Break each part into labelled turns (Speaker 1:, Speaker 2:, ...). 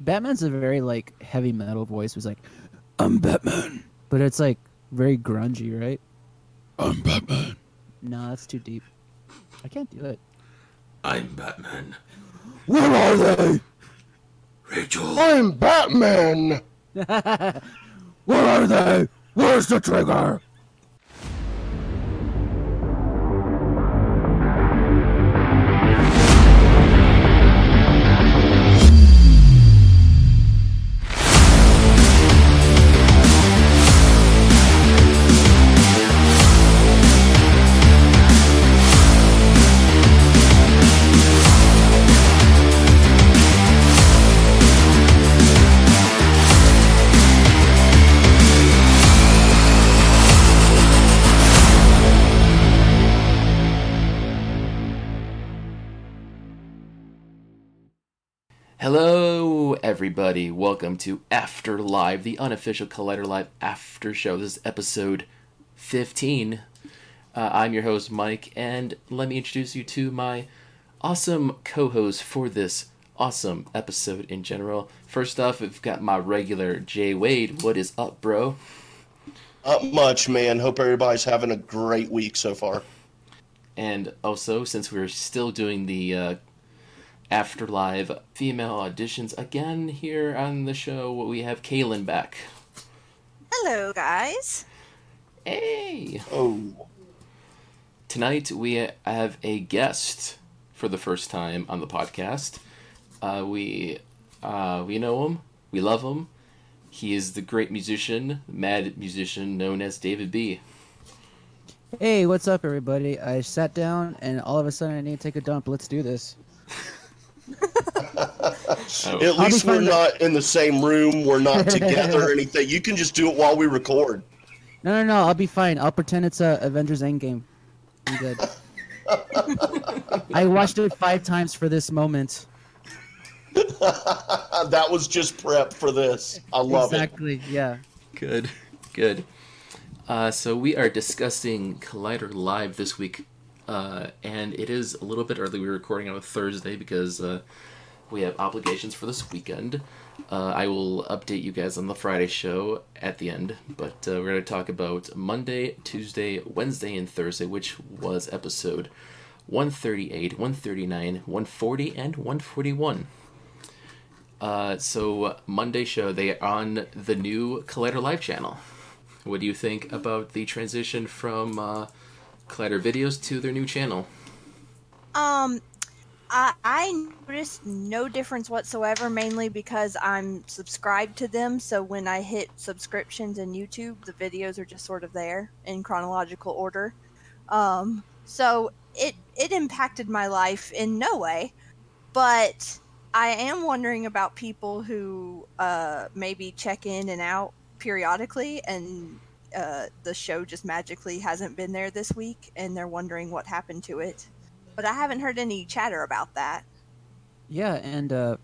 Speaker 1: Batman's a very like heavy metal voice. Was like, I'm Batman, but it's like very grungy, right?
Speaker 2: I'm Batman.
Speaker 1: No, that's too deep. I can't do it.
Speaker 2: I'm Batman.
Speaker 1: Where are they?
Speaker 2: Rachel.
Speaker 3: I'm Batman.
Speaker 1: Where are they? Where's the trigger?
Speaker 4: Everybody. Welcome to After Live, the unofficial Collider Live after show. This is episode 15. Uh, I'm your host, Mike, and let me introduce you to my awesome co host for this awesome episode in general. First off, we've got my regular Jay Wade. What is up, bro?
Speaker 3: Up much, man. Hope everybody's having a great week so far.
Speaker 4: And also, since we're still doing the uh, After Live female auditions again here on the show, we have Kaylin back.
Speaker 5: Hello, guys.
Speaker 4: Hey!
Speaker 3: Oh,
Speaker 4: Tonight we have a guest for the first time on the podcast. Uh, we uh, we know him, we love him. He is the great musician, mad musician known as David B.
Speaker 1: Hey, what's up, everybody? I sat down and all of a sudden I need to take a dump. Let's do this.
Speaker 3: At least we're
Speaker 1: fine.
Speaker 3: not in the same room. We're not together or anything. You can just do it while we record.
Speaker 1: No, no, no. I'll be fine. I'll pretend it's a Avengers Endgame. I'm good. I watched it five times for this moment.
Speaker 3: Uh, that was just prep for this. I love it.
Speaker 1: exactly. Yeah.
Speaker 4: good, good. Uh, so we are discussing Collider Live this week, uh, and it is a little bit early. We're recording on a Thursday because uh, we have obligations for this weekend. Uh, I will update you guys on the Friday show at the end, but uh, we're going to talk about Monday, Tuesday, Wednesday, and Thursday, which was episode 138, 139, 140, and 141. Uh, so Monday show they are on the new Collider Live channel. What do you think about the transition from Collider videos to their new channel?
Speaker 5: Um, I I noticed no difference whatsoever, mainly because I'm subscribed to them. So when I hit subscriptions in YouTube, the videos are just sort of there in chronological order. Um, so it it impacted my life in no way, but I am wondering about people who uh, maybe check in and out periodically and uh, the show just magically hasn't been there this week and they're wondering what happened to it. But I haven't heard any chatter about that.
Speaker 1: Yeah, and uh,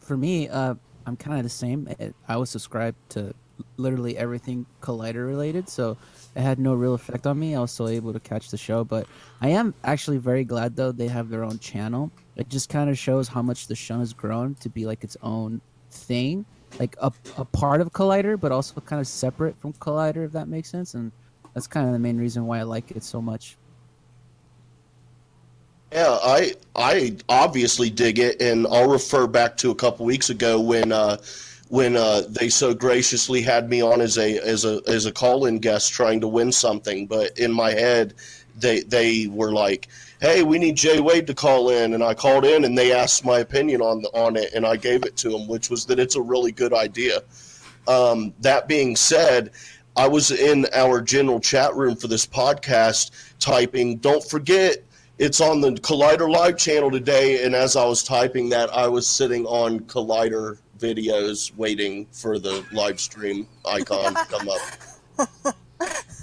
Speaker 1: for me, uh, I'm kind of the same. I was subscribed to literally everything Collider related, so it had no real effect on me. I was still able to catch the show, but I am actually very glad though they have their own channel. It just kind of shows how much the show has grown to be like its own thing, like a, a part of Collider, but also kind of separate from Collider, if that makes sense. And that's kind of the main reason why I like it so much.
Speaker 3: Yeah, I I obviously dig it, and I'll refer back to a couple weeks ago when uh, when uh, they so graciously had me on as a as a as a call in guest trying to win something. But in my head, they they were like, "Hey, we need Jay Wade to call in," and I called in, and they asked my opinion on the, on it, and I gave it to them, which was that it's a really good idea. Um, that being said, I was in our general chat room for this podcast typing, "Don't forget." It's on the Collider Live channel today, and as I was typing that, I was sitting on Collider videos waiting for the live stream icon to come up.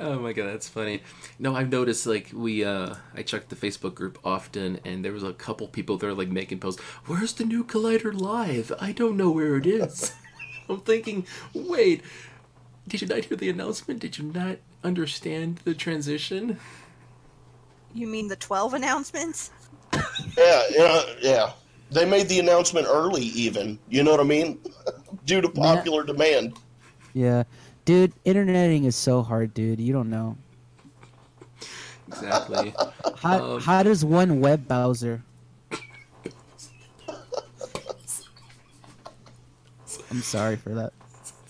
Speaker 4: Oh my god, that's funny. No, I've noticed like we uh I checked the Facebook group often and there was a couple people there like making posts, Where's the new Collider Live? I don't know where it is. I'm thinking, wait, did you not hear the announcement? Did you not understand the transition?
Speaker 5: You mean the 12 announcements?
Speaker 3: Yeah, yeah, yeah. They made the announcement early, even. You know what I mean? Due to popular demand.
Speaker 1: Yeah, dude, interneting is so hard, dude. You don't know.
Speaker 4: Exactly.
Speaker 1: How
Speaker 4: Um,
Speaker 1: how does one web browser? I'm sorry for that.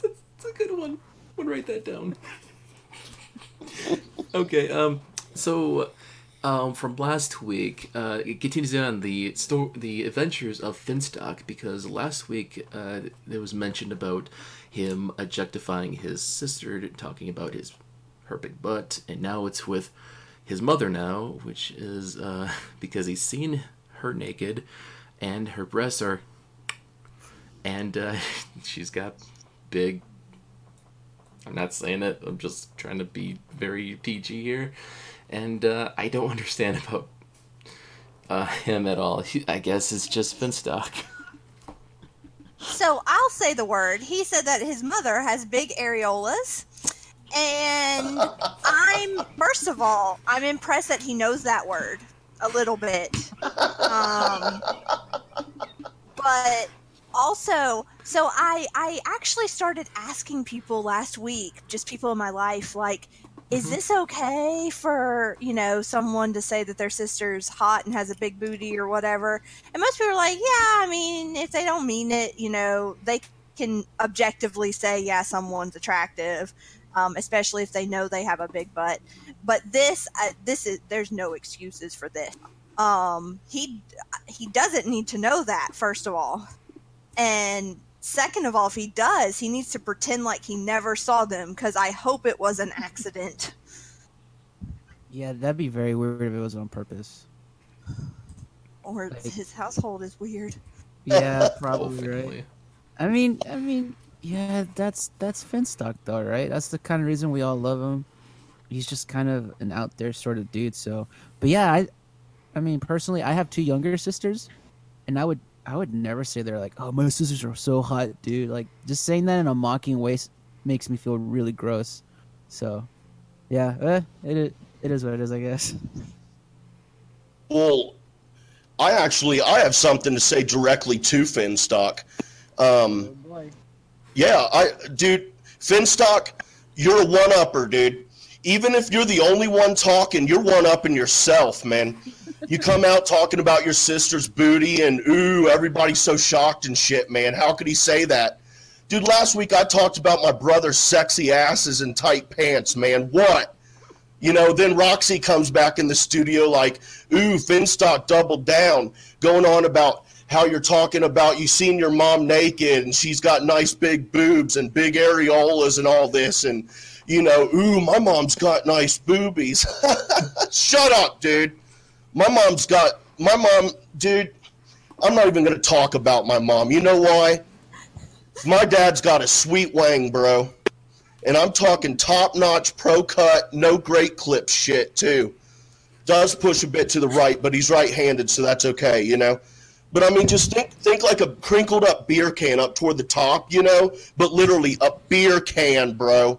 Speaker 4: It's a good one. I'm gonna write that down. okay. Um. So, um, from last week, uh, it continues on the sto- the adventures of Finstock because last week uh, there was mention about him objectifying his sister, talking about his her big butt, and now it's with his mother now, which is uh, because he's seen her naked, and her breasts are, and uh, she's got big I'm not saying it. I'm just trying to be very PG here, and uh, I don't understand about uh, him at all. He, I guess it's just Finstock.
Speaker 5: So I'll say the word. He said that his mother has big areolas. And I'm, first of all, I'm impressed that he knows that word a little bit. Um, but also, so I, I actually started asking people last week, just people in my life, like, is
Speaker 4: Mhm.
Speaker 5: this okay for, you know, someone to say that their sister's hot and has a big booty or whatever? And most people are like, yeah, I mean, if they don't mean it, you know, they can objectively say, yeah, someone's attractive, um, especially if they know they have a big butt. But this, uh, this is there's no excuses for this. Um, he he doesn't need to know that first of all, and second of all, if he does, he needs to pretend like he never saw them because I hope it was an accident.
Speaker 1: Yeah, that'd be very weird if it was on purpose.
Speaker 5: Or
Speaker 1: Like-
Speaker 5: his household is weird.
Speaker 1: Yeah, probably right. I mean, I mean, yeah, that's that's Finstock though, right? That's the kind of reason we all love him. He's just kind of an out there sort of dude. So, but yeah, I, I mean, personally, I have two younger sisters, and I would I would never say they're like, oh, my sisters are so hot, dude. Like just saying that in a mocking way makes me feel really gross. So, yeah, eh, it is, it is what it is, I guess.
Speaker 3: Well, I actually I have something to say directly to Finstock. Um, yeah, I dude, Finstock, you're a one upper, dude. Even if you're the only one talking, you're one up in yourself, man. You come out talking about your sister's booty and ooh, everybody's so shocked and shit, man. How could he say that? Dude, last week I talked about my brother's sexy asses and tight pants, man. What? You know, then Roxy comes back in the studio like, ooh, Finstock doubled down, going on about how you're talking about you seen your mom naked and she's got nice big boobs and big areolas and all this and you know, ooh, my mom's got nice boobies. Shut up, dude. My mom's got my mom, dude. I'm not even gonna talk about my mom. You know why? My dad's got a sweet wang, bro. And I'm talking top notch pro cut, no great clip shit too. Does push a bit to the right, but he's right handed, so that's okay, you know? But I mean just think think like a crinkled up beer can up toward the top, you know? But literally a beer can, bro.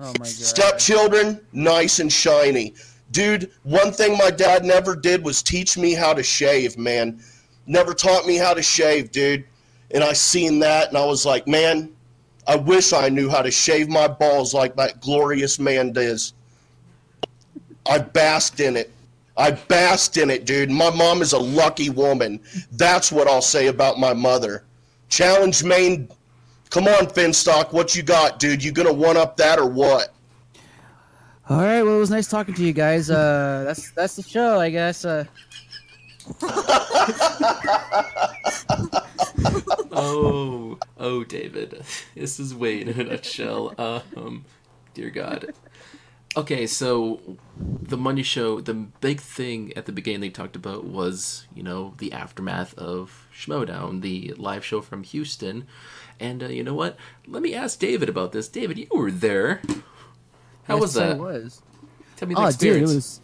Speaker 1: Oh my god.
Speaker 3: Stepchildren, nice and shiny. Dude, one thing my dad never did was teach me how to shave, man. Never taught me how to shave, dude. And I seen that and I was like, man, I wish I knew how to shave my balls like that glorious man does. I basked in it. I basked in it, dude. My mom is a lucky woman. That's what I'll say about my mother. Challenge Maine. Come on, Finstock. What you got, dude? You gonna one up that or what?
Speaker 1: All right, well, it was nice talking to you guys. Uh, that's that's the show, I guess. Uh,
Speaker 4: Oh, oh, David, this is Wayne in a nutshell. Um, dear God. Okay, so the Money Show, the big thing at the beginning they talked about was, you know, the aftermath of Schmodown, the live show from Houston. And uh, you know what? Let me ask David about this. David, you were there. How
Speaker 1: yes,
Speaker 4: was
Speaker 1: I
Speaker 4: that?
Speaker 1: was.
Speaker 4: Tell me the
Speaker 1: Oh, dude, it was,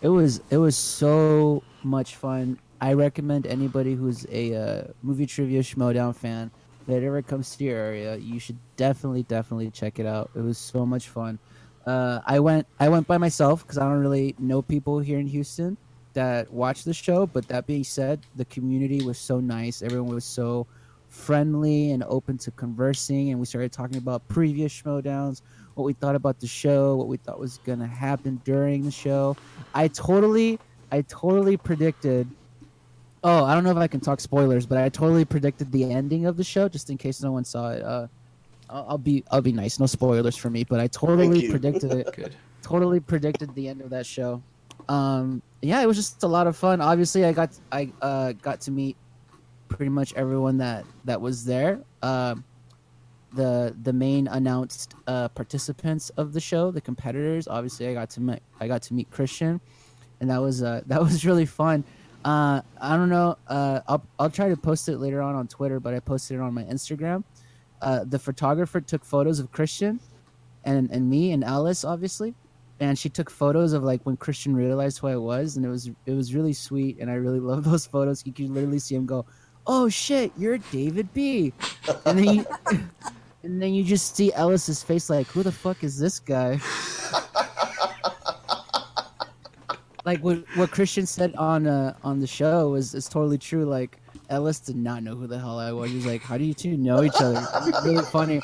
Speaker 1: it was, it was so much fun. I recommend anybody who's a uh, movie trivia Schmodown fan that ever comes to your area, you should definitely, definitely check it out. It was so much fun. Uh, I went, I went by myself because I don't really know people here in Houston. that watch the show. But that being said, the community was so nice. Everyone was so friendly and open to conversing, and we started talking about previous showdowns, what we thought about the show, what we thought was gonna happen during the show. I totally, I totally predicted. Oh, I don't know if I can talk spoilers, but I totally predicted the ending of the show, just in case no one saw it. Uh, I'll, I'll be, I'll be nice. No spoilers for me, but I totally predicted it
Speaker 4: Good.
Speaker 1: totally predicted the end of that show. Um, yeah, it was just a lot of fun. Obviously, I got I uh, got to meet pretty much everyone that that was there. Um, the the main announced uh, participants of the show, the competitors. Obviously, I got to meet I got to meet Kristian, and that was uh, that was really fun. Uh, I don't know. Uh, I'll I'll try to post it later on on Twitter, but I posted it on my Instagram. Uh, the photographer took photos of Kristian, and and me and Ellis, obviously, and she took photos of like when Kristian realized who I was, and it was it was really sweet, and I really love those photos. You can literally see him go, "Oh shit, you're David B," and then you, and then you just see Ellis's face like, "Who the fuck is this guy?" like what what Kristian said on uh, on the show is is totally true. Like Ellis did not know who the hell I was. He was like, "How do you two know each other?" It's really funny.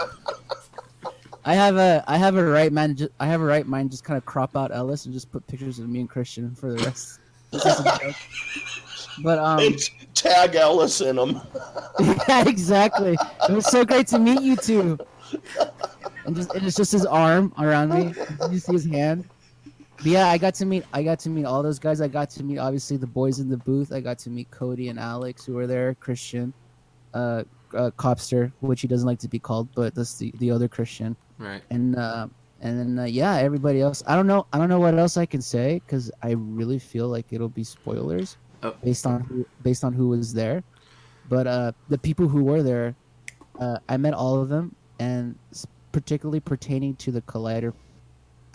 Speaker 1: I have a I have a right man. Ju- I have a right mind. Just kind of crop out Ellis and just put pictures of me and Kristian for the rest. It's just a joke. But um,
Speaker 3: And tag Ellis in them.
Speaker 1: yeah, exactly. It was so great to meet you two. And just and it's just his arm around me. You see his hand. But yeah, I got to meet I got to meet all those guys. I got to meet obviously the boys in the booth. I got to meet Cody and Alex who were there, Kristian, uh, uh Copster, which he doesn't like to be called, but that's the, the other Christian.
Speaker 4: Right.
Speaker 1: And uh and then uh, yeah, everybody else. I don't know. I don't know what else I can say because I really feel like it'll be spoilers
Speaker 4: Oh.
Speaker 1: based on who, based on who was there. But uh, the people who were there, uh, I met all of them, and particularly pertaining to the Collider,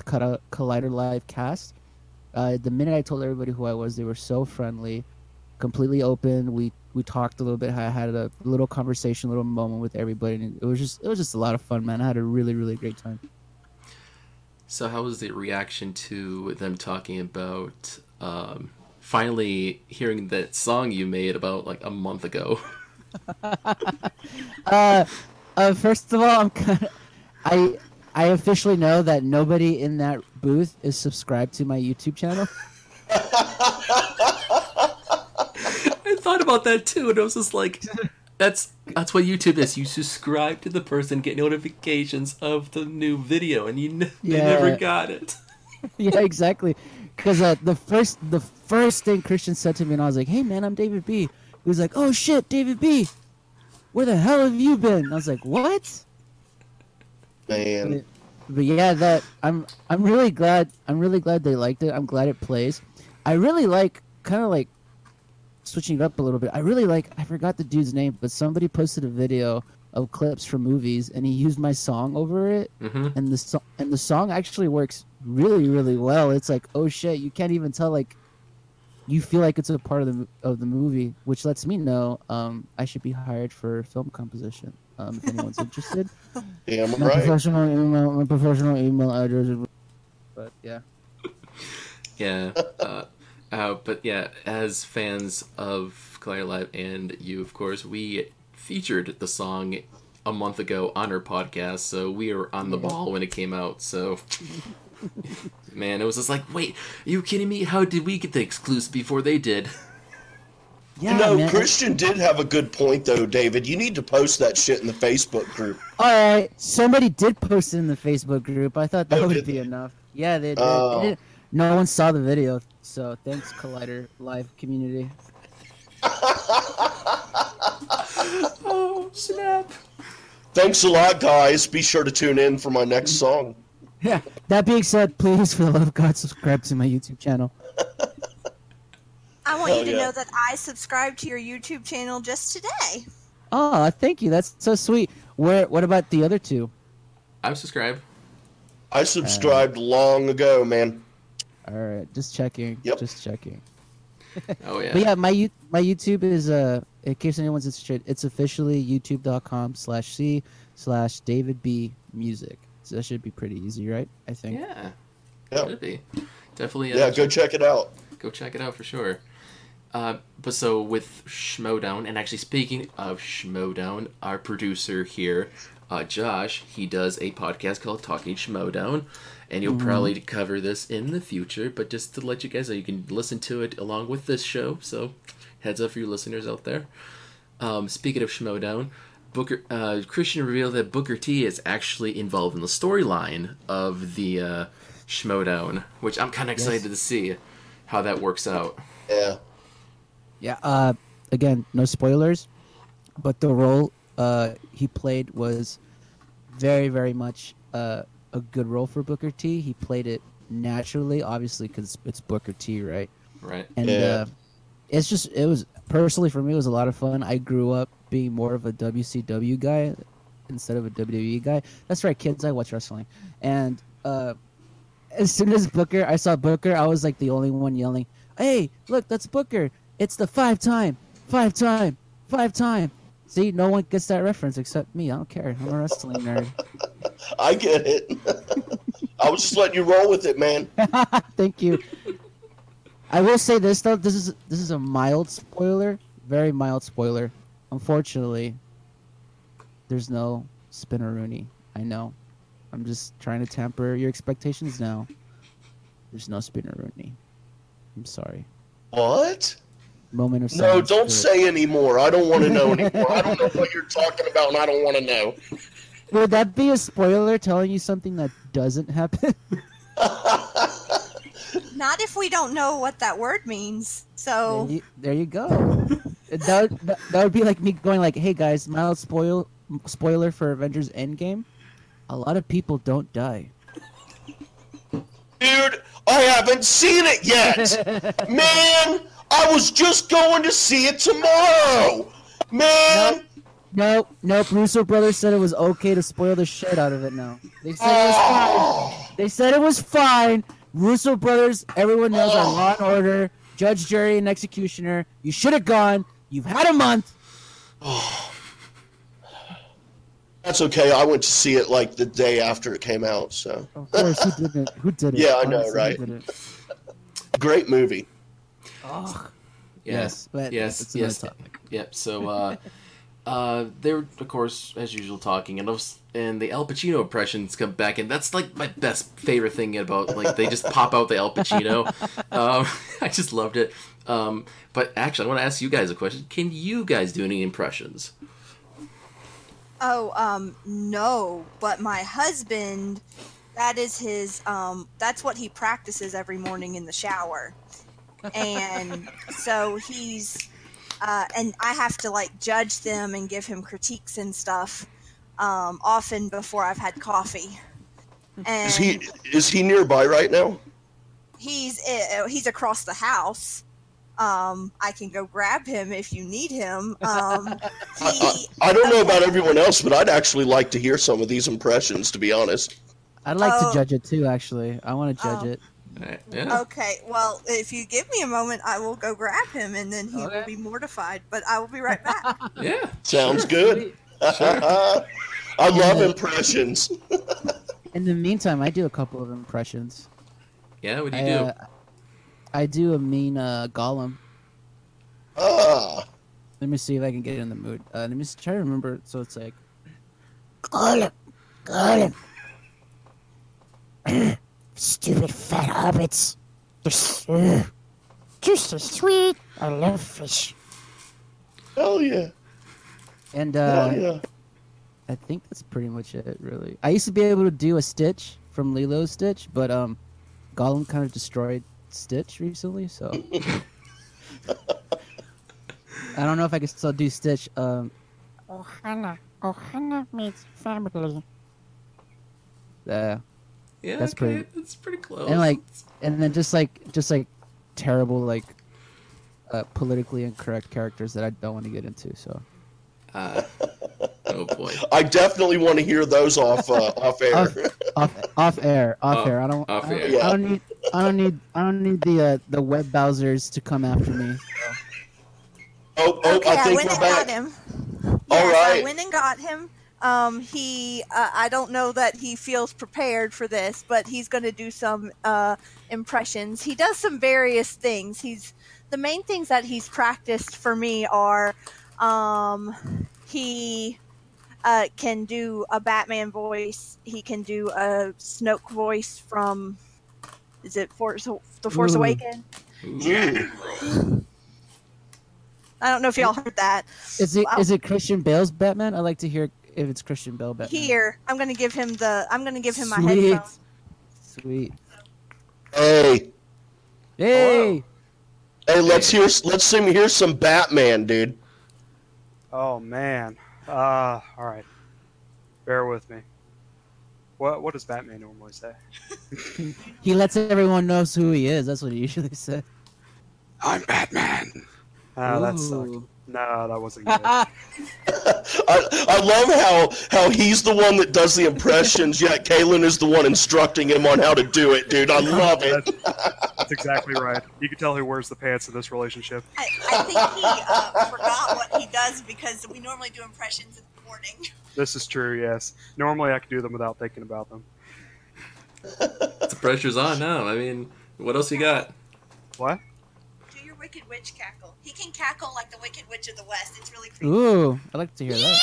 Speaker 1: Colli- Collider Live cast. Uh, the minute I told everybody who I was, they were so friendly, completely open. We we talked a little bit. I had a little conversation, a little moment with everybody, and it was just it was just a lot of fun, man. I had a really really great time.
Speaker 4: So, how was the reaction to them talking about um, finally hearing that song you made about like a month ago?
Speaker 1: Uh, uh, first of all, I'm kind of, I I officially know that nobody in that booth is subscribed to my YouTube channel.
Speaker 4: I thought about that too, and I was just like, "That's that's what YouTube is. You subscribe to the person, get notifications of the new video, and you n- they never got it."
Speaker 1: yeah, exactly. Because uh, the first the first thing Kristian said to me, and I was like, "Hey, man, I'm David B." He was like, "Oh shit, David B. Where the hell have you been?" And I was like, "What?"
Speaker 3: Man.
Speaker 1: But yeah, that I'm I'm really glad I'm really glad they liked it. I'm glad it plays. I really like kind of like switching it up a little bit. I really like I forgot the dude's name, but somebody posted a video of clips from movies and he used my song over it
Speaker 4: hmm
Speaker 1: and the song and the song actually works really really well. It's like, "Oh shit, you can't even tell like you feel like it's a part of the of the movie, which lets me know um, I should be hired for film composition. Um, if anyone's interested,
Speaker 3: Damn
Speaker 1: my
Speaker 3: right.
Speaker 1: professional email, my professional email address. Is, but yeah,
Speaker 4: Yeah. Uh, uh, but yeah, as fans of Collider Live and you, of course, we featured the song a month ago on our podcast, so we were on the ball when it came out. So, man, it was just like, wait, are you kidding me? How did we get the exclusive before they did?
Speaker 1: yeah,
Speaker 3: no,
Speaker 1: man.
Speaker 3: Kristian did have a good point though, David. You need to post that shit in the Facebook group.
Speaker 1: All right, somebody did post it in the Facebook group. I thought that
Speaker 3: Oh,
Speaker 1: would be
Speaker 3: they?
Speaker 1: enough. Yeah, they did.
Speaker 3: Oh.
Speaker 1: They did. No one saw the video, so thanks, Collider Live community.
Speaker 4: Oh, snap.
Speaker 3: Thanks a lot, guys. Be sure to tune in for my next song.
Speaker 1: Yeah. That being said, please, for the love of God, subscribe to my YouTube channel.
Speaker 5: I want
Speaker 3: Hell
Speaker 5: you to
Speaker 3: yeah.
Speaker 5: know that I subscribed to your YouTube channel just today.
Speaker 1: Oh, thank you. That's so sweet. Where? What about the other two?
Speaker 4: I'm subscribed.
Speaker 3: I subscribed long ago, man.
Speaker 1: All right, just checking.
Speaker 3: Yep.
Speaker 1: Just checking.
Speaker 4: Oh, yeah.
Speaker 1: But yeah, my my YouTube is uh in case anyone's interested, it's officially youtube.com slash c slash David B music. So that should be pretty easy, right? I think.
Speaker 4: Yeah.
Speaker 3: Yeah.
Speaker 4: Should be. Definitely. Uh,
Speaker 3: Yeah, go check it out.
Speaker 4: go check it out for sure. Uh, but so with Schmodown, and actually speaking of Schmodown, our producer here, uh, Josh, he does a podcast called Talking Schmodown, and you'll probably cover this in the future. But just to let you guys know, you can listen to it along with this show. So heads up for you listeners out there. Um, speaking of Schmodown, Booker uh, Kristian revealed that Booker T is actually involved in the storyline of the uh, Schmodown, which I'm kind of excited to see how that works out.
Speaker 3: Yeah.
Speaker 1: Yeah. Uh, again, no spoilers, but the role uh, he played was very, very much uh, a good role for Booker T. He played it naturally, obviously, because it's Booker T, right?
Speaker 4: Right.
Speaker 1: And
Speaker 3: Yeah.
Speaker 1: uh, it's just, it was personally for me, it was a lot of fun. I grew up being more of a WCW guy instead of a WWE guy. That's right, kids. I watch wrestling, and uh, as soon as Booker, I saw Booker, I was like the only one yelling, "Hey, look, that's Booker! It's the five time, five time, five time." See, no one gets that reference except me. I don't care. I'm a wrestling nerd.
Speaker 3: I get it. I was just letting you roll with it, man.
Speaker 1: Thank you. I will say this though. This is this is a mild spoiler, very mild spoiler. Unfortunately, there's no Spinaroonie. I know. I'm just trying to temper your expectations now. There's no Spinaroonie. I'm sorry.
Speaker 3: What?
Speaker 1: Moment of silence.
Speaker 3: No,
Speaker 1: don't
Speaker 3: say anymore. I don't want to know anymore. I don't know what you're talking about, and I don't want to know.
Speaker 1: Would that be a spoiler telling you something that doesn't happen?
Speaker 5: Not if we don't know what that word means. So
Speaker 1: There you, there you go. that, would, that, that would be like me going like, "Hey guys, mild spoil spoiler for Avengers Endgame. A lot of people don't die."
Speaker 3: Dude, I haven't seen it yet. Man, I was just going to see it tomorrow. Man,
Speaker 1: Nope, nope. Russo brothers said it was okay to spoil the shit out of it. Now they said it was ah. fine.
Speaker 3: oh,
Speaker 1: They said it was fine. Russo brothers, everyone knows are Law and Order, Judge, Jury, and Executioner. You should have gone. You've had a month.
Speaker 3: that's okay. I went to see it like the day after it came out. So
Speaker 1: Of course, who didn't? Who did it?
Speaker 3: Yeah, I know,
Speaker 1: Honestly,
Speaker 3: right? great movie.
Speaker 1: Oh,
Speaker 4: Yeah.
Speaker 1: Yes, but
Speaker 4: yes. Yes.
Speaker 1: topic.
Speaker 4: Yep. So, uh, uh, they were, of course, as usual, talking, and those, and the Al Pacino impressions come back, and that's like my best favorite thing about like they just pop out the Al Pacino. Um, I just loved it. Um, but actually, I want to ask you guys a question. Can you guys do any impressions?
Speaker 5: Oh, um, no, but my husband, that is his, um, that's what he practices every morning in the shower. And so he's, uh, and I have to like judge them and give him critiques and stuff, um, often before I've had coffee. And
Speaker 3: Is he is he nearby right now?
Speaker 5: he's, uh, he's across the house. Um, I can go grab him if you need him. Um,
Speaker 3: I, I, I don't know about everyone else, but I'd actually like to hear some of these impressions. To be honest.
Speaker 1: I'd like
Speaker 5: Oh.
Speaker 1: to judge it too. Actually, I want to judge
Speaker 5: Oh.
Speaker 1: it.
Speaker 4: Yeah.
Speaker 5: Okay, well, if you give me a moment, I will go grab him, and then he will be mortified. But I will be right back.
Speaker 4: Yeah.
Speaker 3: Sounds good. I love impressions.
Speaker 1: In the meantime, I do a couple of impressions.
Speaker 4: Yeah. What do you
Speaker 1: I,
Speaker 4: do?
Speaker 1: uh, I do a mean uh, Gollum.
Speaker 3: Ah,
Speaker 1: Let me see if I can get in the mood. Uh, let me try to remember. So it's like,
Speaker 6: golem, Gollum. Stupid fat hobbits. They're so, just so sweet. I love fish.
Speaker 3: hell yeah,
Speaker 1: and
Speaker 3: hell
Speaker 1: uh,
Speaker 3: yeah.
Speaker 1: I think that's pretty much it. Really, I used to be able to do a Stitch from Lilo's Stitch, but um, Gollum kind of destroyed Stitch recently, so I don't know if I can still do Stitch. Um,
Speaker 6: Ohana, Ohana means family.
Speaker 1: uh,
Speaker 4: yeah.
Speaker 1: that's
Speaker 4: okay,
Speaker 1: pretty-
Speaker 4: That's pretty close.
Speaker 1: and like, and then just like, just like terrible like, uh, politically incorrect characters that I don't want to get into. So
Speaker 4: Uh, oh boy.
Speaker 3: I definitely want to hear those off uh, off air.
Speaker 1: off, off, off air, off
Speaker 4: Off-
Speaker 1: air. I don't,
Speaker 4: off
Speaker 1: I don't,
Speaker 4: air.
Speaker 1: I don't need, I don't need, I don't need the uh, the web browsers to come after me.
Speaker 3: Oh, oh,
Speaker 5: okay,
Speaker 3: I
Speaker 5: I, went
Speaker 3: we're
Speaker 5: and
Speaker 3: back.
Speaker 5: got him.
Speaker 3: All
Speaker 5: yes, I went and got him. Um, he, uh, I don't know that he feels prepared for this, but he's going to do some uh, impressions. He does some various things. He's the main things that he's practiced for me are um, he uh, can do a Batman voice. He can do a Snoke voice from is it Force The Force
Speaker 1: Ooh.
Speaker 5: Awakens?
Speaker 3: Ooh.
Speaker 5: I don't know if y'all heard that.
Speaker 1: Is it is
Speaker 5: Wow.
Speaker 1: it Christian Bale's Batman? I'd like to hear if it's Christian Bale Batman.
Speaker 5: Here, I'm going to give him the. I'm going to give him my
Speaker 1: Sweet.
Speaker 5: headphones.
Speaker 1: Sweet.
Speaker 3: Hey,
Speaker 1: Hey.
Speaker 3: hey, let's hear let's see me hear some Batman, dude.
Speaker 7: Oh man. Uh, all right. Bear with me. What what does Batman normally say?
Speaker 1: He lets everyone know who he is. That's what he usually says.
Speaker 2: I'm Batman.
Speaker 7: Ah, that sucked.
Speaker 1: Ooh.
Speaker 7: No, that wasn't good.
Speaker 3: I, I love how how he's the one that does the impressions, yet Kalen is the one instructing him on how to do it, dude. I love it.
Speaker 7: That's, that's exactly right. You can tell who wears the pants in this relationship.
Speaker 8: I, I think he uh, forgot what he does because we normally do impressions in the morning.
Speaker 7: This is true. Yes. Normally I can do them without thinking about them.
Speaker 4: The pressure's on now. I mean, what else you got?
Speaker 7: What?
Speaker 8: Do your Wicked Witch cackle. He can cackle like the Wicked Witch of the West. It's really creepy.
Speaker 1: Ooh, I'd like to hear that.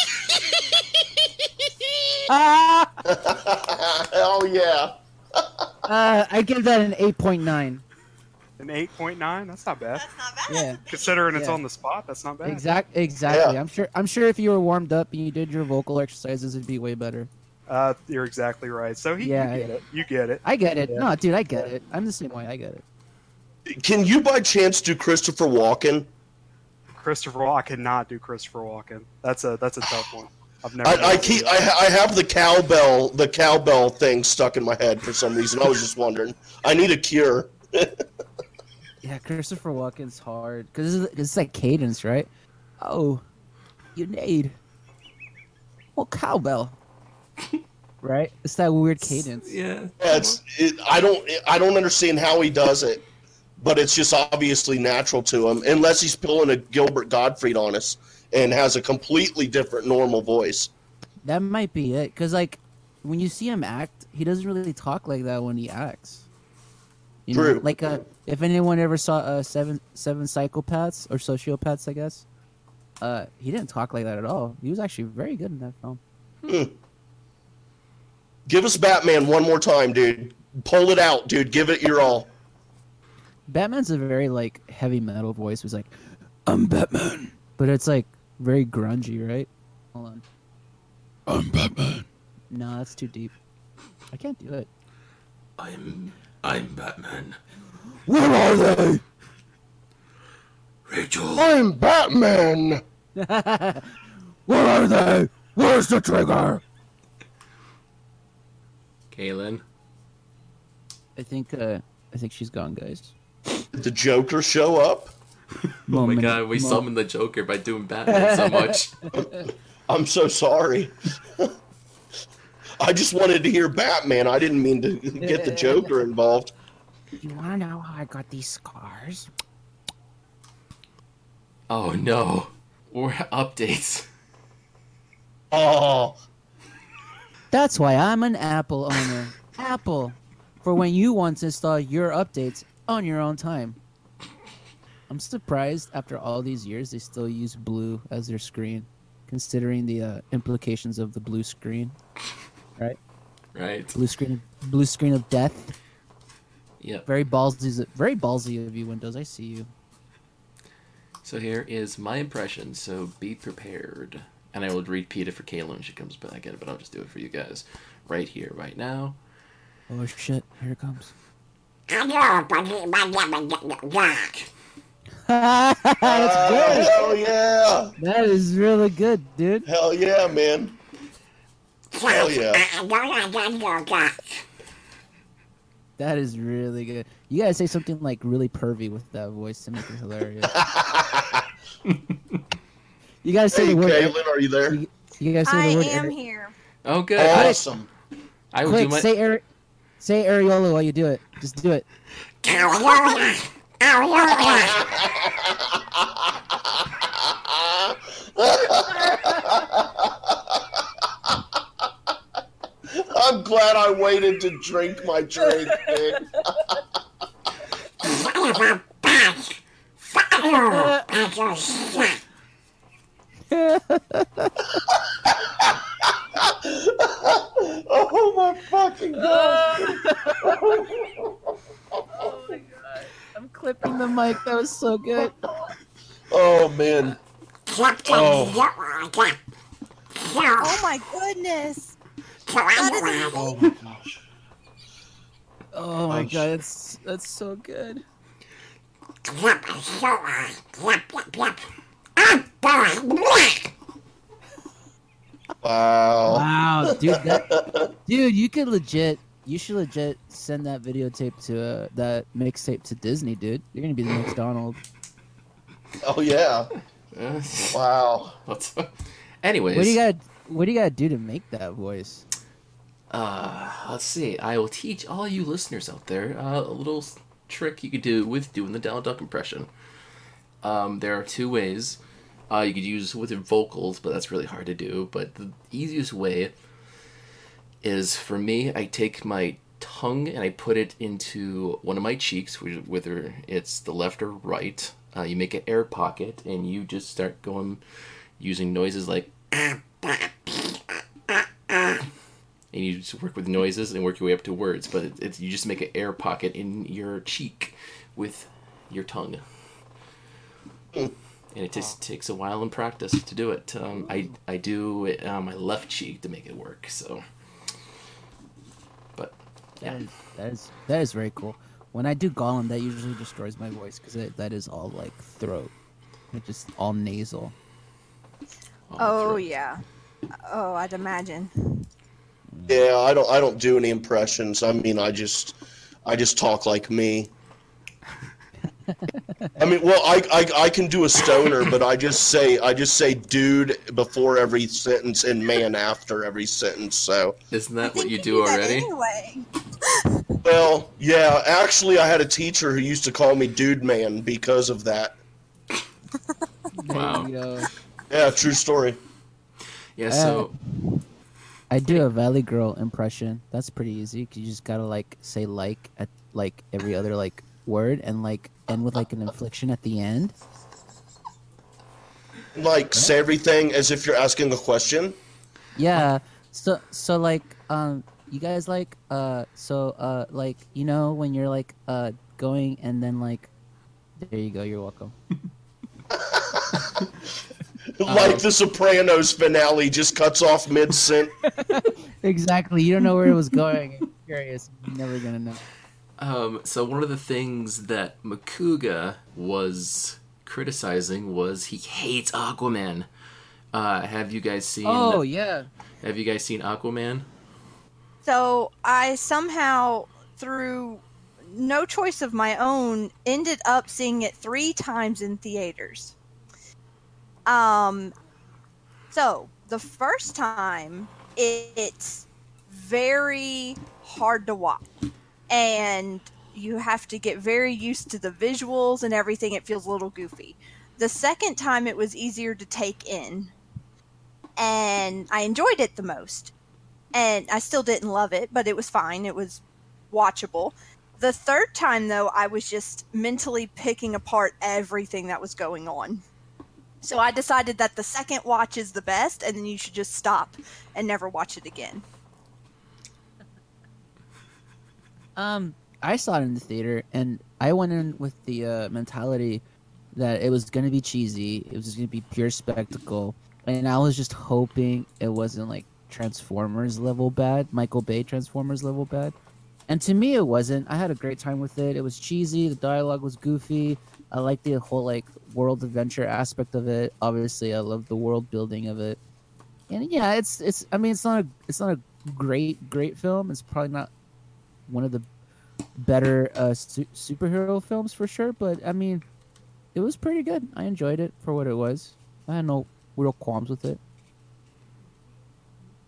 Speaker 1: ah!
Speaker 3: Hell yeah.
Speaker 1: Uh, I give that an eight point nine.
Speaker 7: An eight point nine? That's not bad.
Speaker 8: That's not bad.
Speaker 1: Yeah.
Speaker 7: Considering it's
Speaker 1: Yeah.
Speaker 7: on the spot, that's not bad.
Speaker 1: Exact, exactly.
Speaker 3: Yeah.
Speaker 1: I'm sure. I'm sure if you were warmed up and you did your vocal exercises, it'd be way better.
Speaker 7: Uh, you're exactly right. So he,
Speaker 1: Yeah,
Speaker 7: you get
Speaker 1: yeah.
Speaker 7: it. You get it.
Speaker 1: I get it.
Speaker 7: Yeah.
Speaker 1: No, dude, I get it. I'm the same way. I get it.
Speaker 3: Can you by chance do Christopher Walken?
Speaker 7: Christopher Walken. I cannot do Christopher Walken. That's a that's a tough one. I've never.
Speaker 3: I, I keep I, I have the cowbell the cowbell thing stuck in my head for some reason. I was just wondering. I need a cure.
Speaker 1: Yeah, Christopher Walken's hard because it's, it's like cadence, right? Oh, you need well cowbell, right? It's that weird cadence.
Speaker 4: Yeah.
Speaker 3: Yeah, it's it, I don't I don't understand how he does it, but it's just obviously natural to him. Unless he's pulling a Gilbert Gottfried on us and has a completely different normal voice.
Speaker 1: That might be it. Because like when you see him act, he doesn't really talk like that when he acts. You know,
Speaker 3: True.
Speaker 1: like uh, if anyone ever saw uh, seven seven psychopaths or sociopaths, I guess, uh, he didn't talk like that at all. He was actually very good in that film.
Speaker 3: Give us Batman one more time, dude. Pull it out, dude. Give it your all.
Speaker 1: Batman's a very like heavy metal voice. He's like, "I'm Batman," but it's like very grungy, right? Hold on.
Speaker 2: I'm Batman.
Speaker 1: No, that's too deep. I can't do it.
Speaker 2: I'm I'm Batman.
Speaker 3: Where are they?
Speaker 2: Rachel.
Speaker 3: I'm Batman.
Speaker 2: Where are they? Where's the trigger?
Speaker 4: Kaylin.
Speaker 1: I think uh, I think she's gone, guys.
Speaker 3: Did the Joker show up?
Speaker 4: Oh my god, we
Speaker 1: mo-
Speaker 4: summoned the Joker by doing Batman so much.
Speaker 3: I'm so sorry. I just wanted to hear Batman. I didn't mean to get the Joker involved.
Speaker 6: You wanna know how I got these scars?
Speaker 4: Oh no. More updates.
Speaker 3: Oh,
Speaker 1: That's why I'm an Apple owner. Apple, for when you want to install your updates on your own time. I'm surprised after all these years they still use blue as their screen, considering the uh, implications of the blue screen.
Speaker 4: Right. Right.
Speaker 1: Blue screen, blue screen of death.
Speaker 4: Yeah.
Speaker 1: Very ballsy, very ballsy of you, Windows. I see you.
Speaker 4: So here is my impression, so be prepared. And I will repeat it for Kayla when she comes back it, but I'll just do it for you guys right here, right now.
Speaker 1: Oh shit! Here it comes. That's good.
Speaker 3: hell yeah!
Speaker 1: That is really good, dude.
Speaker 3: Hell yeah, man! Hell yeah!
Speaker 1: That is really good. You gotta say something like really pervy with that voice to make it hilarious. you gotta say
Speaker 3: Hey,
Speaker 1: the word.
Speaker 3: Caitlin, are you there?
Speaker 1: You, you gotta say
Speaker 5: I
Speaker 1: the word.
Speaker 5: am
Speaker 1: Ari-
Speaker 5: here.
Speaker 4: Oh, good.
Speaker 3: Awesome.
Speaker 4: I will do my.
Speaker 1: say Ari- say Areola while you do it. Just do it.
Speaker 3: I'm glad I waited to drink my drink. man. oh my fucking god!
Speaker 1: Oh my god. I'm clipping the mic. That was so good.
Speaker 3: Oh man! Oh,
Speaker 5: Oh my goodness.
Speaker 3: Oh my gosh!
Speaker 1: Oh my god, that's that's so good.
Speaker 3: Wow!
Speaker 1: Wow, dude, that, dude, you could legit, you should legit send that videotape to uh, that mixtape to Disney, dude. You're gonna be the next Donald.
Speaker 3: Oh yeah! Wow!
Speaker 4: what's- Anyways,
Speaker 1: What do you got? What do you got to do to make that voice?
Speaker 4: Uh, let's see. I will teach all you listeners out there uh, a little trick you could do with doing the Donald Duck impression. Um, there are two ways. Uh, you could use with your vocals, but that's really hard to do. But the easiest way is for me, I take my tongue and I put it into one of my cheeks, whether it's the left or right. Uh, you make an air pocket and you just start going using noises like and you just work with noises and work your way up to words. But it, it's you just make an air pocket in your cheek with your tongue, and it just takes a while in practice to do it. Um, I mm. I do it on my left cheek to make it work. So, but yeah,
Speaker 1: That is, that is that is very cool. When I do Gollum, that usually destroys my voice because that is all like throat. It's just all nasal.
Speaker 5: Oh yeah. Oh, I'd imagine. Mm.
Speaker 3: Yeah, I don't. I don't do any impressions. I mean, I just, I just talk like me. I mean, well, I, I, I can do a stoner, but I just say, I just say, dude before every sentence and man after every sentence. So,
Speaker 4: isn't that what you
Speaker 5: do
Speaker 4: do already?
Speaker 5: Anyway.
Speaker 3: well, yeah. Actually, I had a teacher who used to call me dude man because of that.
Speaker 4: Wow.
Speaker 1: There you go.
Speaker 3: Yeah, true story.
Speaker 4: Yeah. Uh, so
Speaker 1: I do a Valley Girl impression. That's pretty easy. 'cause you just gotta like say like at like every other like word and like end with like an inflection at the end.
Speaker 3: Like say everything as if you're asking a question.
Speaker 1: Yeah. So so like um you guys like uh so uh like you know when you're like uh going and then like there you go, you're welcome.
Speaker 3: like the Sopranos finale just cuts off mid sent.
Speaker 1: Exactly. You don't know where it was going. I'm curious. You're never gonna know.
Speaker 4: Um, so one of the things that Macuga was criticizing was he hates Aquaman. Uh, have you guys seen?
Speaker 1: Oh yeah.
Speaker 4: Have you guys seen Aquaman?
Speaker 5: So I somehow, through no choice of my own, ended up seeing it three times in theaters. Um, so the first time, it's very hard to watch, and you have to get very used to the visuals and everything. It feels a little goofy. The second time, it was easier to take in, and I enjoyed it the most and I still didn't love it, but it was fine. It was watchable. The third time, though, I was just mentally picking apart everything that was going on. So I decided that the second watch is the best, and then you should just stop and never watch it again.
Speaker 1: Um, I saw it in the theater, and I went in with the uh, mentality that it was gonna be cheesy. It was just gonna be pure spectacle, and I was just hoping it wasn't like Transformers level bad, Michael Bay Transformers level bad. And to me, it wasn't. I had a great time with it. It was cheesy. The dialogue was goofy. I liked the whole like world adventure aspect of it. Obviously, I love the world building of it. And yeah, it's it's. I mean, it's not a it's not a great great film. It's probably not one of the better uh, su- superhero films for sure. But I mean, it was pretty good. I enjoyed it for what it was. I had no real qualms with it.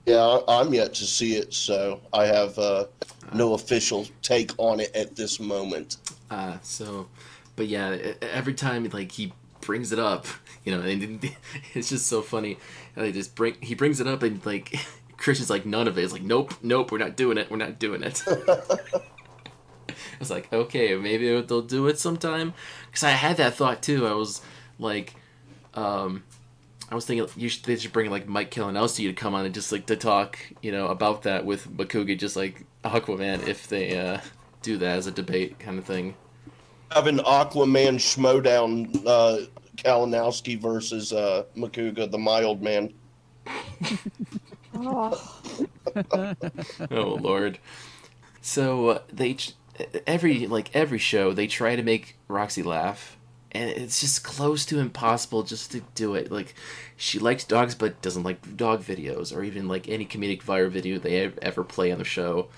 Speaker 3: Yeah, I- I'm yet to see it, so I have uh, no official take on it at this moment.
Speaker 4: Uh, so, but yeah, e- every time like he brings it up, you know, and it's just so funny. Like just bring he brings it up and like Kristian's like, none of it. It's like, nope, nope, we're not doing it. We're not doing it. I was like, okay, maybe they'll do it sometime. Because I had that thought too. I was like, um, I was thinking you should, they should bring like Mike Kalinowski to come on and just like to talk, you know, about that with Bakugi, just like Aquaman, if they uh, do that as a debate kind of thing.
Speaker 3: Have an Aquaman schmodown, uh, Kalinowski versus uh, Macuga, the mild man.
Speaker 5: Oh,
Speaker 4: lord so uh, they every like every show they try to make roxy laugh and it's just close to impossible just to do it like she likes dogs but doesn't like dog videos or even like any comedic viral video they ever play on the show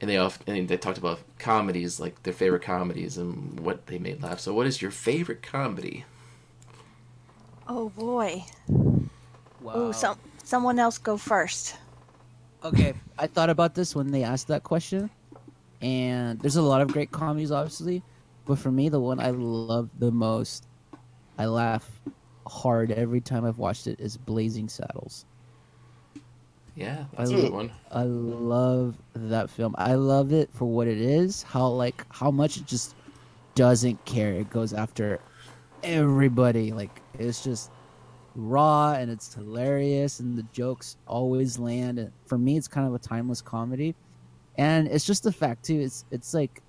Speaker 4: and they often and they talked about comedies like their favorite comedies and what they made laugh so what is your favorite comedy
Speaker 5: oh boy.
Speaker 1: Wow.
Speaker 5: Some someone else go first.
Speaker 1: okay, I thought about this when they asked that question, and there's a lot of great comedies, obviously, but for me, the one I love the most, I laugh hard every time I've watched it, is Blazing Saddles.
Speaker 4: yeah that's a
Speaker 1: I-
Speaker 4: good one
Speaker 1: I love that film. I love it for what it is. How like how much it just doesn't care. It goes after everybody. Like it's just raw and it's hilarious and the jokes always land. And for me, it's kind of a timeless comedy. And it's just the fact too. It's it's like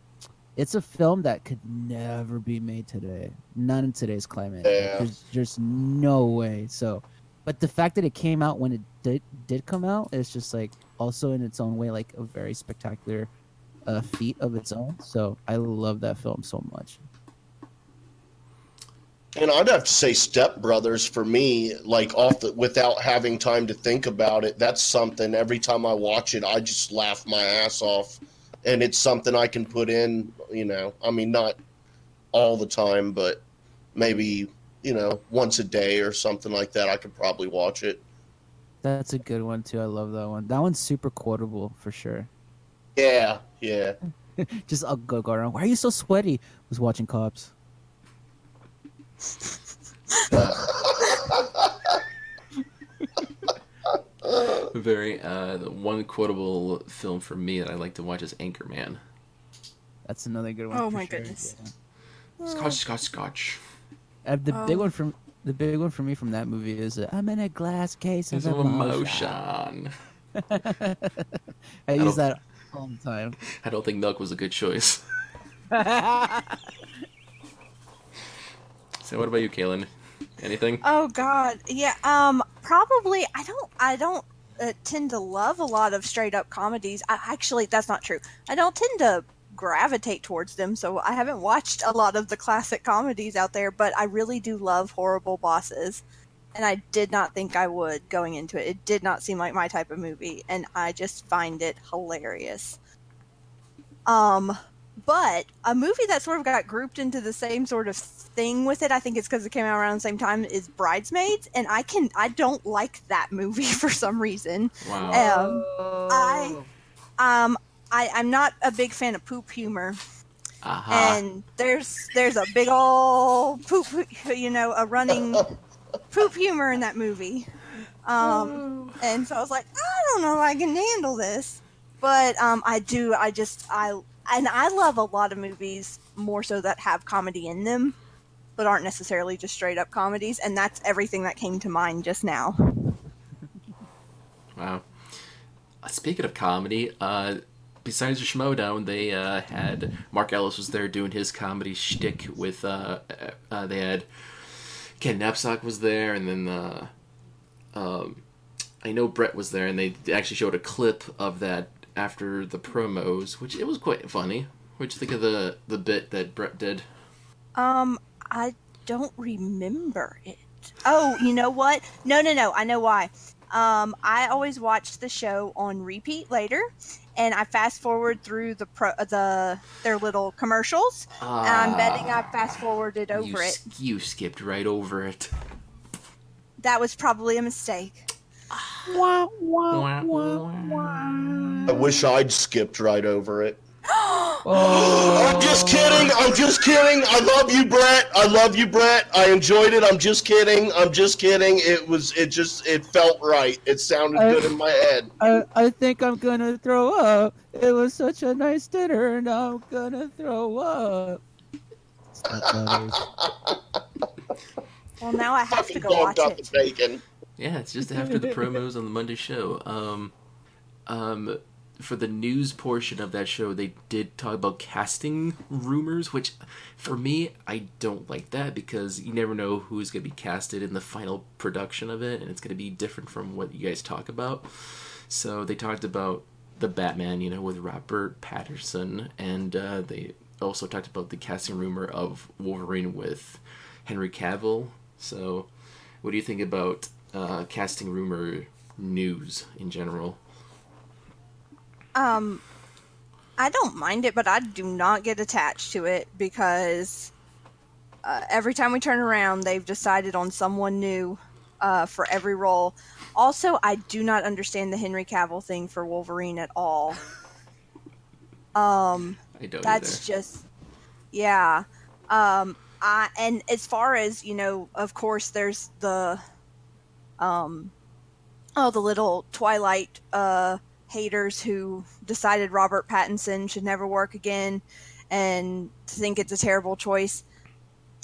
Speaker 1: it's a film that could never be made today. None in today's climate.
Speaker 3: Yeah.
Speaker 1: There's just no way. So, but the fact that it came out when it did did come out is just like also in its own way like a very spectacular uh, feat of its own. So I love that film so much.
Speaker 3: And I'd have to say Step Brothers for me, like off the without having time to think about it, that's something every time I watch it I just laugh my ass off. And it's something I can put in, you know, I mean not all the time, but maybe, you know, once a day or something like that I could probably watch it.
Speaker 1: That's a good one too. I love that one. That one's super quotable for sure.
Speaker 3: Yeah, yeah.
Speaker 1: Just I'll go go around. Why are you so sweaty? Was watching cops.
Speaker 4: very uh the one quotable film for me that i like to watch is anchorman
Speaker 1: That's another good one.
Speaker 5: Oh
Speaker 1: for
Speaker 5: my
Speaker 1: sure,
Speaker 5: goodness.
Speaker 1: yeah.
Speaker 4: scotch scotch scotch
Speaker 1: Uh, the big
Speaker 5: Oh.
Speaker 1: one from the big one for me from that movie is uh, I'm in a glass case
Speaker 4: There's
Speaker 1: of
Speaker 4: of
Speaker 1: emotion.
Speaker 4: emotion
Speaker 1: I
Speaker 4: don't-
Speaker 1: use that all the time.
Speaker 4: i don't think milk was a good choice so what about you Kaylin? anything
Speaker 5: Oh God, yeah. Um, probably. I don't. I don't uh, tend to love a lot of straight up comedies. I, actually, that's not true. I don't tend to gravitate towards them, so I haven't watched a lot of the classic comedies out there. But I really do love Horrible Bosses, and I did not think I would going into it. It did not seem like my type of movie, and I just find it hilarious. Um, but a movie that sort of got grouped into the same sort of thing with it, I think it's because it came out around the same time, is Bridesmaids, and I can I don't like that movie for some reason.
Speaker 4: wow
Speaker 5: Um, I um I I'm not a big fan of poop humor,
Speaker 4: Aha.
Speaker 5: and there's there's a big old poop you know a running poop humor in that movie. Um, and so I was like, I don't know if I can handle this, but um, I do. I just I and I love a lot of movies more so that have comedy in them, but aren't necessarily just straight up comedies. And that's everything that came to mind just now.
Speaker 4: Wow. Uh, Speaking of comedy, uh, besides the Schmoedown, they uh, had Mark Ellis was there doing his comedy shtick with. Uh, uh, they had Ken Napzok was there, and then uh, um, I know Brett was there, and they actually showed a clip of that after the promos, which it was quite funny. What'd you think of the the bit that Brett did?
Speaker 5: Um, I don't remember it. Oh, you know what? No, no, no. I know why. Um, I always watch the show on repeat later, and I fast forward through the pro the their little commercials. and I'm betting I fast forwarded
Speaker 4: you,
Speaker 5: over it.
Speaker 4: you skipped right over it.
Speaker 5: That was probably a mistake.
Speaker 4: Wah, wah, wah.
Speaker 3: I wish I'd skipped right over it. I'm just kidding. I'm just kidding. I love you, Brett. I love you, Brett. I enjoyed it. I'm just kidding. I'm just kidding. It was. It just. It felt right. It sounded
Speaker 1: I-
Speaker 3: good in my head.
Speaker 1: I, I think I'm gonna throw up. It was such a nice dinner, and I'm gonna throw up.
Speaker 5: Well, now I have to go watch
Speaker 3: out the
Speaker 5: it.
Speaker 3: bacon.
Speaker 4: Yeah, it's just after the promos on the Monday show. Um, um, for the news portion of that show, they did talk about casting rumors, which for me, I don't like that because you never know who's going to be casted in the final production of it, and it's going to be different from what you guys talk about. So they talked about the Batman, you know, with Robert Patterson, and uh, they also talked about the casting rumor of Wolverine with Henry Cavill. So, what do you think about uh, casting rumor news in general?
Speaker 5: Um, I don't mind it, but I do not get attached to it because uh, every time we turn around, they've decided on someone new uh, for every role. Also, I do not understand the Henry Cavill thing for Wolverine at all. Um,
Speaker 4: I don't
Speaker 5: that's
Speaker 4: either.
Speaker 5: just yeah um i and as far as you know of course there's the um oh the little twilight uh haters who decided robert pattinson should never work again and think it's a terrible choice.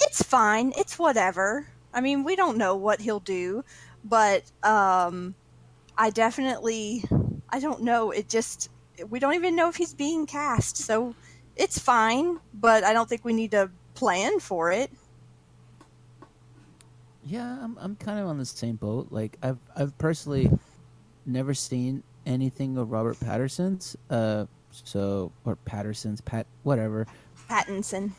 Speaker 5: It's fine. It's whatever. I mean we don't know what he'll do but um i definitely i don't know. It just we don't even know if he's being cast so it's fine, but I don't think we need to plan for it.
Speaker 1: Yeah, I'm I'm kind of on the same boat. Like I've I've personally never seen anything of Robert Patterson's. Uh, so or Patterson's Pat whatever.
Speaker 5: Pattinson.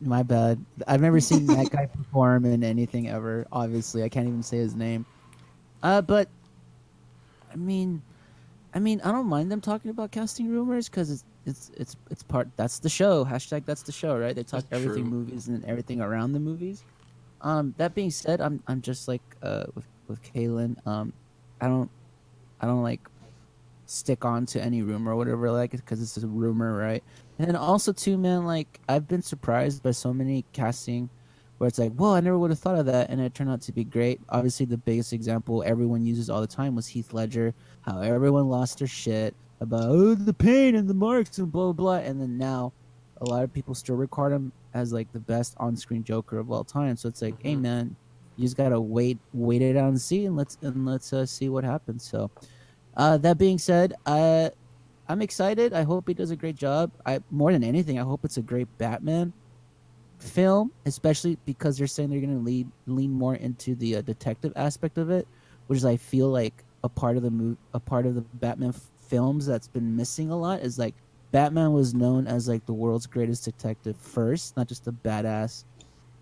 Speaker 1: My bad. I've never seen that guy perform in anything ever. Obviously, I can't even say his name. Uh, but I mean, I mean, I don't mind them talking about casting rumors because it's it's it's it's part. That's the show. Hashtag that's the show, right? They talk
Speaker 4: That's
Speaker 1: everything
Speaker 4: true.
Speaker 1: movies and everything around the movies. Um, that being said, I'm I'm just like uh with with Kaylin. Um, I don't I don't like stick on to any rumor or whatever like because it's a rumor, right? And also too, man, like I've been surprised by so many casting where it's like, whoa, I never would have thought of that, and it turned out to be great. Obviously, the biggest example everyone uses all the time was Heath Ledger, how everyone lost their shit about oh, the pain and the marks and blah, blah. and then now a lot of people still record him as like the best on-screen Joker of all time. So it's like, hey
Speaker 4: Mhm.
Speaker 1: man, you just gotta wait, wait it out and see, and let's and let's uh, see what happens. So, uh, that being said, I I'm excited. I hope he does a great job. I more than anything, I hope it's a great Batman film, especially because they're saying they're going to lead lean more into the uh, detective aspect of it, which is I feel like a part of the move, a part of the Batman f- films that's been missing a lot is like Batman was known as like the world's greatest detective first, not just a badass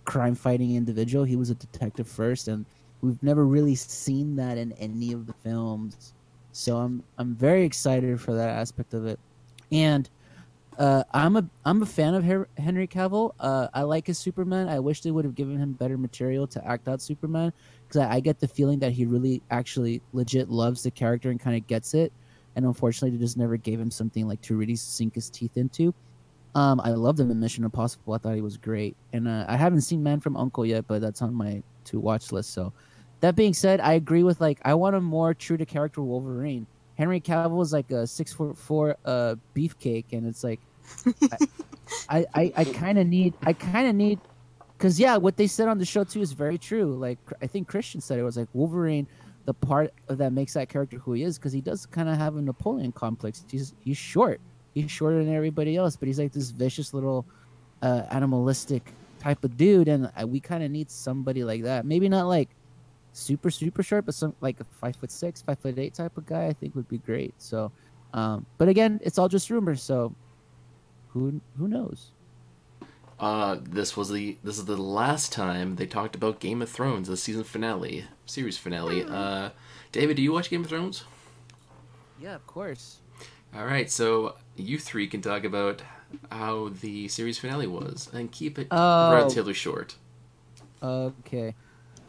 Speaker 1: crime fighting individual. He was a detective first, and we've never really seen that in any of the films. So I'm I'm very excited for that aspect of it, and uh, I'm a I'm a fan of Her- Henry Cavill. Uh, I like his Superman. I wish they would have given him better material to act out Superman because I, I get the feeling that he really actually legit loves the character and kind of gets it. And unfortunately, they just never gave him something like to really sink his teeth into. Um, I loved him in Mission Impossible. I thought he was great, and uh, I haven't seen Man from Uncle yet, but that's on my to watch list. So, that being said, I agree with like I want a more true to character Wolverine. Henry Cavill is like a six foot four uh, beefcake, and it's like I I, I kind of need I kind of need because yeah, what they said on the show too is very true. Like I think Kristian said it was like Wolverine, the part that makes that character who he is, because he does kind of have a Napoleon complex. He's he's short, he's shorter than everybody else, but he's like this vicious little uh, animalistic type of dude, and uh, we kind of need somebody like that. Maybe not like super super short, but some like a five foot six, five foot eight type of guy. I think would be great. So, um, but again, it's all just rumors. So, who who knows?
Speaker 4: Uh, this was the this is the last time they talked about Game of Thrones, the season finale, series finale. Uh, David, do you watch Game of Thrones?
Speaker 1: Yeah, of course.
Speaker 4: All right, so you three can talk about how the series finale was and keep it
Speaker 1: Oh.
Speaker 4: relatively short.
Speaker 1: Okay.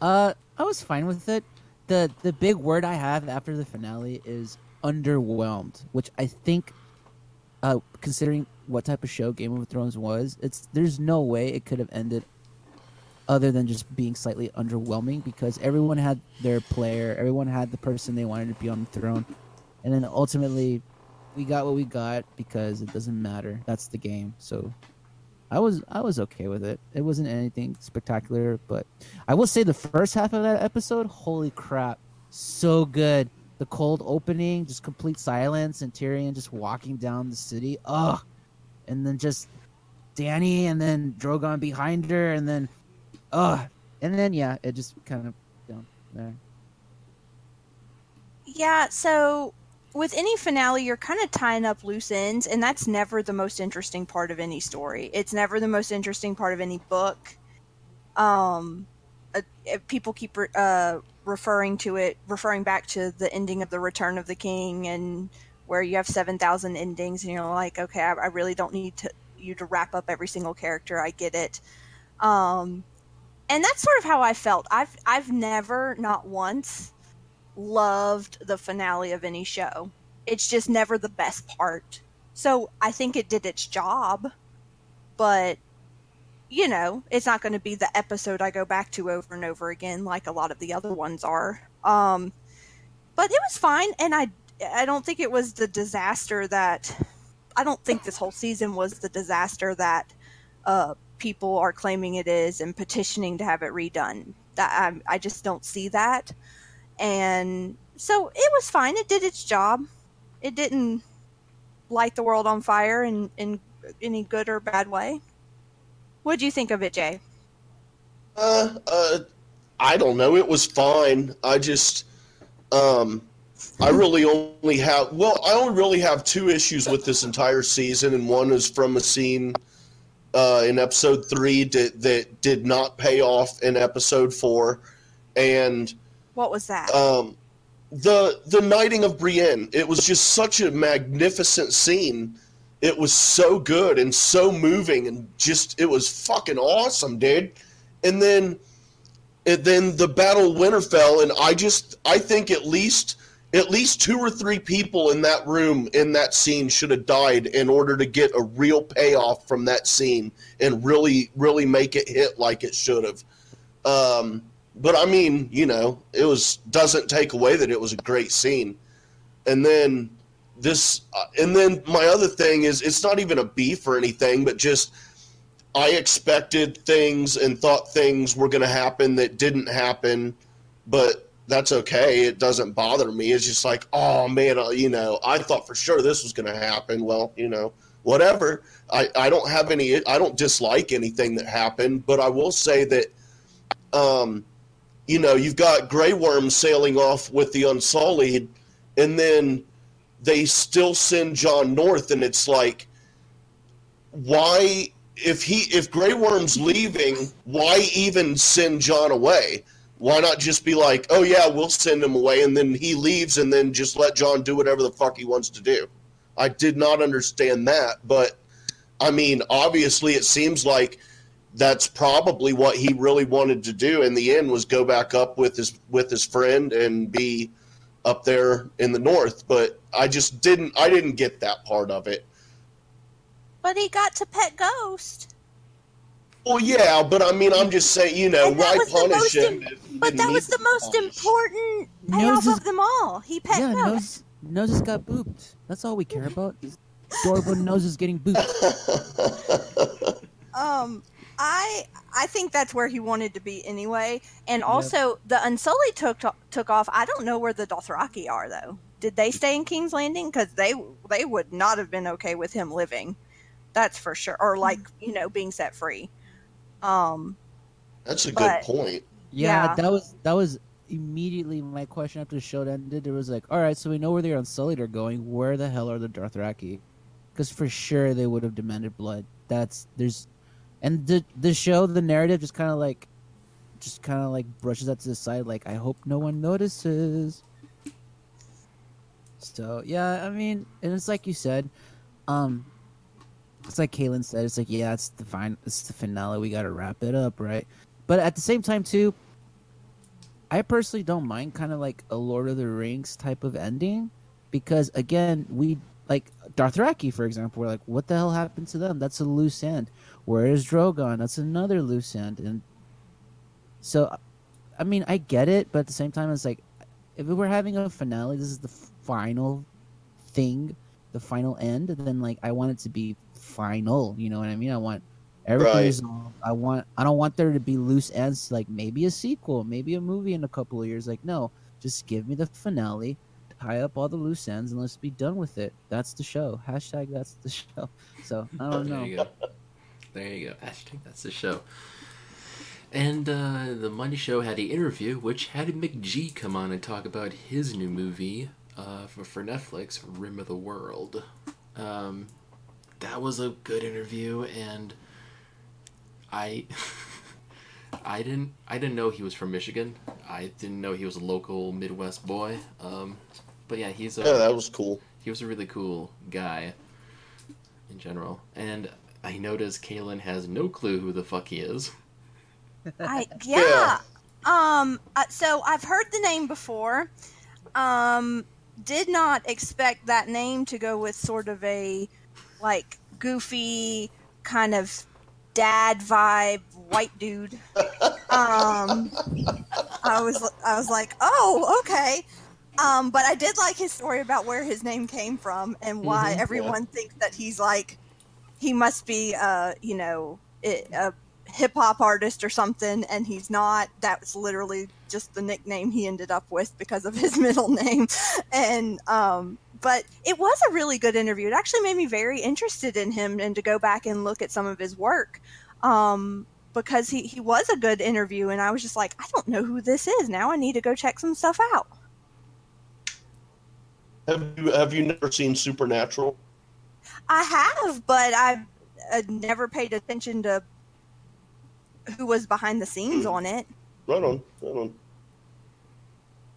Speaker 1: Uh, I was fine with it. the The big word I have after the finale is underwhelmed, which I think uh, considering what type of show Game of Thrones was, it's there's no way it could have ended other than just being slightly underwhelming because everyone had their player, everyone had the person they wanted to be on the throne, and then ultimately we got what we got because it doesn't matter. That's the game. So I was I was okay with it. It wasn't anything spectacular, but I will say the first half of that episode, holy crap, so good. The cold opening, just complete silence, and Tyrion just walking down the city. Ugh, and then just Dany, and then Drogon behind her, and then ugh, and then yeah, it just kind of down there.
Speaker 5: Yeah, so with any finale, you're kind of tying up loose ends, and that's never the most interesting part of any story. It's never the most interesting part of any book. Um, uh, people keep uh, referring to it, referring back to the ending of the Return of the King, and where you have seven thousand endings, and you're like, okay, I, I really don't need to you to wrap up every single character. I get it. Um, and that's sort of how I felt. I've I've never, not once, loved the finale of any show. It's just never the best part. So I think it did its job, but you know, it's not going to be the episode I go back to over and over again like a lot of the other ones are. Um, but it was fine, and I I don't think it was the disaster that I don't think this whole season was the disaster that uh, people are claiming it is and petitioning to have it redone. That I, I just don't see that and so it was fine. It did its job. It didn't light the world on fire in in any good or bad way. What do you think of it, Jay?
Speaker 3: Uh, uh, I don't know. It was fine. I just, um, I really only have. Well, I only really have two issues with this entire season, and one is from a scene uh, in episode three that that did not pay off in episode four, and
Speaker 5: What was that?
Speaker 3: um, the the knighting of Brienne. It was just such a magnificent scene. It was so good and so moving, and just it was fucking awesome, dude. And then, and then the battle Winterfell, and I just I think at least at least two or three people in that room in that scene should have died in order to get a real payoff from that scene and really really make it hit like it should have. Um, but I mean, you know, it was doesn't take away that it was a great scene. And then this, uh, and then my other thing is, it's not even a beef or anything, but just I expected things and thought things were going to happen that didn't happen, but that's okay. It doesn't bother me. It's just like, oh man, uh, you know, I thought for sure this was going to happen. Well, you know, whatever. I, I don't have any, I don't dislike anything that happened, but I will say that, um, you know, you've got Grey Worm sailing off with the Unsullied, and then they still send Jon North, and it's like, why? If he, if Grey Worm's leaving, why even send Jon away? Why not just be like, oh yeah, we'll send him away, and then he leaves, and then just let Jon do whatever the fuck he wants to do? I did not understand that, but I mean, obviously, it seems like that's probably what he really wanted to do in the end was go back up with his with his friend and be up there in the north but i just didn't i didn't get that part of it
Speaker 5: but he got to pet Ghost.
Speaker 3: well yeah but i mean i'm just saying you know
Speaker 5: that
Speaker 3: why
Speaker 5: was the
Speaker 3: punish
Speaker 5: most
Speaker 3: him
Speaker 5: im-
Speaker 3: he
Speaker 5: But
Speaker 3: didn't
Speaker 5: that was the most
Speaker 3: be punished?
Speaker 5: important
Speaker 1: Nose
Speaker 5: payoff
Speaker 1: is-
Speaker 5: of them all. He pet
Speaker 1: yeah,
Speaker 5: Ghost.
Speaker 1: nose nose just got booped. That's all we care about. Adorable nose is getting booped.
Speaker 5: Um, I I think that's where he wanted to be anyway. And also, the Unsullied took took off. I don't know where the Dothraki are though. Did they stay in King's Landing? Because they they would not have been okay with him living. That's for sure. Or like you know being set free. Um,
Speaker 3: that's a good point
Speaker 1: Yeah,
Speaker 5: Yeah.
Speaker 1: that was that was immediately my question after the show ended. It was like, all right, so we know where the Unsullied are going. Where the hell are the Dothraki? Because for sure they would have demanded blood. That's there's, and the the show, the narrative just kind of like, just kind of like brushes that to the side. Like I hope no one notices. So yeah, I mean, and it's like you said, um, it's like Kaylin said. It's like yeah, it's the fine, it's the finale. We got to wrap it up, right? But at the same time, too, I personally don't mind kind of like a Lord of the Rings type of ending because again, we like Dothraki, for example, we're like, what the hell happened to them? That's a loose end. Where is Drogon? That's another loose end. And so, I mean, I get it, but at the same time, it's like, if we're having a finale, this is the final thing, the final end. Then like, I want it to be final. You know what I mean? I want everything
Speaker 3: Right.
Speaker 1: resolved. I want. I don't want there to be loose ends. Like maybe a sequel, maybe a movie in a couple of years. Like no, just give me the finale tie up all the loose ends and let's be done with it. That's the show. Hashtag that's the show. So I don't
Speaker 4: There
Speaker 1: know.
Speaker 4: you go. There you go. Hashtag that's the show. And uh, the Monday show had an interview, which had McG come on and talk about his new movie uh, for, for Netflix, Rim of the World. Um, that was a good interview, and I, I didn't, I didn't know he was from Michigan. I didn't know he was a local Midwest boy. Um, but yeah, he's a
Speaker 3: Yeah, that was cool.
Speaker 4: he was a really cool guy in general. And I noticed Kalen has no clue who the fuck he is.
Speaker 5: I yeah. Um. uh, So I've heard the name before. Um. Did not expect that name to go with sort of a like goofy kind of dad vibe white dude. Um. I was I was like, oh okay. Um, but I did like his story about where his name came from and why
Speaker 4: Mhm.
Speaker 5: everyone thinks that he's like he must be uh you know a hip hop artist or something, and he's not. That's literally just the nickname he ended up with because of his middle name. And um, but it was a really good interview. It actually made me very interested in him and to go back and look at some of his work. Um, because he, he was a good interview, and I was just like, I don't know who this is. Now I need to go check some stuff out.
Speaker 3: Have you have you never seen Supernatural?
Speaker 5: I have, but I've uh, never paid attention to who was behind the scenes on it.
Speaker 3: Right on, right on.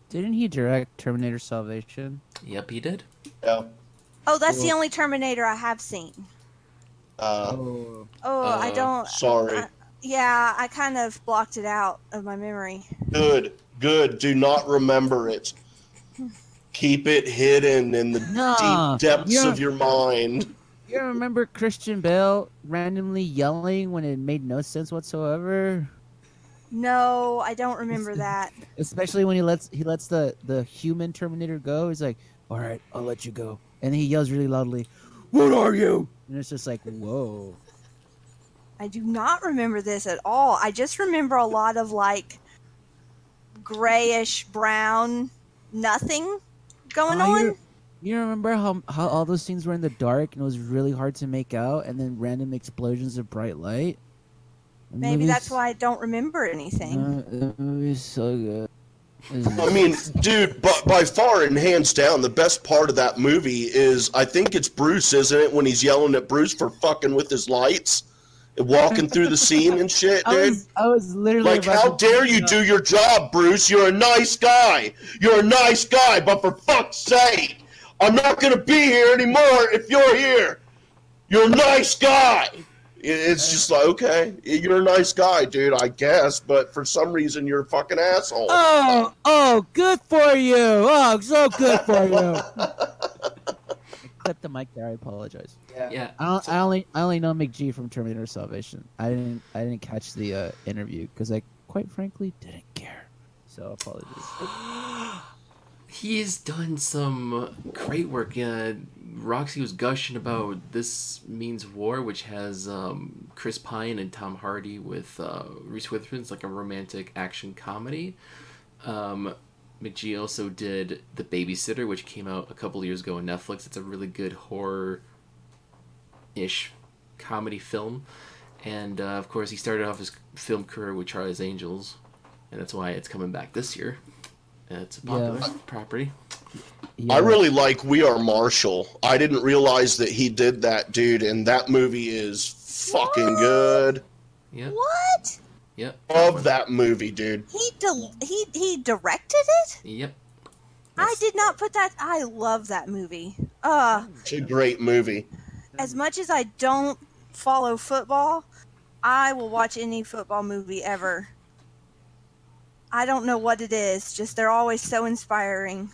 Speaker 1: Didn't he direct Terminator Salvation?
Speaker 4: Yep, he did.
Speaker 3: Yeah.
Speaker 5: Oh, that's the only Terminator I have seen.
Speaker 3: Uh,
Speaker 1: Oh,
Speaker 5: Oh, I
Speaker 4: Uh,
Speaker 5: don't.
Speaker 3: sorry.
Speaker 5: I- yeah, I kind of blocked it out of my memory.
Speaker 3: Good, good. Do not remember it. Keep it hidden in the
Speaker 1: Nah,
Speaker 3: deep depths of your mind.
Speaker 1: You remember Christian Bale randomly yelling when it made no sense whatsoever?
Speaker 5: No, I don't remember that.
Speaker 1: Especially when he lets he lets the the human Terminator go. He's like, "All right, I'll let you go," and he yells really loudly, "What are you?" And it's just like, "Whoa."
Speaker 5: I do not remember this at all. I just remember a lot of like grayish brown nothing going
Speaker 1: Oh,
Speaker 5: on.
Speaker 1: You're- remember how how all those scenes were in the dark and it was really hard to make out, and then random explosions of bright light. The
Speaker 5: Maybe
Speaker 1: movie's-
Speaker 5: that's why I don't remember anything.
Speaker 1: Uh, the movie's so good.
Speaker 3: I mean, dude, but by far and hands down, the best part of that movie is I think it's Bruce, isn't it? When he's yelling at Bruce for fucking with his lights, and walking through the scene and shit,
Speaker 1: I
Speaker 3: dude.
Speaker 1: was I was literally
Speaker 3: Like, how dare you do your job, Bruce? You're a nice guy. You're a nice guy, but for fuck's sake, I'm not gonna be here anymore if you're here. You're a nice guy. It's just like, okay, you're a nice guy, dude, I guess, but for some reason you're a fucking asshole.
Speaker 1: Oh, oh, good for you. Oh, so good for you. I clipped the mic there. I apologize.
Speaker 4: Yeah.
Speaker 1: I, I only I only know McG from Terminator Salvation. I didn't I didn't catch the uh, interview because I quite frankly didn't care. So apologies.
Speaker 4: He's done some great work. Uh, Roxy was gushing about This Means War, which has um, Chris Pine and Tom Hardy with uh, Reese Witherspoon. It's like a romantic action comedy. Um, McG also did The Babysitter, which came out a couple years ago on Netflix. It's a really good horror ish comedy film. And uh, of course, he started off his film career with Charlie's Angels, and that's why it's coming back this year. It's a popular property.
Speaker 1: Yeah.
Speaker 3: I really like We Are Marshall. I didn't realize that he did that, dude, and that movie is fucking good.
Speaker 4: Yep.
Speaker 5: What?
Speaker 4: Yep.
Speaker 3: Love that movie, dude.
Speaker 5: He di- he he directed it?
Speaker 4: Yep.
Speaker 5: I did not put that. I love that movie. Uh,
Speaker 3: It's a great movie.
Speaker 5: as much as I don't follow football, I will watch any football movie ever. I don't know what it is, just they're always so inspiring.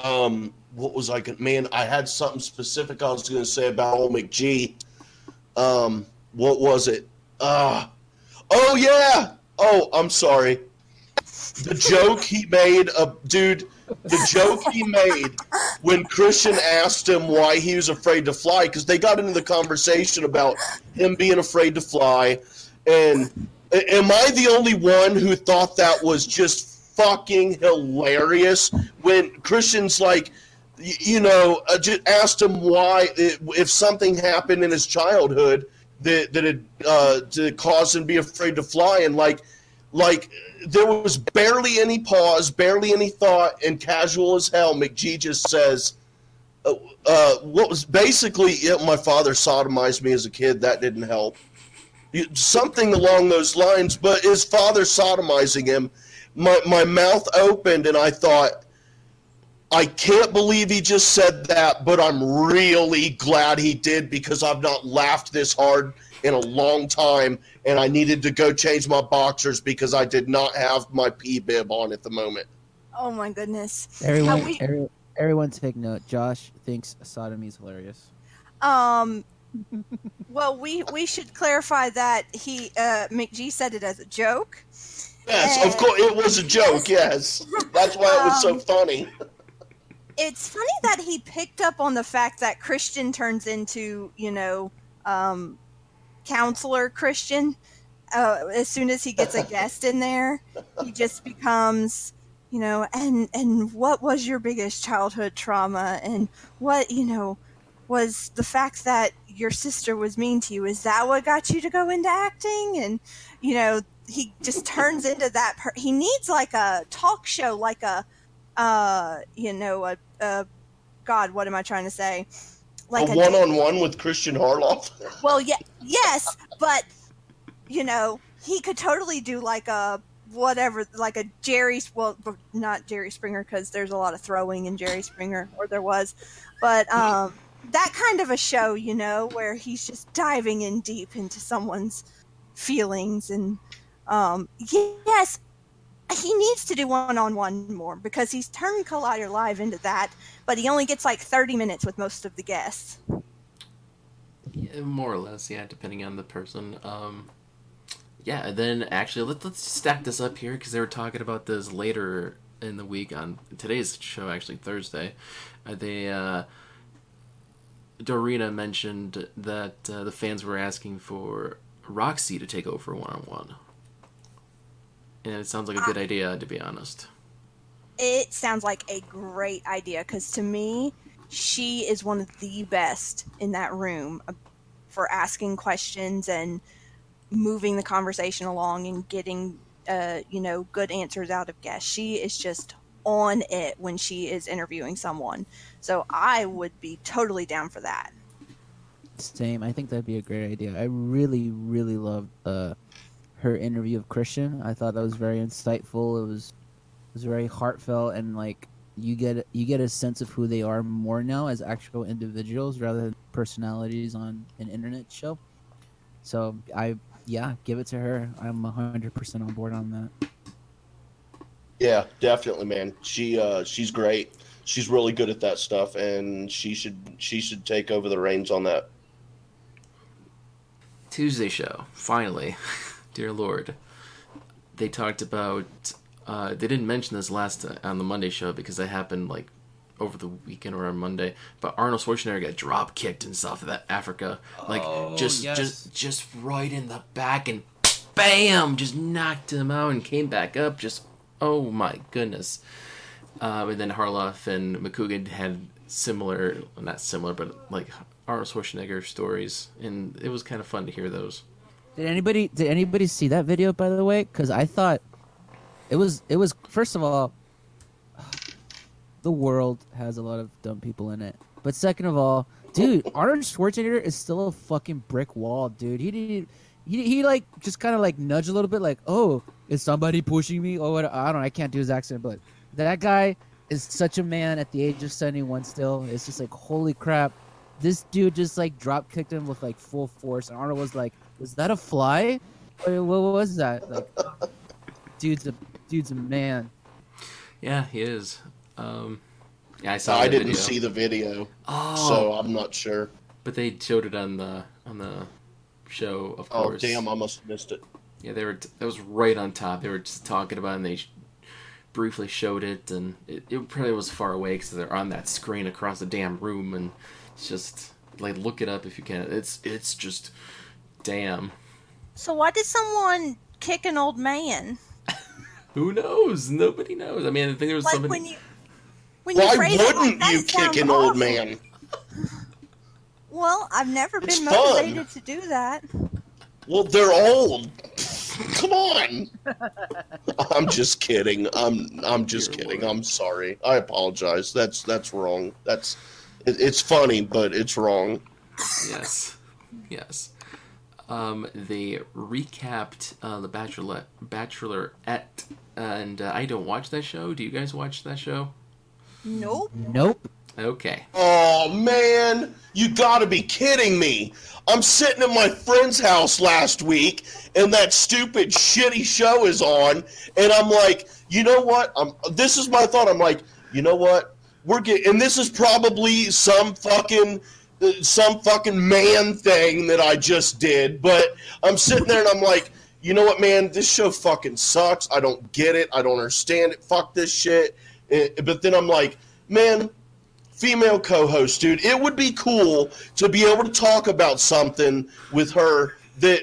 Speaker 3: Um, what was I going man, I had something specific I was gonna say about old McG. Um what was it? Uh oh yeah. Oh, I'm sorry. The joke he made uh, dude the joke he made when Kristian asked him why he was afraid to fly, because they got into the conversation about him being afraid to fly, and am I the only one who thought that was just fucking hilarious when Kristian's like, you know, uh, just asked him why if something happened in his childhood that that had uh, to cause him to be afraid to fly, and like like there was barely any pause, barely any thought, and casual as hell. McG just says, uh, uh, "What was basically yeah, my father sodomized me as a kid. That didn't help." You- Something along those lines, but his father sodomizing him, my my mouth opened, and I thought, I can't believe he just said that, but I'm really glad he did because I've not laughed this hard in a long time, and I needed to go change my boxers because I did not have my pee bib on at the moment.
Speaker 5: Oh my goodness.
Speaker 1: Everyone,
Speaker 5: How we-
Speaker 1: every, everyone, take note. Josh thinks sodomy is hilarious.
Speaker 5: Um. Well, we we should clarify that he uh, McG said it as a joke.
Speaker 3: Yes, of course, it was a joke. Yes, that's why it was so
Speaker 5: Um,
Speaker 3: funny.
Speaker 5: It's funny that he picked up on the fact that Kristian turns into you know um, counselor Kristian uh, as soon as he gets a guest in there. He just becomes you know and and what was your biggest childhood trauma and what you know was the fact that your sister was mean to you. Is that what got you to go into acting? And you know he just turns into that per- he needs like a talk show like a uh you know a, a god what am i trying to say? Like
Speaker 3: a one-on-one with Kristian Harloff.
Speaker 5: well yeah yes but you know he could totally do like a whatever like a jerry well not jerry springer because there's a lot of throwing in jerry springer or there was but um that kind of a show you know where he's just diving in deep into someone's feelings and um yes he needs to do one-on-one more because he's turned collider live into that but he only gets like 30 minutes with most of the guests
Speaker 4: Yeah, more or less, yeah, depending on the person. Um, yeah, then actually, let's let's stack this up here because they were talking about this later in the week on today's show, actually Thursday. Uh, they uh, Dorina mentioned that uh, the fans were asking for Roxy to take over one on one, and it sounds like a good idea, to be honest.
Speaker 5: it sounds like a great idea because to me she is one of the best in that room uh, for asking questions and moving the conversation along and getting uh, you know good answers out of guests. She is just on it when she is interviewing someone so i would be totally down for that
Speaker 1: Same. I think that'd be a great idea. I really, really loved uh, her interview of Kristian. I thought that was very insightful. It was it was very heartfelt and like you get you get a sense of who they are more now as actual individuals rather than personalities on an internet show. So I yeah, give it to her. I'm hundred percent on board on that.
Speaker 3: Yeah, definitely, man. She uh, she's great. She's really good at that stuff, and she should she should take over the reins on that.
Speaker 4: Tuesday show, finally. Dear Lord. They talked about. Uh, they didn't mention this last uh, on the Monday show because it happened like over the weekend or on Monday. But Arnold Schwarzenegger got drop kicked in South Africa, like
Speaker 1: Oh,
Speaker 4: just
Speaker 1: yes.
Speaker 4: just just right in the back and bam, just knocked him out and came back up. Just oh my goodness. Um, and then Harloff and Macuga had similar, not similar, but like Arnold Schwarzenegger stories, and it was kind of fun to hear those.
Speaker 1: Did anybody did anybody see that video by the way? Because I thought it was it was first of all, the world has a lot of dumb people in it. But second of all, dude, Arnold Schwarzenegger is still a fucking brick wall, dude. He did he he like just kind of like nudge a little bit, like, oh, is somebody pushing me? Oh, what? I don't know. I can't do his accent, but that guy is such a man at the age of seventy one. Still, it's just like holy crap. This dude just like drop kicked him with like full force, and Arnold was like, "Was that a fly? Wait, what was that?" Like, dude's a dude's a man.
Speaker 4: Yeah, he is. Um, Yeah, I saw.
Speaker 3: I didn't
Speaker 4: video.
Speaker 3: see the video,
Speaker 4: Oh,
Speaker 3: so I'm not sure.
Speaker 4: but they showed it on the on the show, of course.
Speaker 3: Oh
Speaker 4: course.
Speaker 3: damn, I must have missed it.
Speaker 4: Yeah, they were. That was right on top. They were just talking about, it and they sh- briefly showed it, and it, it probably was far away because they're on that screen across the damn room, and it's just like look it up if you can. It's it's just damn.
Speaker 5: So why did someone kick an old man?
Speaker 4: Who knows? Nobody knows. I mean, I think there was
Speaker 5: Like
Speaker 4: somebody.
Speaker 5: when you when
Speaker 3: Why
Speaker 5: phrase it like
Speaker 3: wouldn't
Speaker 5: that,
Speaker 3: you kick
Speaker 5: sounds
Speaker 3: an old man?
Speaker 5: Well, I've never
Speaker 3: It's
Speaker 5: been
Speaker 3: fun.
Speaker 5: motivated to do that.
Speaker 3: Well, they're old. Come on. I'm just kidding. I'm I'm just
Speaker 4: Dear
Speaker 3: kidding.
Speaker 4: Lord.
Speaker 3: I'm sorry. I apologize. That's that's wrong. That's it, it's funny, but it's wrong.
Speaker 4: yes, yes. Um, they recapped uh, the Bachelor Bachelorette, and uh, I don't watch that show. Do you guys watch that show?
Speaker 5: Nope.
Speaker 1: Nope.
Speaker 4: Okay.
Speaker 3: Oh man, you gotta be kidding me. I'm sitting at my friend's house last week and that stupid shitty show is on and I'm like, you know what? I'm this is my thought. I'm like, you know what? We're getting and this is probably some fucking some fucking man thing that I just did, but I'm sitting there and I'm like, you know what, man? This show fucking sucks. I don't get it. I don't understand it. Fuck this shit. Eh, But then I'm like, man, female co-host, dude. It would be cool to be able to talk about something with her that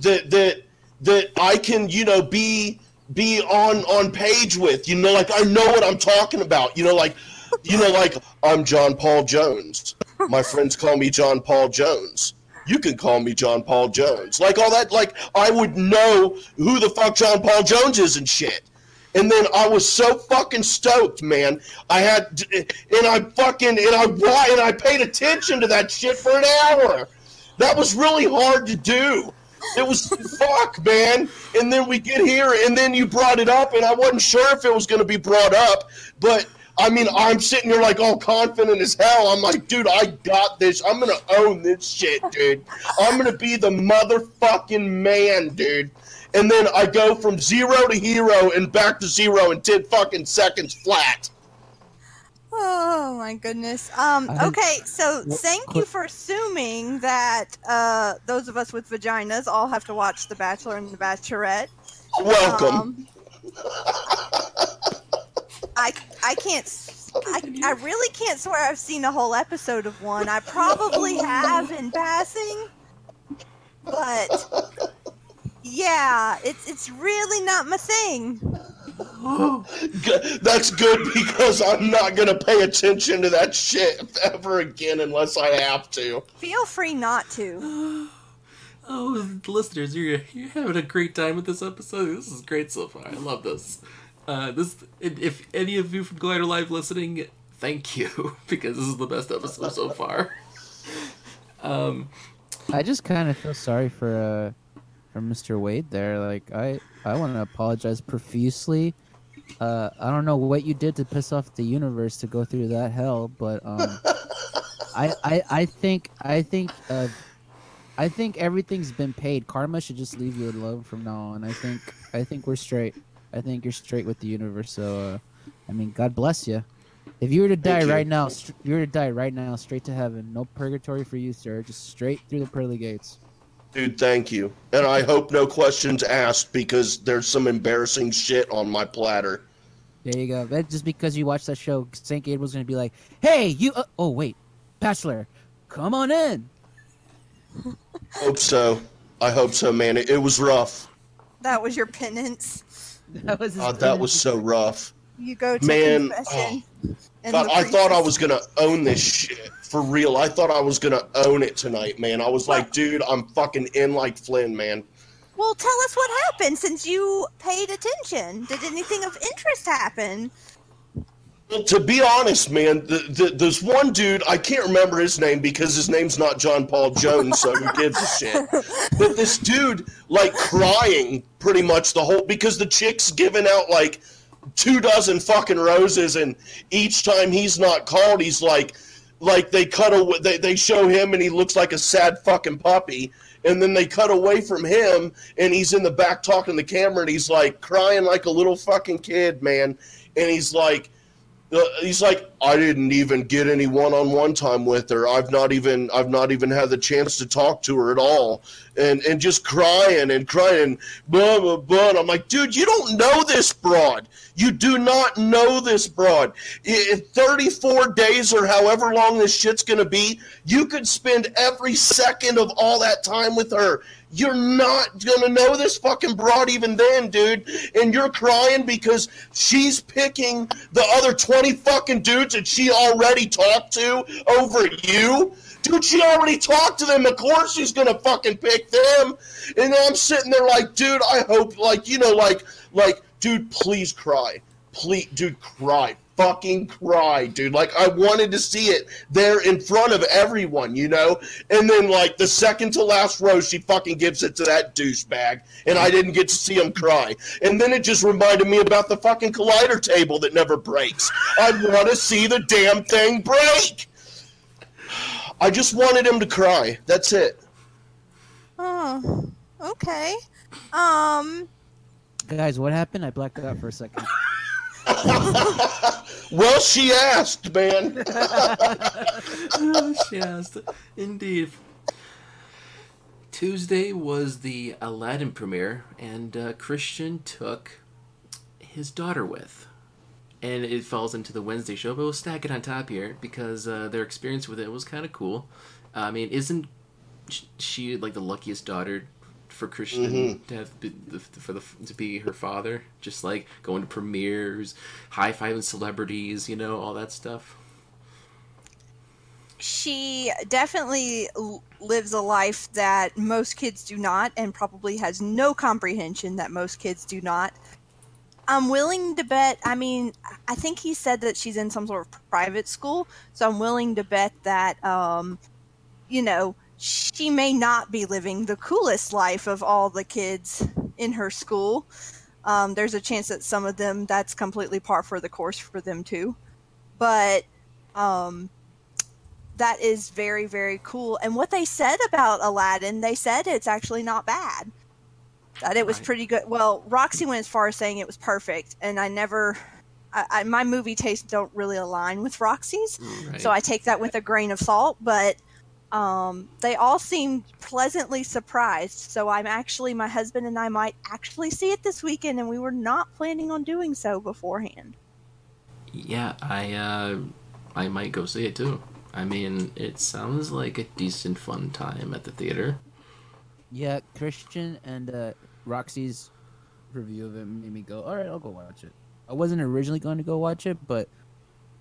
Speaker 3: that that that I can, you know, be be on on page with. You know, like I know what I'm talking about. You know, like you know, like I'm John Paul Jones. My friends call me John Paul Jones. You can call me John Paul Jones. Like all that, like I would know who the fuck John Paul Jones is and shit. And then I was so fucking stoked, man. I had, and I fucking, and I, and I paid attention to that shit for an hour. That was really hard to do. It was fuck, man. And then we get here, and then you brought it up, and I wasn't sure if it was going to be brought up, but I mean, I'm sitting here like all confident as hell. I'm like, dude, I got this. I'm gonna own this shit, dude. I'm gonna be the motherfucking man, dude. And then I go from zero to hero and back to zero in ten fucking seconds flat.
Speaker 5: Oh my goodness. Um. Okay. So thank you for assuming that uh, those of us with vaginas all have to watch The Bachelor and The Bachelorette.
Speaker 3: Welcome.
Speaker 5: Um, I I can't. I, I really can't swear I've seen a whole episode of one. I probably have in passing, but yeah, it's it's really not my thing.
Speaker 3: That's good because I'm not gonna pay attention to that shit ever again unless I have to.
Speaker 5: Feel free not to.
Speaker 4: Oh, listeners, you're you're having a great time with this episode. This is great so far. I love this. Uh, this if any of you from Collider Live listening, thank you because this is the best episode so far. Um,
Speaker 1: I just kind of feel sorry for uh Mr. Wade there. Like I I want to apologize profusely. Uh, I don't know what you did to piss off the universe to go through that hell, but um, I, I I think I think uh, I think everything's been paid. Karma should just leave you alone from now on. I think I think we're straight. I think you're straight with the universe. So uh, I mean, God bless you. If you were to die right now, if you were to die right now, straight to heaven. No purgatory for you, sir. Just straight through the pearly gates.
Speaker 3: Dude, thank you. And I hope no questions asked because there's some embarrassing shit on my platter.
Speaker 1: There you go. That just because you watched that show, St. Gabriel's gonna be like, "Hey, you! Uh, oh wait, Bachelor, come on in."
Speaker 3: Hope so. I hope so, man. It, it was rough.
Speaker 5: That was your penance.
Speaker 1: That was his
Speaker 3: Uh, that was so rough.
Speaker 5: You go to
Speaker 3: Man,
Speaker 5: confession. and
Speaker 3: God, I thought I was gonna own this shit for real. I thought I was gonna own it tonight, man. I was like, dude, I'm fucking in like Flynn, man.
Speaker 5: Well, tell us what happened since you paid attention. Did anything of interest happen?
Speaker 3: Well, to be honest, man, the, the, there's one dude I can't remember his name because his name's not John Paul Jones, so who gives a shit? But this dude, like, crying pretty much the whole because the chick's giving out like two dozen fucking roses, and each time he's not called, he's like, like they cut away, they they show him, and he looks like a sad fucking puppy. And then they cut away from him, and he's in the back talking to the camera, and he's like crying like a little fucking kid, man. And he's like, Uh, he's like, I didn't even get any one-on-one time with her. I've not even, I've not even had the chance to talk to her at all, and and just crying and crying, blah blah blah. I'm like, dude, you don't know this broad. You do not know this broad. In 34 days or however long this shit's gonna be, you could spend every second of all that time with her. You're not gonna know this fucking broad even then, dude. And you're crying because she's picking the other 20 fucking dudes that she already talked to over you. Dude, she already talked to them. Of course she's gonna fucking pick them. And I'm sitting there like, dude, I hope, like, you know, like, like, dude, please cry. Please, dude, cry fucking cry, dude. Like I wanted to see it there in front of everyone, you know. And then like the second to last row, she fucking gives it to that douchebag, and I didn't get to see him cry. And then it just reminded me about the fucking collider table that never breaks. I want to see the damn thing break. I just wanted him to cry. That's it.
Speaker 5: Oh, okay. Um,
Speaker 1: Guys, what happened? I blacked out for a second.
Speaker 3: well, she asked, man.
Speaker 4: she asked. Indeed. Tuesday was the Aladdin premiere, and uh, Kristian took his daughter with. And it falls into the Wednesday show, but we'll stack it on top here because uh, their experience with it was kind of cool. I mean, isn't she like the luckiest daughter for Kristian
Speaker 3: Mhm.
Speaker 4: to have be, the, for the to be her father? Just like going to premieres, high fiving celebrities, you know, all that stuff.
Speaker 5: she definitely lives a life that most kids do not, and probably has no comprehension that most kids do not. I'm willing to bet. I mean, I think he said that she's in some sort of private school, so I'm willing to bet that, um, you know, she may not be living the coolest life of all the kids in her school. Um, there's a chance that some of them that's completely par for the course for them too, but um, that is very very cool. And what they said about Aladdin, they said it's actually not bad. That it was
Speaker 4: Right.
Speaker 5: pretty good. Well, Roxy went as far as saying it was perfect, and I never. I, I, my movie tastes don't really align with Roxy's,
Speaker 4: Right.
Speaker 5: so I take that with a grain of salt. But um, they all seemed pleasantly surprised. So I'm actually, my husband and I might actually see it this weekend, and we were not planning on doing so beforehand.
Speaker 4: Yeah, I uh, I might go see it too. I mean, it sounds like a decent fun time at the theater.
Speaker 1: Yeah, Kristian and uh, Roxy's review of it made me go, all right, I'll go watch it. I wasn't originally going to go watch it, but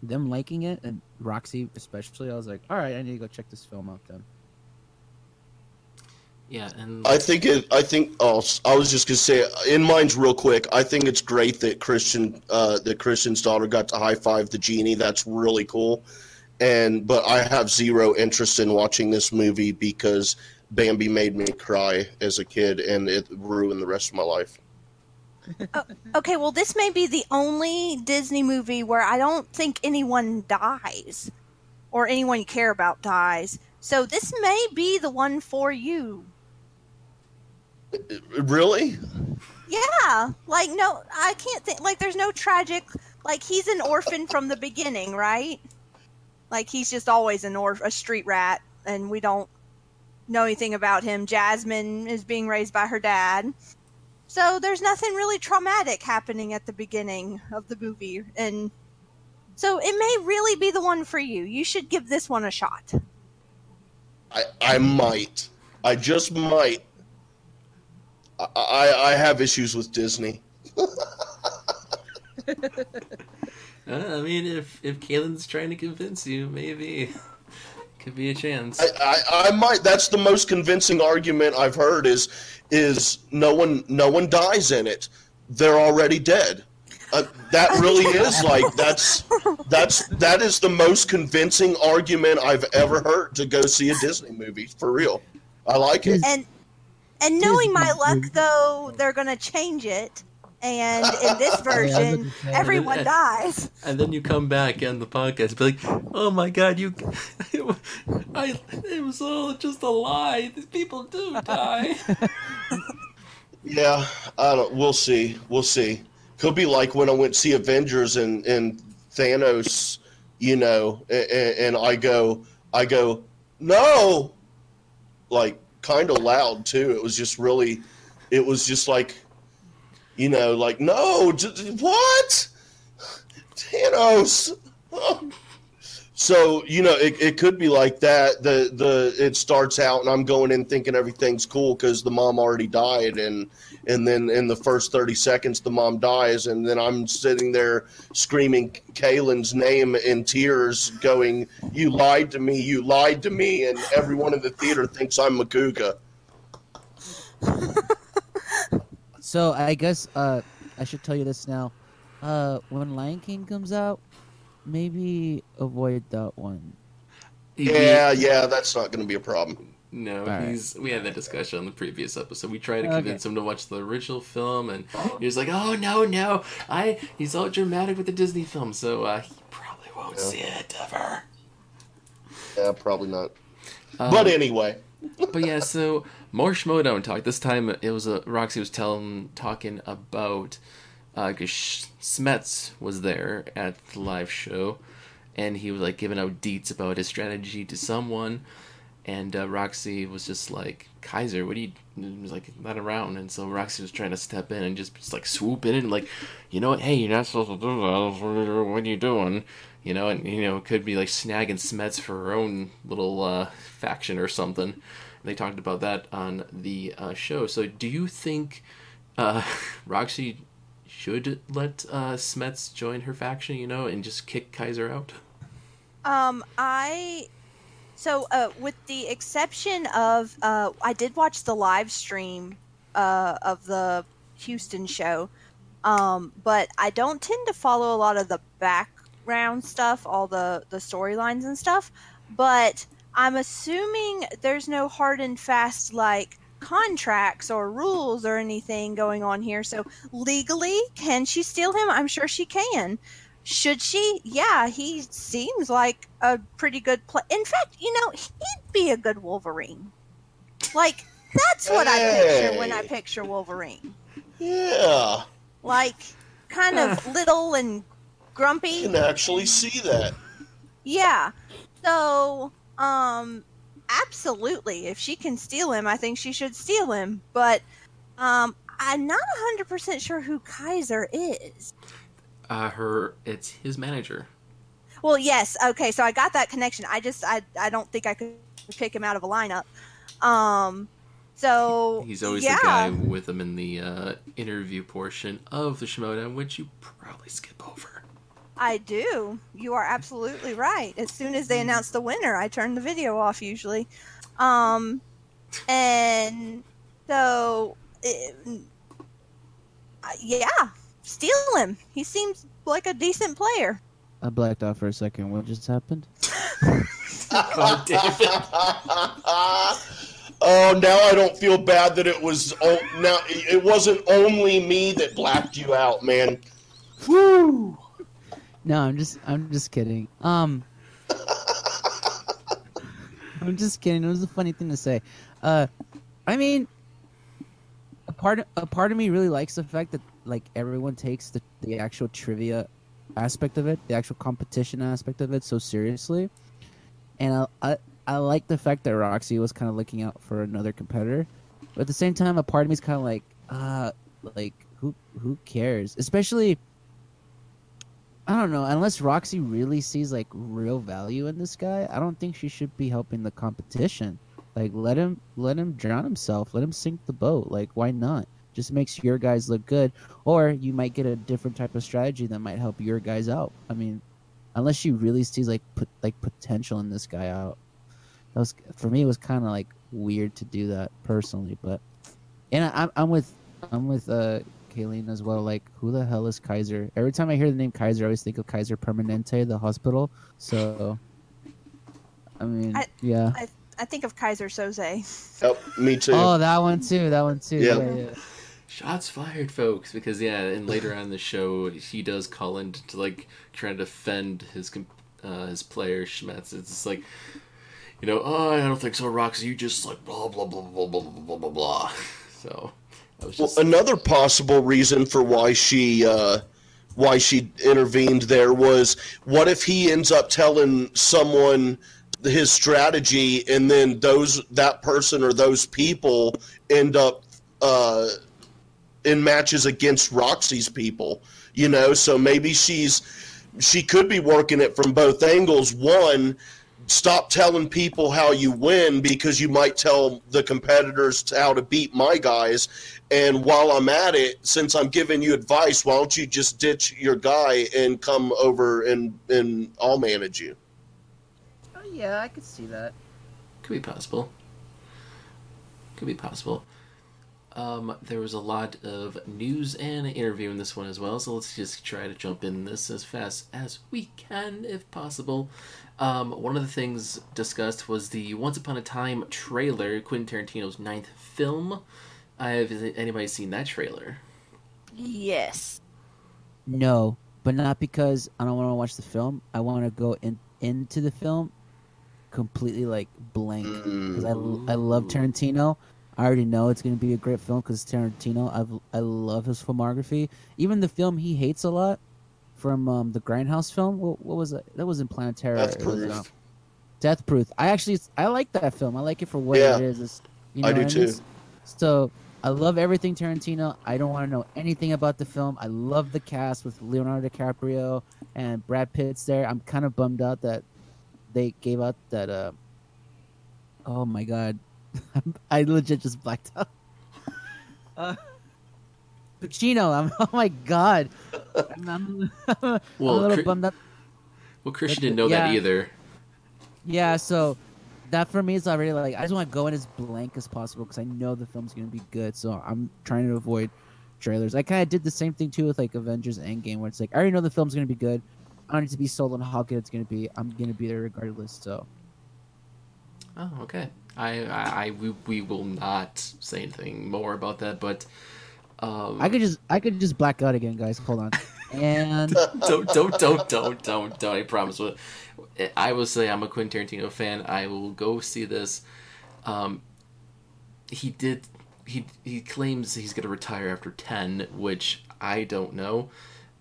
Speaker 1: them liking it and Roxy especially, I was like, all right, I need to go check this film out then.
Speaker 4: Yeah, and
Speaker 3: I think it. I think. Oh, I was just gonna say. In mine's real quick. I think it's great that Kristian, uh, that Kristian's daughter got to high five the genie. That's really cool. And but I have zero interest in watching this movie because Bambi made me cry as a kid, and it ruined the rest of my life.
Speaker 5: Oh, okay, well, this may be the only Disney movie where I don't think anyone dies or anyone you care about dies. So this may be the one for you.
Speaker 3: Really?
Speaker 5: Yeah, like no, I can't think. Like, there's no tragic. Like, he's an orphan from the beginning, right? Like, he's just always an or a street rat, and we don't know anything about him. Jasmine is being raised by her dad, so there's nothing really traumatic happening at the beginning of the movie, and so it may really be the one for you. You should give this one a shot.
Speaker 3: I I might. I just might. I I, I have issues with Disney.
Speaker 4: uh, I mean, if if Kaylin's trying to convince you, maybe could be a chance.
Speaker 3: I, I, I might. That's the most convincing argument I've heard. Is is no one no one dies in it. They're already dead. Uh, that really is like that's that's that is the most convincing argument I've ever heard to go see a Disney movie for real. I like it.
Speaker 5: And and knowing my luck, though, they're gonna change it, and in this version, everyone dies.
Speaker 4: and then you come back on the podcast, be like, "Oh my god, you, I, it was all just a lie. These people do die."
Speaker 3: Yeah, I don't. We'll see. We'll see. Could be like when I went to see Avengers and and Thanos, you know, and, and I go, I go, no, like kind of loud too. It was just really, it was just like, you know, like no, what, Thanos. So you know, it, it could be like that. The the it starts out, and I'm going in thinking everything's cool because the mom already died, and and then in the first 30 seconds, the mom dies, and then I'm sitting there screaming Kaylin's name in tears, going, "You lied to me! You lied to me!" And everyone in the theater thinks I'm Macuga.
Speaker 1: So I guess uh, I should tell you this now. Uh, when Lion King comes out, maybe avoid that one.
Speaker 3: Yeah, yeah, that's not going to be a problem.
Speaker 4: No,
Speaker 1: Alright.
Speaker 4: he's. We had that discussion on the previous episode. We tried to
Speaker 1: Okay.
Speaker 4: convince him to watch the original film, and he was like, "Oh no, no, I." He's all dramatic with the Disney film, so uh, he probably won't
Speaker 3: Yeah.
Speaker 4: see it ever.
Speaker 3: Yeah, probably not.
Speaker 4: Um,
Speaker 3: But anyway,
Speaker 4: but yeah, so more Schmoedown talk. This time it was a Roxy was telling talking about because Smets was there at the live show, and he was like giving out deets about his strategy to someone, and uh, Roxy was just like Kaiser, what do you? He was like not around, and so Roxy was trying to step in and just, just like swoop in and like, you know what? Hey, you're not supposed to do that. What are you doing? You know, and you know, it could be like snagging Smets for her own little uh, faction or something. They talked about that on the uh, show. So, do you think uh, Roxy should let uh, Smets join her faction? You know, and just kick Kaiser out?
Speaker 5: Um, I so uh, with the exception of uh, I did watch the live stream uh, of the Houston show, um, but I don't tend to follow a lot of the background stuff, all the the storylines and stuff. But I'm assuming there's no hard and fast like contracts or rules or anything going on here. So legally, can she steal him? I'm sure she can. Should she? Yeah, he seems like a pretty good play. In fact, you know, he'd be a good Wolverine. Like that's what I picture when I picture Wolverine.
Speaker 3: yeah,
Speaker 5: Like kind of little and
Speaker 3: you
Speaker 5: grumpy.
Speaker 3: can actually see that.
Speaker 5: Yeah. So, um absolutely. If she can steal him, I think she should steal him, but um I'm not 100% sure who Kaiser is.
Speaker 4: Uh, her, it's his manager.
Speaker 5: Well, yes. Okay, so I got that connection. I just I I don't think I could pick him out of a lineup. Um so
Speaker 4: He's always
Speaker 5: yeah.
Speaker 4: the guy with him in the uh, interview portion of the Schmoedown, which you probably skip over.
Speaker 5: I do. You are absolutely right. As soon as they announce the winner, I turn the video off usually. Um, and so, it, yeah, steal him. He seems like a decent player.
Speaker 1: I blacked out for a second. What just happened?
Speaker 4: God damn it.
Speaker 3: oh, now I don't feel bad that it was. Oh, now it wasn't only me that blacked you out, man. Woo!
Speaker 1: No, I'm just I'm just kidding. Um I'm just kidding. It was a funny thing to say. Uh I mean a part a part of me really likes the fact that like everyone takes the, the actual trivia aspect of it, the actual competition aspect of it so seriously. And I I, I like the fact that Roxy was kind of looking out for another competitor. But at the same time a part of me is kind of like uh like who who cares? Especially I don't know. Unless Roxy really sees like real value in this guy, I don't think she should be helping the competition. Like let him let him drown himself. Let him sink the boat. Like why not? Just makes your guys look good, or you might get a different type of strategy that might help your guys out. I mean, unless she really sees like put like potential in this guy out. That was for me. It was kind of like weird to do that personally, but and I, I'm I'm with I'm with uh Kayleen as well. Like, who the hell is Kaiser? Every time I hear the name Kaiser, I always think of Kaiser Permanente, the hospital. So, I mean,
Speaker 5: I-
Speaker 1: yeah.
Speaker 5: I, I think of Keyser Söze.
Speaker 3: Yep, me too.
Speaker 1: Oh, that one too. That one too.
Speaker 3: Yeah.
Speaker 1: Yeah, yeah.
Speaker 4: Shots fired, folks. Because yeah, and later on in the show, he does call in to like try to defend his uh, his player Schmetz. It's just like, you know, oh, I don't think so, Roxy. You just like blah blah blah blah blah blah blah blah blah. So I was
Speaker 3: Well, another possible reason for why she uh, why she intervened there was what if he ends up telling someone his strategy and then those that person or those people end up uh, in matches against Roxy's people, you know, so maybe she's she could be working it from both angles. One, stop telling people how you win because you might tell the competitors how to beat my guys. And while I'm at it, since I'm giving you advice, why don't you just ditch your guy and come over and and I'll manage you.
Speaker 1: Oh yeah, I could see that.
Speaker 4: Could be possible. Could be possible. Um, there was a lot of news and interview in this one as well, so let's just try to jump in this as fast as we can, if possible. Um, one of the things discussed was the Once Upon a Time trailer, Quentin Tarantino's ninth film. Have anybody seen that trailer?
Speaker 5: Yes.
Speaker 1: No, but not because I don't want to watch the film. I want to go in into the film completely like blank because I, I love Tarantino. I already know it's going to be a great film because Tarantino. I I love his filmography. Even the film he hates a lot from um, the Grindhouse film. What, what was it? That was in Planet Terror.
Speaker 3: Death
Speaker 1: It was,
Speaker 3: Proof.
Speaker 1: uh, Death Proof. I actually I like that film. I like it for what
Speaker 3: Yeah.
Speaker 1: it is. It's, you know
Speaker 3: I do too.
Speaker 1: So I love everything Tarantino. I don't want to know anything about the film. I love the cast with Leonardo DiCaprio and Brad Pitt's there. I'm kind of bummed out that they gave out that. Uh, oh my god, I legit just blacked out. Uh, Pacino. I'm. Oh my god. I'm, I'm, I'm
Speaker 4: Well,
Speaker 1: a little
Speaker 4: Cri-
Speaker 1: bummed out.
Speaker 4: Well,
Speaker 1: Kristian
Speaker 4: didn't know that either.
Speaker 1: Yeah, so that for me is already like I just want to go in as blank as possible because I know the film's gonna be good. So I'm trying to avoid trailers. I kind of did the same thing too with like Avengers Endgame, where it's like I already know the film's gonna be good. I don't need to be sold on how good it's gonna be. I'm gonna be there regardless. So
Speaker 4: Oh, okay. I, I, I we, we will not say anything more about that, but um,
Speaker 1: I could just I could just black out again, guys. Hold on. And
Speaker 4: don't don't don't don't don't don't. I promise. I will say I'm a Quentin Tarantino fan. I will go see this. Um, he did. He he claims he's going to retire after ten, which I don't know.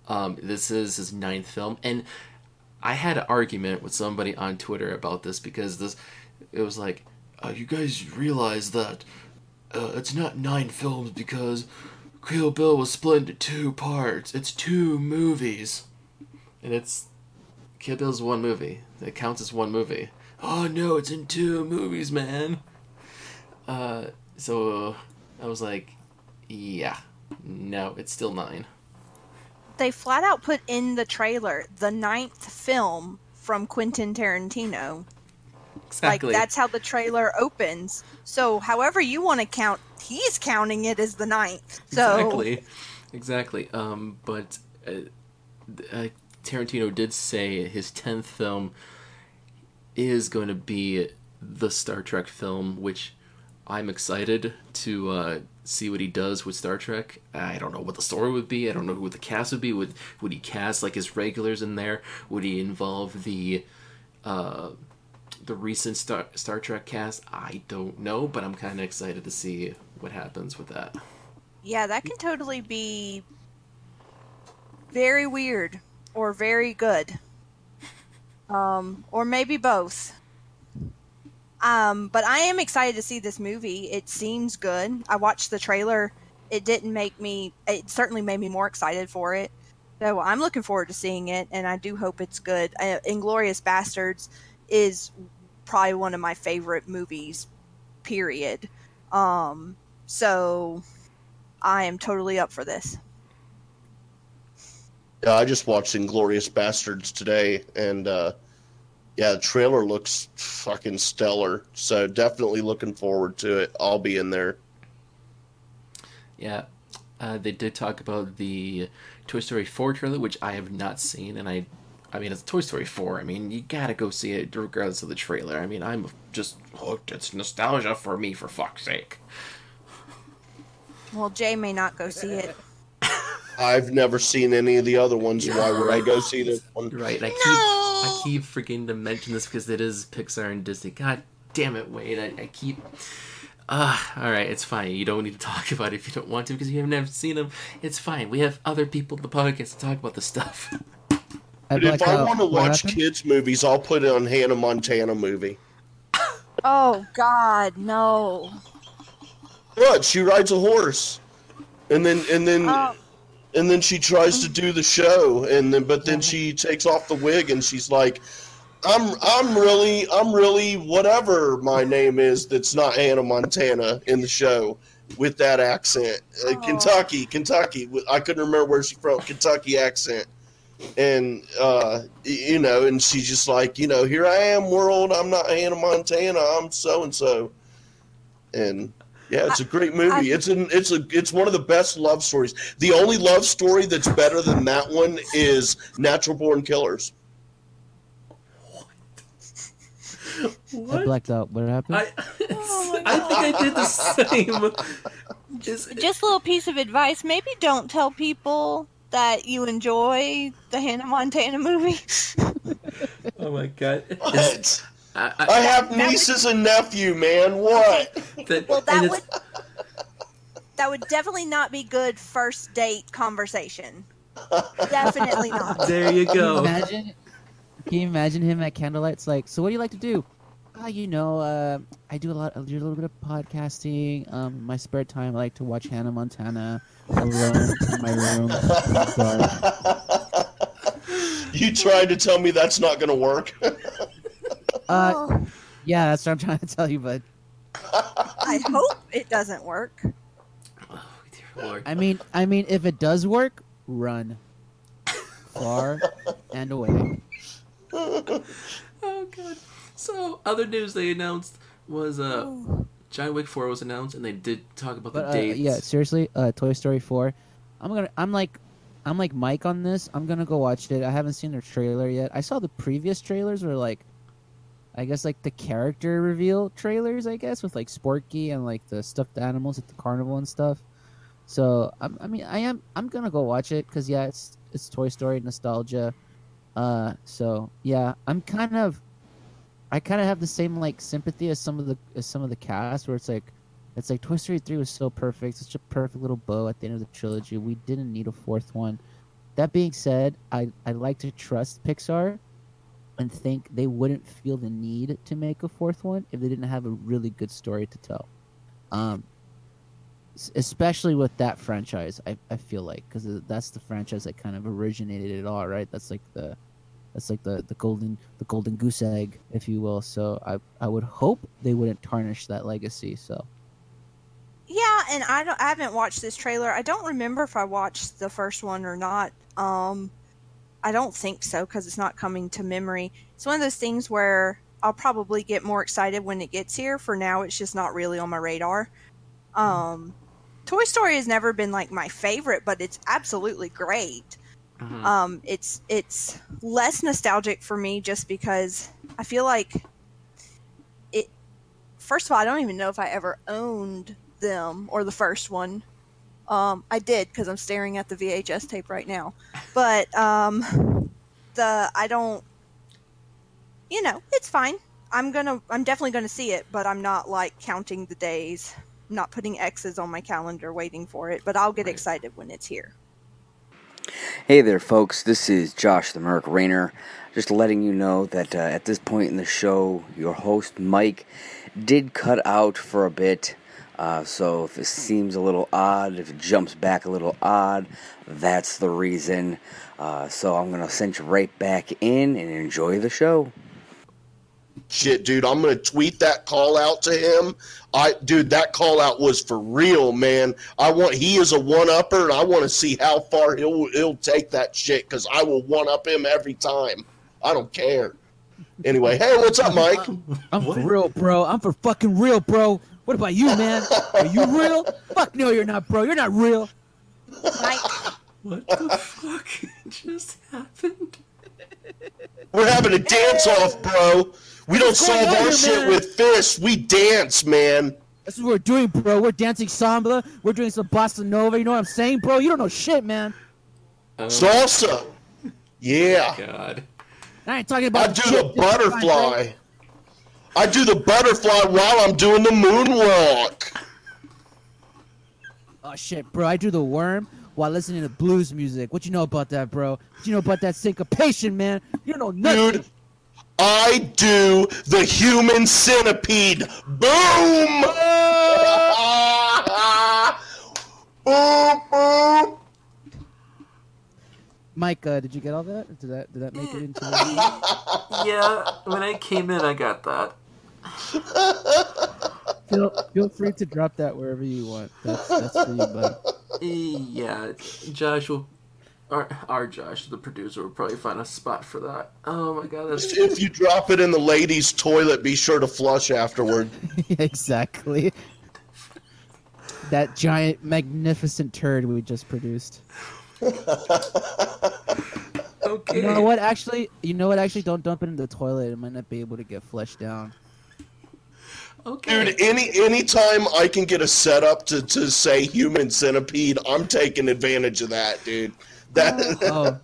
Speaker 4: Um, this is his ninth film, and I had an argument with somebody on Twitter about this because this it was like, uh, you guys realize that uh, it's not nine films because Kill Bill was split into two parts. It's two movies, and it's Kill Bill's one movie. It counts as one movie. Oh no, it's in two movies, man. Uh, so I was like, yeah, no, it's still nine.
Speaker 5: They flat out put in the trailer the ninth film from Quentin Tarantino.
Speaker 4: Exactly.
Speaker 5: Like that's how the trailer opens. So however you want to count, he's counting it as the ninth. So
Speaker 4: Exactly, exactly. Um, but uh, uh, Tarantino did say his tenth film is going to be the Star Trek film, which I'm excited to uh, see what he does with Star Trek. I don't know what the story would be. I don't know who the cast would be. Would would he cast like his regulars in there? Would he involve the uh, the recent Star Star Trek cast? I don't know, but I'm kind of excited to see what happens with that.
Speaker 5: yeah, that can totally be very weird or very good. Um, or maybe both. Um, but I am excited to see this movie. It seems good. I watched the trailer. It didn't make me. It certainly made me more excited for it. So I'm looking forward to seeing it, and I do hope it's good. Uh, Inglourious Basterds is probably one of my favorite movies. Period. Um, so I am totally up for this.
Speaker 3: Yeah, I just watched Inglourious Basterds today, and uh, yeah, the trailer looks fucking stellar. So definitely looking forward to it. I'll be in there.
Speaker 4: Yeah, uh, they did talk about the Toy Story 4 trailer, which I have not seen, and I, I mean, it's Toy Story 4. I mean, you gotta go see it regardless of the trailer. I mean, I'm just hooked. It's nostalgia for me, for fuck's sake.
Speaker 5: Well, Jay may not go see it.
Speaker 3: I've never seen any of the other ones. Why would I go see this one?
Speaker 4: Right? I keep, I keep forgetting to mention this because it is Pixar and Disney. God damn it, Wade! I, I keep. Ah, all right, it's fine. You don't need to talk about it if you don't want to because you have never seen them. It's fine. We have other people in the podcast to talk about the stuff.
Speaker 1: I'd
Speaker 3: But if
Speaker 1: like
Speaker 3: I want to watch
Speaker 1: happened?
Speaker 3: kids movies, I'll put it on Hannah Montana movie.
Speaker 5: Oh God, no.
Speaker 3: What? She rides a horse, and then and then
Speaker 5: Oh.
Speaker 3: and then she tries to do the show, and then but then she takes off the wig, and she's like, "I'm I'm really I'm really whatever my name is that's not Hannah Montana in the show." With that accent, uh,
Speaker 5: Oh.
Speaker 3: Kentucky, Kentucky. I couldn't remember where she's from. Kentucky accent, and uh, you know, and she's just like, you know, here I am, world. I'm not Hannah Montana. I'm so and so, and yeah, it's a great movie. it's an it's a it's one of the best love stories. The only love story that's better than that one is Natural Born Killers. What?
Speaker 1: I blacked out. What happened?
Speaker 4: I, I think I did the same. Is-
Speaker 5: Just a little piece of advice. Maybe don't tell people that you enjoy the Hannah Montana movie.
Speaker 4: oh my god. Is-
Speaker 3: What?
Speaker 4: I,
Speaker 3: I
Speaker 4: I,
Speaker 3: have nieces and nephew, man. What?
Speaker 4: that,
Speaker 5: well, that would that would definitely not be good first date conversation. Definitely not.
Speaker 4: There you
Speaker 1: Can you
Speaker 4: go.
Speaker 1: imagine? Can you imagine him at candlelight? It's like, so what do you like to do? Ah, you know, uh, I do a lot. I do a little bit of podcasting. Um, my spare time, I like to watch Hannah Montana alone in my room. in.
Speaker 3: You tried to tell me that's not going to work?
Speaker 1: Uh,
Speaker 5: Oh,
Speaker 1: yeah, that's what I'm trying to tell you, bud.
Speaker 5: I hope it doesn't work.
Speaker 4: Oh, dear Lord.
Speaker 1: I mean, I mean, if it does work, run far and away.
Speaker 4: Oh god. So other news they announced was uh
Speaker 5: Oh.
Speaker 4: John Wick 4 was announced and they did talk about the
Speaker 1: uh,
Speaker 4: dates.
Speaker 1: yeah, seriously, uh, Toy Story four. I'm gonna. I'm like, I'm like Mike on this. I'm gonna go watch it. I haven't seen the trailer yet. I saw the previous trailers were like, I guess like the character reveal trailers. I guess with like Sporky and like the stuffed animals at the carnival and stuff. So I'm, I mean, I am. I'm gonna go watch it because yeah, it's it's Toy Story nostalgia. Uh, so yeah, I'm kind of. I kind of have the same like sympathy as some of the as some of the cast, where it's like, it's like Toy Story three was so perfect, such a perfect little bow at the end of the trilogy. We didn't need a fourth one. That being said, I I like to trust Pixar, and think they wouldn't feel the need to make a fourth one if they didn't have a really good story to tell. Um, especially with that franchise, I I feel like because that's the franchise that kind of originated it all, right? That's like the that's like the, the golden the golden goose egg, if you will. So I I would hope they wouldn't tarnish that legacy. So
Speaker 5: Yeah, and I don't. I haven't watched this trailer. I don't remember if I watched the first one or not. Um, I don't think so because it's not coming to memory. It's one of those things where I'll probably get more excited when it gets here. For now, it's just not really on my radar. Um, Toy Story has never been like my favorite, but it's absolutely great.
Speaker 4: Mhm.
Speaker 5: Um, it's it's less nostalgic for me just because I feel like it. First of all, I don't even know if I ever owned them or the first one. Um, I did because I'm staring at the VHS tape right now, but um, the I don't. You know, it's fine. I'm gonna. I'm definitely gonna see it, but I'm not like counting the days. I'm not putting X's on my calendar waiting for it, but I'll get
Speaker 4: Right.
Speaker 5: excited when it's here.
Speaker 9: Hey there, folks. This is Josh the Merc Rainer. Just letting you know that uh, at this point in the show, your host Mike did cut out for a bit. Uh, so if it seems a little odd, if it jumps back a little odd, that's the reason. Uh, so I'm gonna send you right back in and enjoy the show.
Speaker 3: Shit, dude, I'm gonna tweet that call out to him. I, dude, that call out was for real, man. I want he is a one upper, and I want to see how far he'll he'll take that shit because I will one up him every time. I don't care. Anyway, hey, what's up, Mike?
Speaker 1: I'm for real, bro. I'm for fucking real, bro. What about you, man? Are you real? Fuck no, you're not, bro. You're not real.
Speaker 5: Mike,
Speaker 4: What the fuck just happened?
Speaker 3: We're having a dance off, bro. We don't solve our
Speaker 1: here,
Speaker 3: shit
Speaker 1: man?
Speaker 3: with fists. We dance, man.
Speaker 1: That's what we're doing, bro. We're dancing samba. We're doing some bossa nova. You know what I'm saying, bro? You don't know shit, man.
Speaker 4: Um, oh
Speaker 3: Salsa. Yeah.
Speaker 4: god.
Speaker 1: I ain't talking about.
Speaker 3: I
Speaker 1: about
Speaker 3: do
Speaker 1: shit
Speaker 3: the
Speaker 1: this time,
Speaker 3: butterfly. I do the butterfly while I'm doing the moonwalk.
Speaker 1: Oh shit, bro! I do the worm while listening to blues music. What you know about that, bro? What you know about that syncopation, man? You know nothing.
Speaker 3: Dude, I do the human centipede. Boom! boom, boom.
Speaker 1: Mike, uh, did you get all that? Did that did that make it into?
Speaker 4: The yeah, when I came in, I got that.
Speaker 1: feel feel free to drop that wherever you want. That's that's for you, bud.
Speaker 4: Yeah, Josh will. Our, our Josh, the producer, will probably find a spot for that. Oh my god, that's
Speaker 3: If you drop it in the ladies' toilet, be sure to flush afterward.
Speaker 1: exactly. That giant, magnificent turd we just produced.
Speaker 4: okay.
Speaker 1: You know what? Actually, you know what? Actually, don't dump it in the toilet. It might not be able to get flushed down.
Speaker 4: Okay.
Speaker 3: Dude, any anytime I can get a setup to, to say human centipede, I'm taking advantage of that, dude. That
Speaker 1: Oh,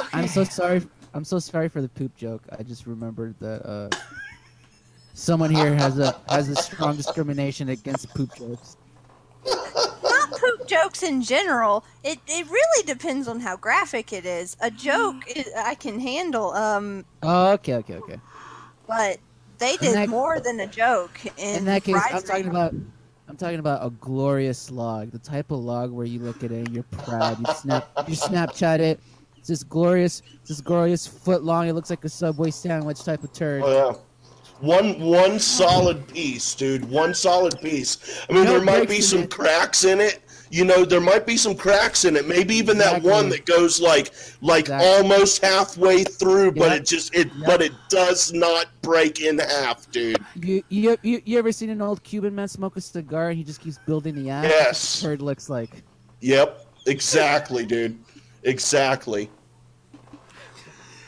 Speaker 1: I'm so sorry. I'm so sorry for the poop joke. I just remembered that uh, someone here has a has a strong discrimination against poop jokes.
Speaker 5: Not poop jokes in general. It it really depends on how graphic it is. A joke is, I can handle. Um,
Speaker 1: Oh, okay, okay, okay.
Speaker 5: but they did
Speaker 1: that-
Speaker 5: more than a joke. In,
Speaker 1: In that case, I'm talking about. I'm talking about a glorious log, the type of log where you look at it and you're proud. You snap, you Snapchat it. It's this glorious, it's this glorious foot long. It looks like a Subway sandwich type of turd.
Speaker 3: Oh yeah. One one solid piece, dude. One solid piece. I mean,
Speaker 1: No
Speaker 3: there might be some
Speaker 1: it.
Speaker 3: cracks in it. You know, there might be some cracks in it. Maybe even
Speaker 1: Exactly.
Speaker 3: that one that goes like like
Speaker 1: Exactly.
Speaker 3: almost halfway through, but it just it
Speaker 1: Yep.
Speaker 3: but it does not break in half, dude.
Speaker 1: You, you you you ever seen an old Cuban man smoke a cigar and he just keeps building the ass?
Speaker 3: Yes.
Speaker 1: That's what turd looks like.
Speaker 3: Yep. Exactly, dude. Exactly.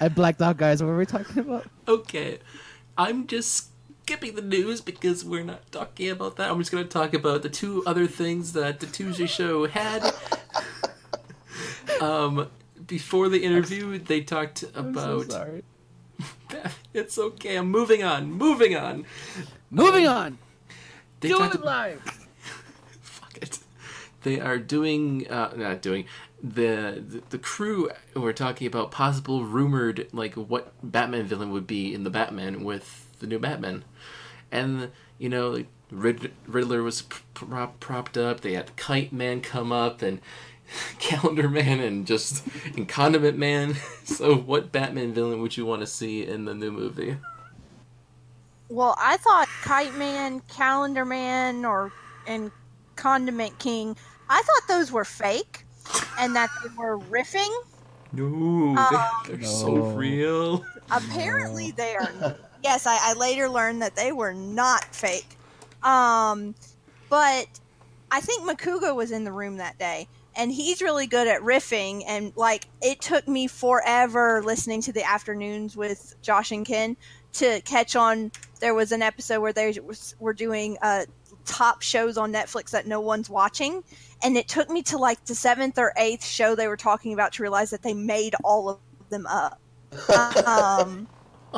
Speaker 1: I blacked out, guys. What were we talking about?
Speaker 4: Okay, I'm just skipping the news because we're not talking about that. I'm just going to talk about the two other things that the Tuesday show had. um, before the interview, they talked
Speaker 1: I'm so
Speaker 4: about.
Speaker 1: sorry.
Speaker 4: it's okay. I'm moving on. Moving on.
Speaker 1: Moving on.
Speaker 4: They
Speaker 1: Doing it live.
Speaker 4: fuck it. They are doing, uh, not doing. The, the the crew were talking about possible rumored like what Batman villain would be in the Batman with the new Batman, and you know Rid- Riddler was prop- propped up. They had Kite Man come up and Calendar Man and just and Condiment Man. So what Batman villain would you want to see in the new movie?
Speaker 5: Well, I thought Kite Man, Calendar Man, or and Condiment King. I thought those were fake, and that they were riffing.
Speaker 4: No,
Speaker 5: Um,
Speaker 4: they're, they're so
Speaker 1: No.
Speaker 4: real.
Speaker 5: Apparently, they are. Yes, I, I later learned that they were not fake. Um, but I think Macuga was in the room that day, and he's really good at riffing. And like, it took me forever listening to the afternoons with Josh and Ken to catch on. There was an episode where they was, were doing uh, top shows on Netflix that no one's watching, and it took me to like the seventh or eighth show they were talking about to realize that they made all of them up. um,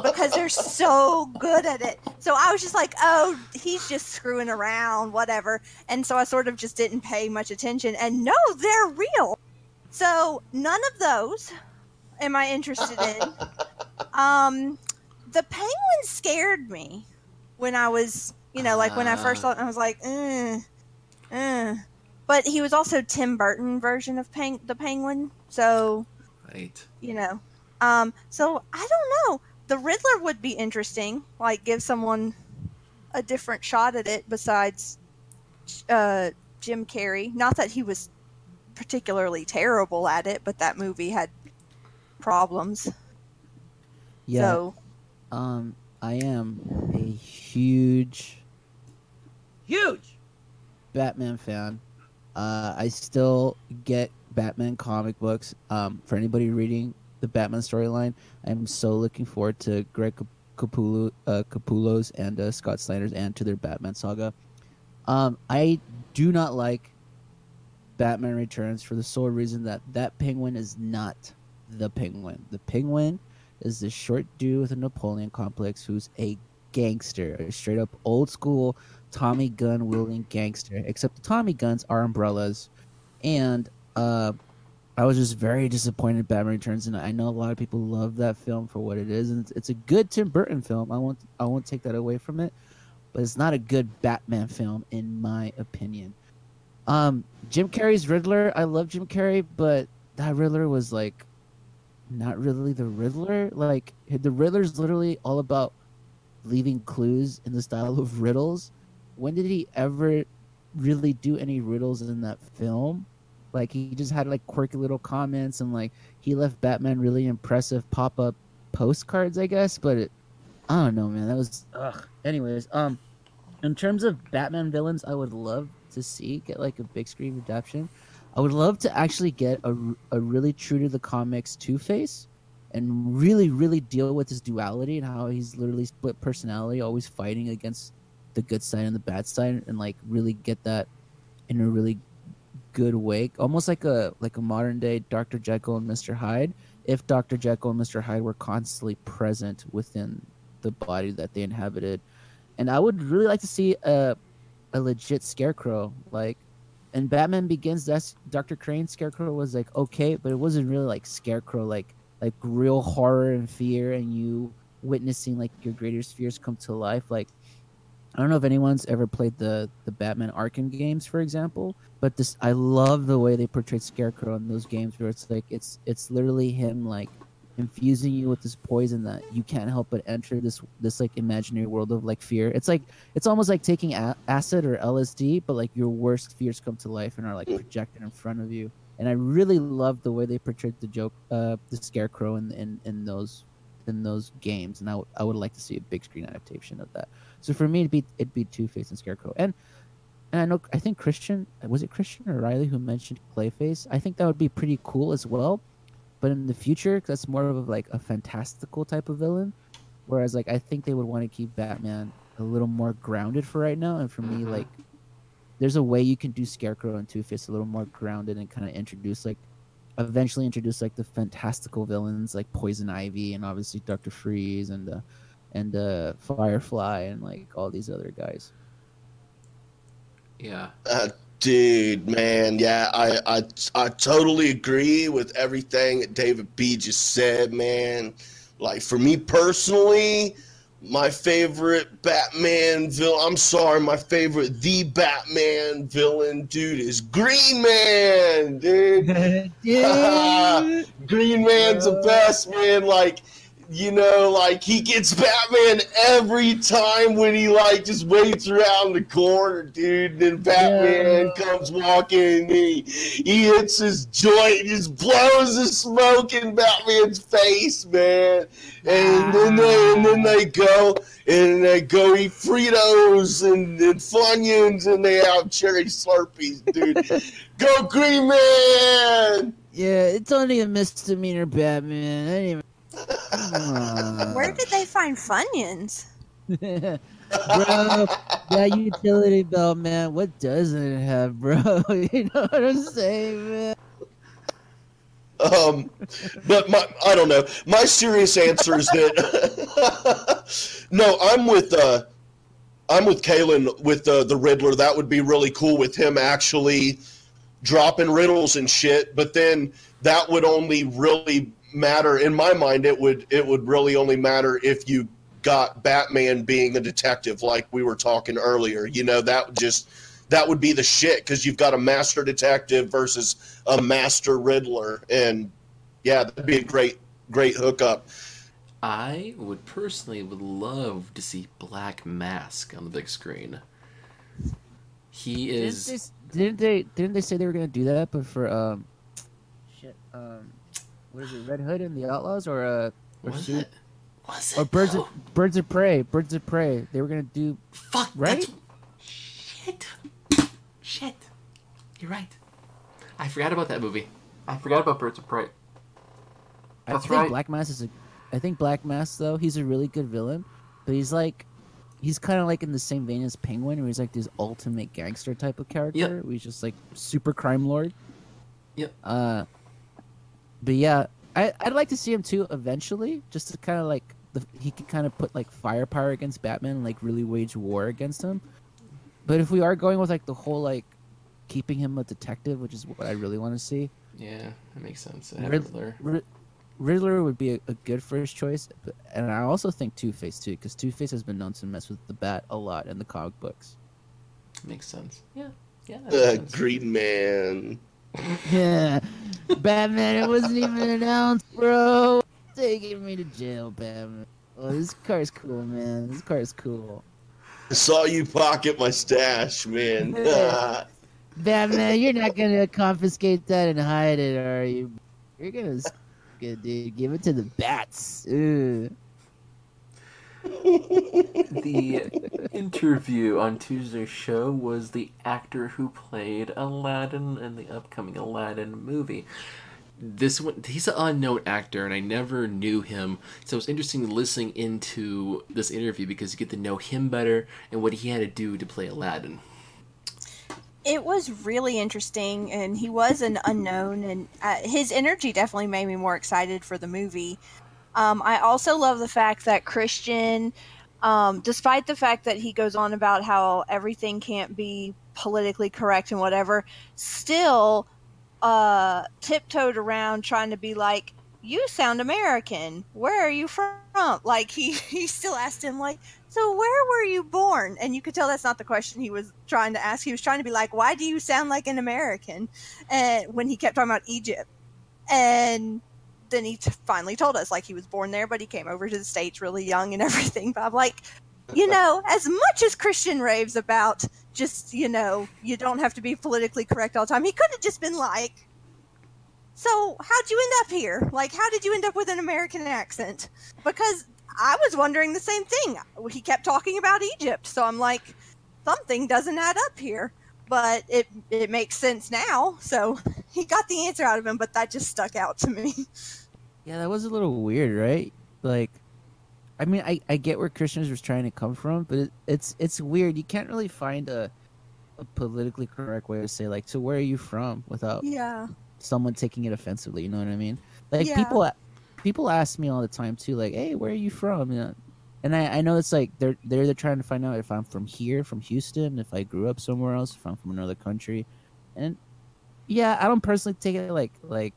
Speaker 5: because they're so good at it. So I was just like, oh, he's just screwing around, whatever. And so I sort of just didn't pay much attention. And no, they're real. So none of those am I interested in. Um, the penguin scared me when I was, you know, like when I first saw it, I was like, mm, mm. But he was also Tim Burton version of peng- the penguin. So
Speaker 4: Right.
Speaker 5: you know. Um, so I don't know. The Riddler would be interesting. Like give someone a different shot at it besides uh, Jim Carrey. Not that he was particularly terrible at it, but that movie had problems.
Speaker 1: Yeah.
Speaker 5: So
Speaker 1: Um, I am a huge, huge Batman fan. Uh, I still get Batman comic books. Um, for anybody reading the Batman storyline, I'm so looking forward to Greg Cap- Capullo, uh, Capullo's and uh, Scott Snyder's and to their Batman saga. Um, I do not like Batman Returns for the sole reason that that penguin is not the penguin. The penguin is this short dude with a Napoleon complex who's a gangster, a straight up old school Tommy gun wielding gangster. Except the Tommy guns are umbrellas, and uh, I was just very disappointed. Batman Returns, and I know a lot of people love that film for what it is, and it's, it's a good Tim Burton film. I won't I won't take that away from it, but it's not a good Batman film in my opinion. Um, Jim Carrey's Riddler, I love Jim Carrey, but that Riddler was like not really the Riddler. Like the Riddler's literally all about leaving clues in the style of riddles. When did he ever really do any riddles in that film? Like he just had like quirky little comments and like he left Batman really impressive pop up postcards, I guess. But it, I don't know, man. That was ugh. Anyways, um, in terms of Batman villains, I would love to see get like a big screen adaptation. I would love to actually get a, a really true to the comics Two Face and really, really deal with his duality and how he's literally split personality, always fighting against the good side and the bad side, and like really get that in a really good way, almost like a like a modern day Dr. Jekyll and Mr. Hyde. If Dr. Jekyll and Mr. Hyde were constantly present within the body that they inhabited, and I would really like to see a a legit Scarecrow, like and Batman Begins, that's Dr. Crane Scarecrow was like okay, but it wasn't really like Scarecrow, like like real horror and fear, and you witnessing like your greatest fears come to life. Like I don't know if anyone's ever played the the Batman Arkham games, for example, but this I love the way they portrayed Scarecrow in those games, where it's like it's it's literally him like infusing you with this poison that you can't help but enter this this like imaginary world of like fear. It's like it's almost like taking a- acid or LSD, but like your worst fears come to life and are like projected in front of you. And I really love the way they portrayed the joke, uh, the scarecrow in in, in those in those games, and I, w- I would like to see a big screen adaptation of that. So for me, it'd be it'd be Two Face and Scarecrow, and and I know I think Kristian was it Kristian or Riley who mentioned Clayface. I think that would be pretty cool as well. But in the future that's more of like a fantastical type of villain. Whereas like i think they would want to keep batman a little more grounded for right now. And for me like there's a way you can do scarecrow and two-face a little more grounded and kind of introduce like eventually introduce like the fantastical villains like poison ivy and obviously dr freeze and uh and uh firefly and like all these other guys
Speaker 4: Yeah.
Speaker 3: Uh, dude, man, yeah, I, I I totally agree with everything that David B just said, man. Like for me personally, my favorite Batman villain. I'm sorry, my favorite the Batman villain, dude, is Green Man, dude. Green Man's the best, man. Like, you know, like he gets Batman every time when he like just waits around the corner, dude. And then Batman comes walking and he, he hits his joint, just blows the smoke in Batman's face, man. And then they and then they go and they go eat Fritos and, and Funyuns and they have cherry Slurpees, dude. go Green Man!
Speaker 1: yeah it's only a misdemeanor batman i didn't even
Speaker 5: Where did they find Funyuns?
Speaker 1: bro, that utility belt, man. What doesn't it have, bro? you know what I'm saying, man?
Speaker 3: Um, but my I don't know. My serious answer is that no, I'm with uh, I'm with Kalen with uh, the Riddler. That would be really cool with him actually dropping riddles and shit. But then that would only really matter in my mind. It would it would really only matter if you got Batman being a detective, like we were talking earlier. You know, that would just that would be the shit because you've got a master detective versus a master Riddler, and yeah, that'd be a great great hookup.
Speaker 4: I would personally would love to see Black Mask on the big screen. He
Speaker 1: Didn't
Speaker 4: is.
Speaker 1: they, didn't they? Didn't they say they were gonna do that? But for um, shit, um, what is it? Red Hood and the Outlaws, or uh, or,
Speaker 4: Was
Speaker 1: Su-
Speaker 4: it? Was it?
Speaker 1: or Birds
Speaker 4: though?
Speaker 1: of Birds of Prey? Birds of Prey. They were gonna do
Speaker 4: Fuck.
Speaker 1: right?
Speaker 4: Shit. Shit. You're right. I forgot about that movie. I forgot about Birds of Prey. That's I
Speaker 1: think
Speaker 4: right.
Speaker 1: Black Mask is a. I think Black Mask though he's a really good villain, but he's like, he's kind of like in the same vein as Penguin, where he's like this ultimate gangster type of character.
Speaker 4: Yep.
Speaker 1: Where he's just like super crime lord.
Speaker 4: Yep.
Speaker 1: Uh, but yeah, I I'd like to see him too eventually, just to kind of like the he could kind of put like firepower against Batman, and, like really wage war against him. But if we are going with like the whole like keeping him a detective, which is what I really want to see.
Speaker 4: Yeah, that makes sense. I have
Speaker 1: Rid-
Speaker 4: Riddler.
Speaker 1: Rid- Riddler would be a, a good first choice, but, and I also think Two Face too, because Two Face has been known to mess with the Bat a lot in the comic books.
Speaker 4: Makes sense. Yeah, yeah. that
Speaker 3: Uh,
Speaker 4: sense.
Speaker 3: Green Man.
Speaker 1: Yeah, Batman. It wasn't even announced, bro. Taking me to jail, Batman. Oh, this car's cool, man. This car's cool.
Speaker 3: I saw you pocket my stash, man.
Speaker 1: Batman, you're not gonna confiscate that and hide it, are you? You're gonna, good dude, give it to the bats. Ugh.
Speaker 4: the interview on Tuesday's show was the actor who played Aladdin in the upcoming Aladdin movie. This one, he's an unknown actor, and I never knew him. So it was interesting listening into this interview because you get to know him better and what he had to do to play Aladdin.
Speaker 5: It was really interesting, and he was an unknown, and uh, his energy definitely made me more excited for the movie. Um, I also love the fact that Kristian, um, despite the fact that he goes on about how everything can't be politically correct and whatever, still uh, tiptoed around trying to be like, "You sound American. Where are you from?" Like he he still asked him like, "So where were you born?" And you could tell that's not the question he was trying to ask. He was trying to be like, "Why do you sound like an American?" And when he kept talking about Egypt, and then he t- finally told us like he was born there, but he came over to the states really young and everything. But I'm like, you know, as much as Kristian raves about just you know you don't have to be politically correct all the time, he could have just been like, so how'd you end up here? Like, how did you end up with an American accent? Because I was wondering the same thing. He kept talking about Egypt, so I'm like, something doesn't add up here. But it it makes sense now. So he got the answer out of him, but that just stuck out to me.
Speaker 1: Yeah, that was a little weird, right? Like, I mean, I, I get where Kristian's was trying to come from, but it, it's it's weird. You can't really find a a politically correct way to say like, so where are you from without
Speaker 5: Yeah.
Speaker 1: someone taking it offensively. You know what I mean? Like
Speaker 5: Yeah.
Speaker 1: people, people ask me all the time too, like, "Hey, where are you from?" You know, and I, I know it's like they're they're they're trying to find out if I'm from here, from Houston, if I grew up somewhere else, if I'm from another country, and yeah, I don't personally take it like like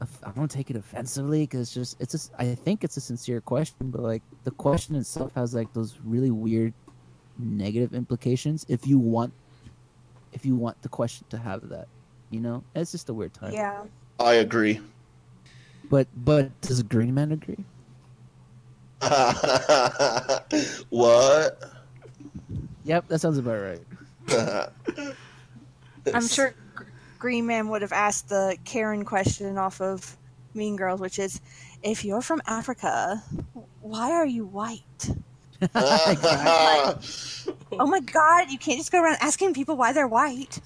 Speaker 1: I don't take it offensively because it's just it's just I think it's a sincere question, but like the question itself has like those really weird negative implications if you want if you want the question to have that you know it's just a weird time
Speaker 5: Yeah.
Speaker 3: I agree.
Speaker 1: but but does Green Man agree
Speaker 3: what?
Speaker 1: yep that sounds about right
Speaker 5: I'm sure Gr- Green Man would have asked the Karen question off of Mean Girls, which is, if you're from Africa, why are you white? Oh my God, you can't just go around asking people why they're white.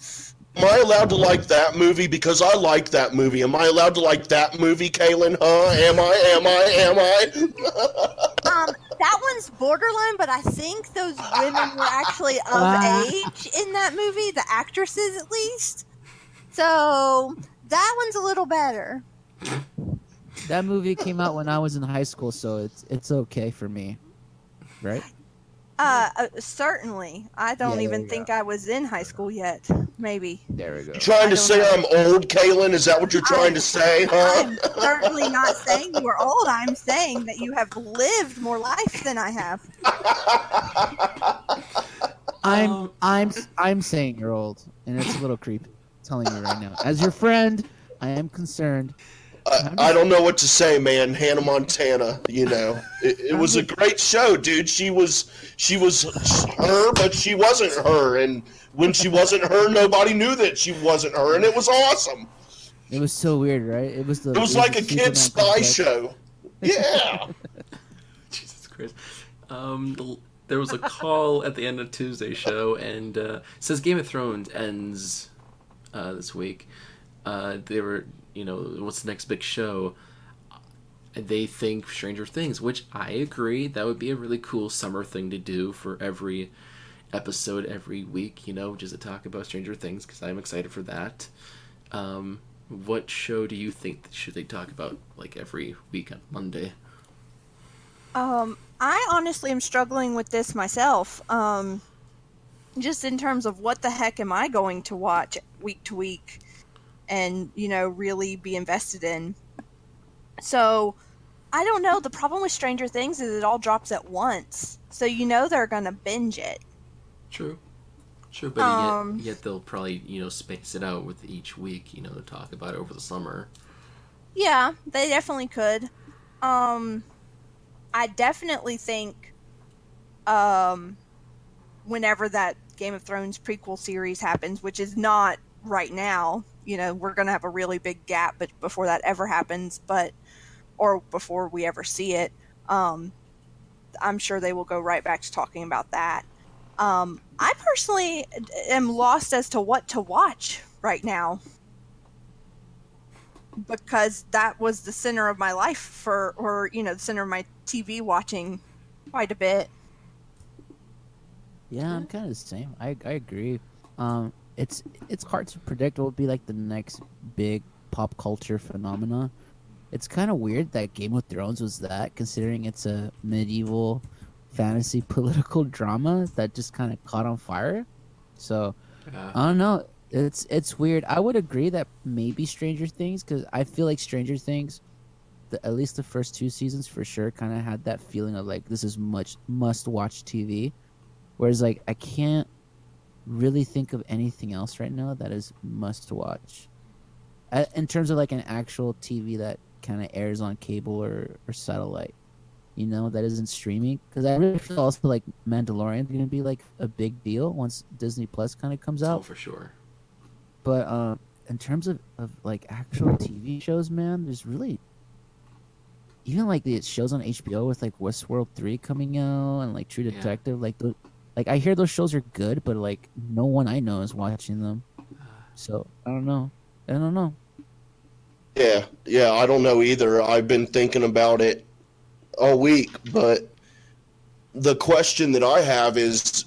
Speaker 3: Am I allowed to like that movie because I like that movie? Am I allowed to like that movie, Kaylin? Huh? Am I? Am I? Am I?
Speaker 5: Um, that one's borderline, but I think those women were actually of
Speaker 1: Ah.
Speaker 5: age in that movie, the actresses at least. So that one's a little better.
Speaker 1: that movie came out when I was in high school so it's it's okay for me right
Speaker 5: Uh, uh certainly. I don't
Speaker 1: Yeah,
Speaker 5: even
Speaker 1: you
Speaker 5: think I was in high school yet. Maybe.
Speaker 1: there we go
Speaker 3: You trying to say
Speaker 5: know.
Speaker 3: I'm old, Kaylin? Is that what you're trying to say, huh?
Speaker 5: I'm certainly not saying you are old. I'm saying that you have lived more life than I have.
Speaker 1: I'm
Speaker 4: Um,
Speaker 1: I'm I'm saying you're old and it's a little creepy I'm telling you right now as your friend I am concerned
Speaker 3: I, I don't know what to say, man. Hannah Montana, you know, it, it was a great show, dude. She was she was her, but she wasn't her, and when she wasn't her, nobody knew that she wasn't her, and it was awesome.
Speaker 1: it was so weird right it was the
Speaker 3: It was like a
Speaker 1: the
Speaker 3: kid spy
Speaker 1: complex.
Speaker 3: show. Yeah.
Speaker 4: Jesus Christ. Um, the, there was a call at the end of Tuesday's show, and uh, it says Game of Thrones ends uh, this week. Uh, they were, you know, what's the next big show? They think Stranger Things, which I agree. That would be a really cool summer thing to do for every episode every week, you know, just to talk about Stranger Things because I'm excited for that. Um, what show do you think should they talk about like every week on Monday?
Speaker 5: Um, I honestly am struggling with this myself. Um, just in terms of what the heck am I going to watch week to week and, you know, really be invested in. So, I don't know. The problem with Stranger Things is it all drops at once. So, you know, they're going to binge it.
Speaker 4: True. True, but
Speaker 5: Um,
Speaker 4: yet, yet they'll probably you know space it out with each week. You know, to talk about it over the summer.
Speaker 5: Yeah, they definitely could. Um, I definitely think, um, whenever that Game of Thrones prequel series happens, which is not right now, you know, we're gonna have a really big gap, but before that ever happens, but or before we ever see it, um, I'm sure they will go right back to talking about that. Um, I personally am lost as to what to watch right now because that was the center of my life for or you know the center of my tv watching quite a bit
Speaker 1: Yeah, I'm kind of the same. I I agree. Um, it's it's hard to predict what will be like the next big pop culture phenomena. It's kind of weird that Game of Thrones was that, considering it's a medieval fantasy political drama that just kind of caught on fire. So
Speaker 4: Uh,
Speaker 1: I don't know. It's it's weird. I would agree that maybe Stranger Things because I feel like Stranger Things, the, at least the first two seasons for sure, kind of had that feeling of like this is much must watch TV, whereas like I can't really think of anything else right now that is must watch. In terms of like an actual TV that kind of airs on cable or, or satellite, you know, that isn't streaming. Because I really feel also like Mandalorian is going to be like a big deal once Disney Plus kind of comes out
Speaker 4: oh, for sure.
Speaker 1: but uh, in terms of, of like actual TV shows, man, there's really even like the shows on HBO with like Westworld three coming out and like True
Speaker 4: Yeah.
Speaker 1: Detective, like the like I hear those shows are good, but like no one I know is watching them. So I don't know. I don't know.
Speaker 3: Yeah, yeah, I don't know either. I've been thinking about it all week, but the question that I have is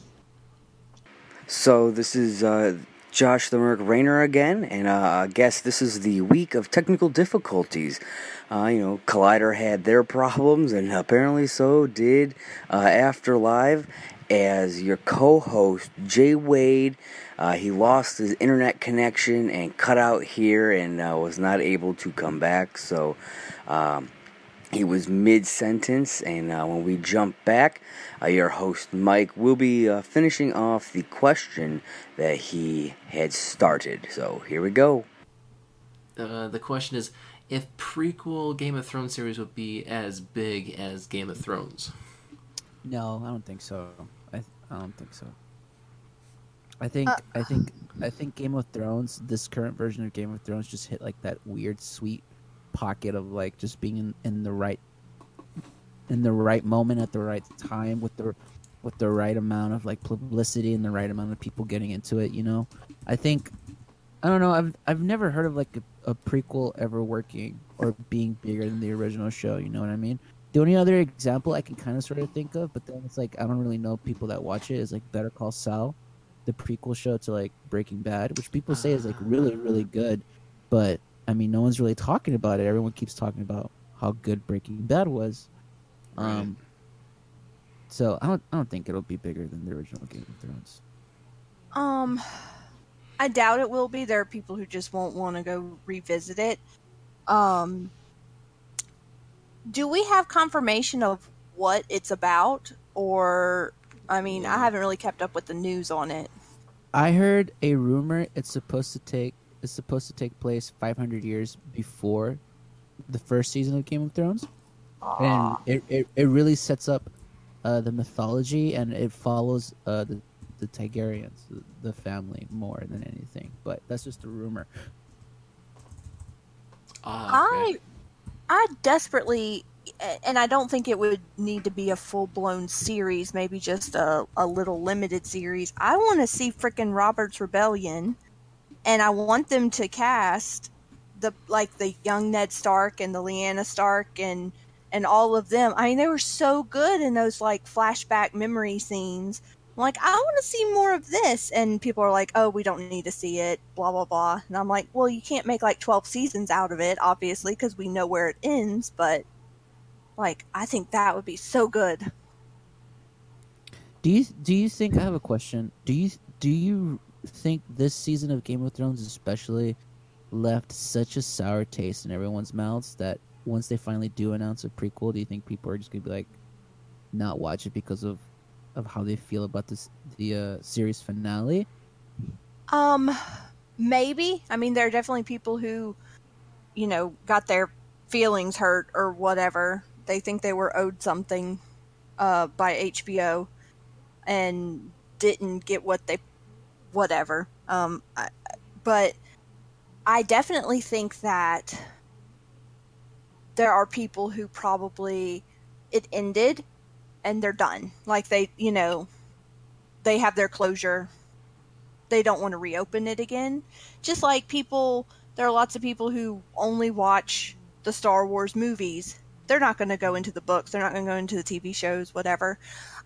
Speaker 9: So this is uh, Josh the Merc Rayner again, and uh, I guess this is the week of technical difficulties. Uh, you know, Collider had their problems, and apparently so did uh, After Live. As your co-host Jay Wade, uh, he lost his internet connection and cut out here, and uh, was not able to come back. So. Um, he was mid sentence, and uh, when we jump back, uh, your host Mike will be uh, finishing off the question that he had started. So here we go.
Speaker 4: Uh, the question is, if prequel Game of Thrones series would be as big as Game of Thrones.
Speaker 1: No, I don't think so. I I don't think so. I think
Speaker 5: Uh,
Speaker 1: I think I think Game of Thrones, this current version of Game of Thrones, just hit like that weird sweet pocket of like just being in, in the right in the right moment at the right time with the with the right amount of like publicity and the right amount of people getting into it. You know, I think I don't know. I've I've never heard of like a, a prequel ever working or being bigger than the original show. You know what I mean? The only other example I can kind of sort of think of, but then it's like I don't really know people that watch it is like Better Call Saul, the prequel show to like Breaking Bad, which people say is like really really good, but I mean no one's really talking about it. Everyone keeps talking about how good Breaking Bad was. Um, so I don't I don't think it'll be bigger than the original Game of Thrones.
Speaker 5: um i doubt it will be there are people who just won't want to go revisit it um do we have confirmation of what it's about or i mean i haven't really kept up with the news on it
Speaker 1: I heard a rumor it's supposed to take it's supposed to take place 500 years before the first season of Game of Thrones, and it, it, it really sets up uh, the mythology and it follows uh, the the Targaryens, the, the family, more than anything. But that's just a rumor.
Speaker 4: Ah, okay.
Speaker 5: I I desperately and I don't think it would need to be a full blown series, maybe just a, a little limited series. I want to see frickin' Robert's Rebellion and I want them to cast the like the young Ned Stark and the Lyanna Stark and and all of them. I mean they were so good in those like flashback memory scenes. Like, I want to see more of this. And people are like, oh, we don't need to see it, blah, blah, blah. And I'm like, well, you can't make like 12 seasons out of it, obviously, because we know where it ends. But, like, I think that would be so good.
Speaker 1: Do you do you think I have a question? Do you do you think this season of Game of Thrones especially left such a sour taste in everyone's mouths that once they finally do announce a prequel, do you think people are just gonna be like not watch it because of of how they feel about this the uh, series finale?
Speaker 5: Um, maybe. I mean, there are definitely people who, you know, got their feelings hurt or whatever. They think they were owed something uh, by HBO and didn't get what they, whatever. Um, I, but I definitely think that there are people who probably it ended and they're done. Like they, you know, they have their closure they don't want to reopen it again. Just like people, there are lots of people who only watch the Star Wars movies. They're not going to go into the books, they're not going to go into the TV shows, whatever.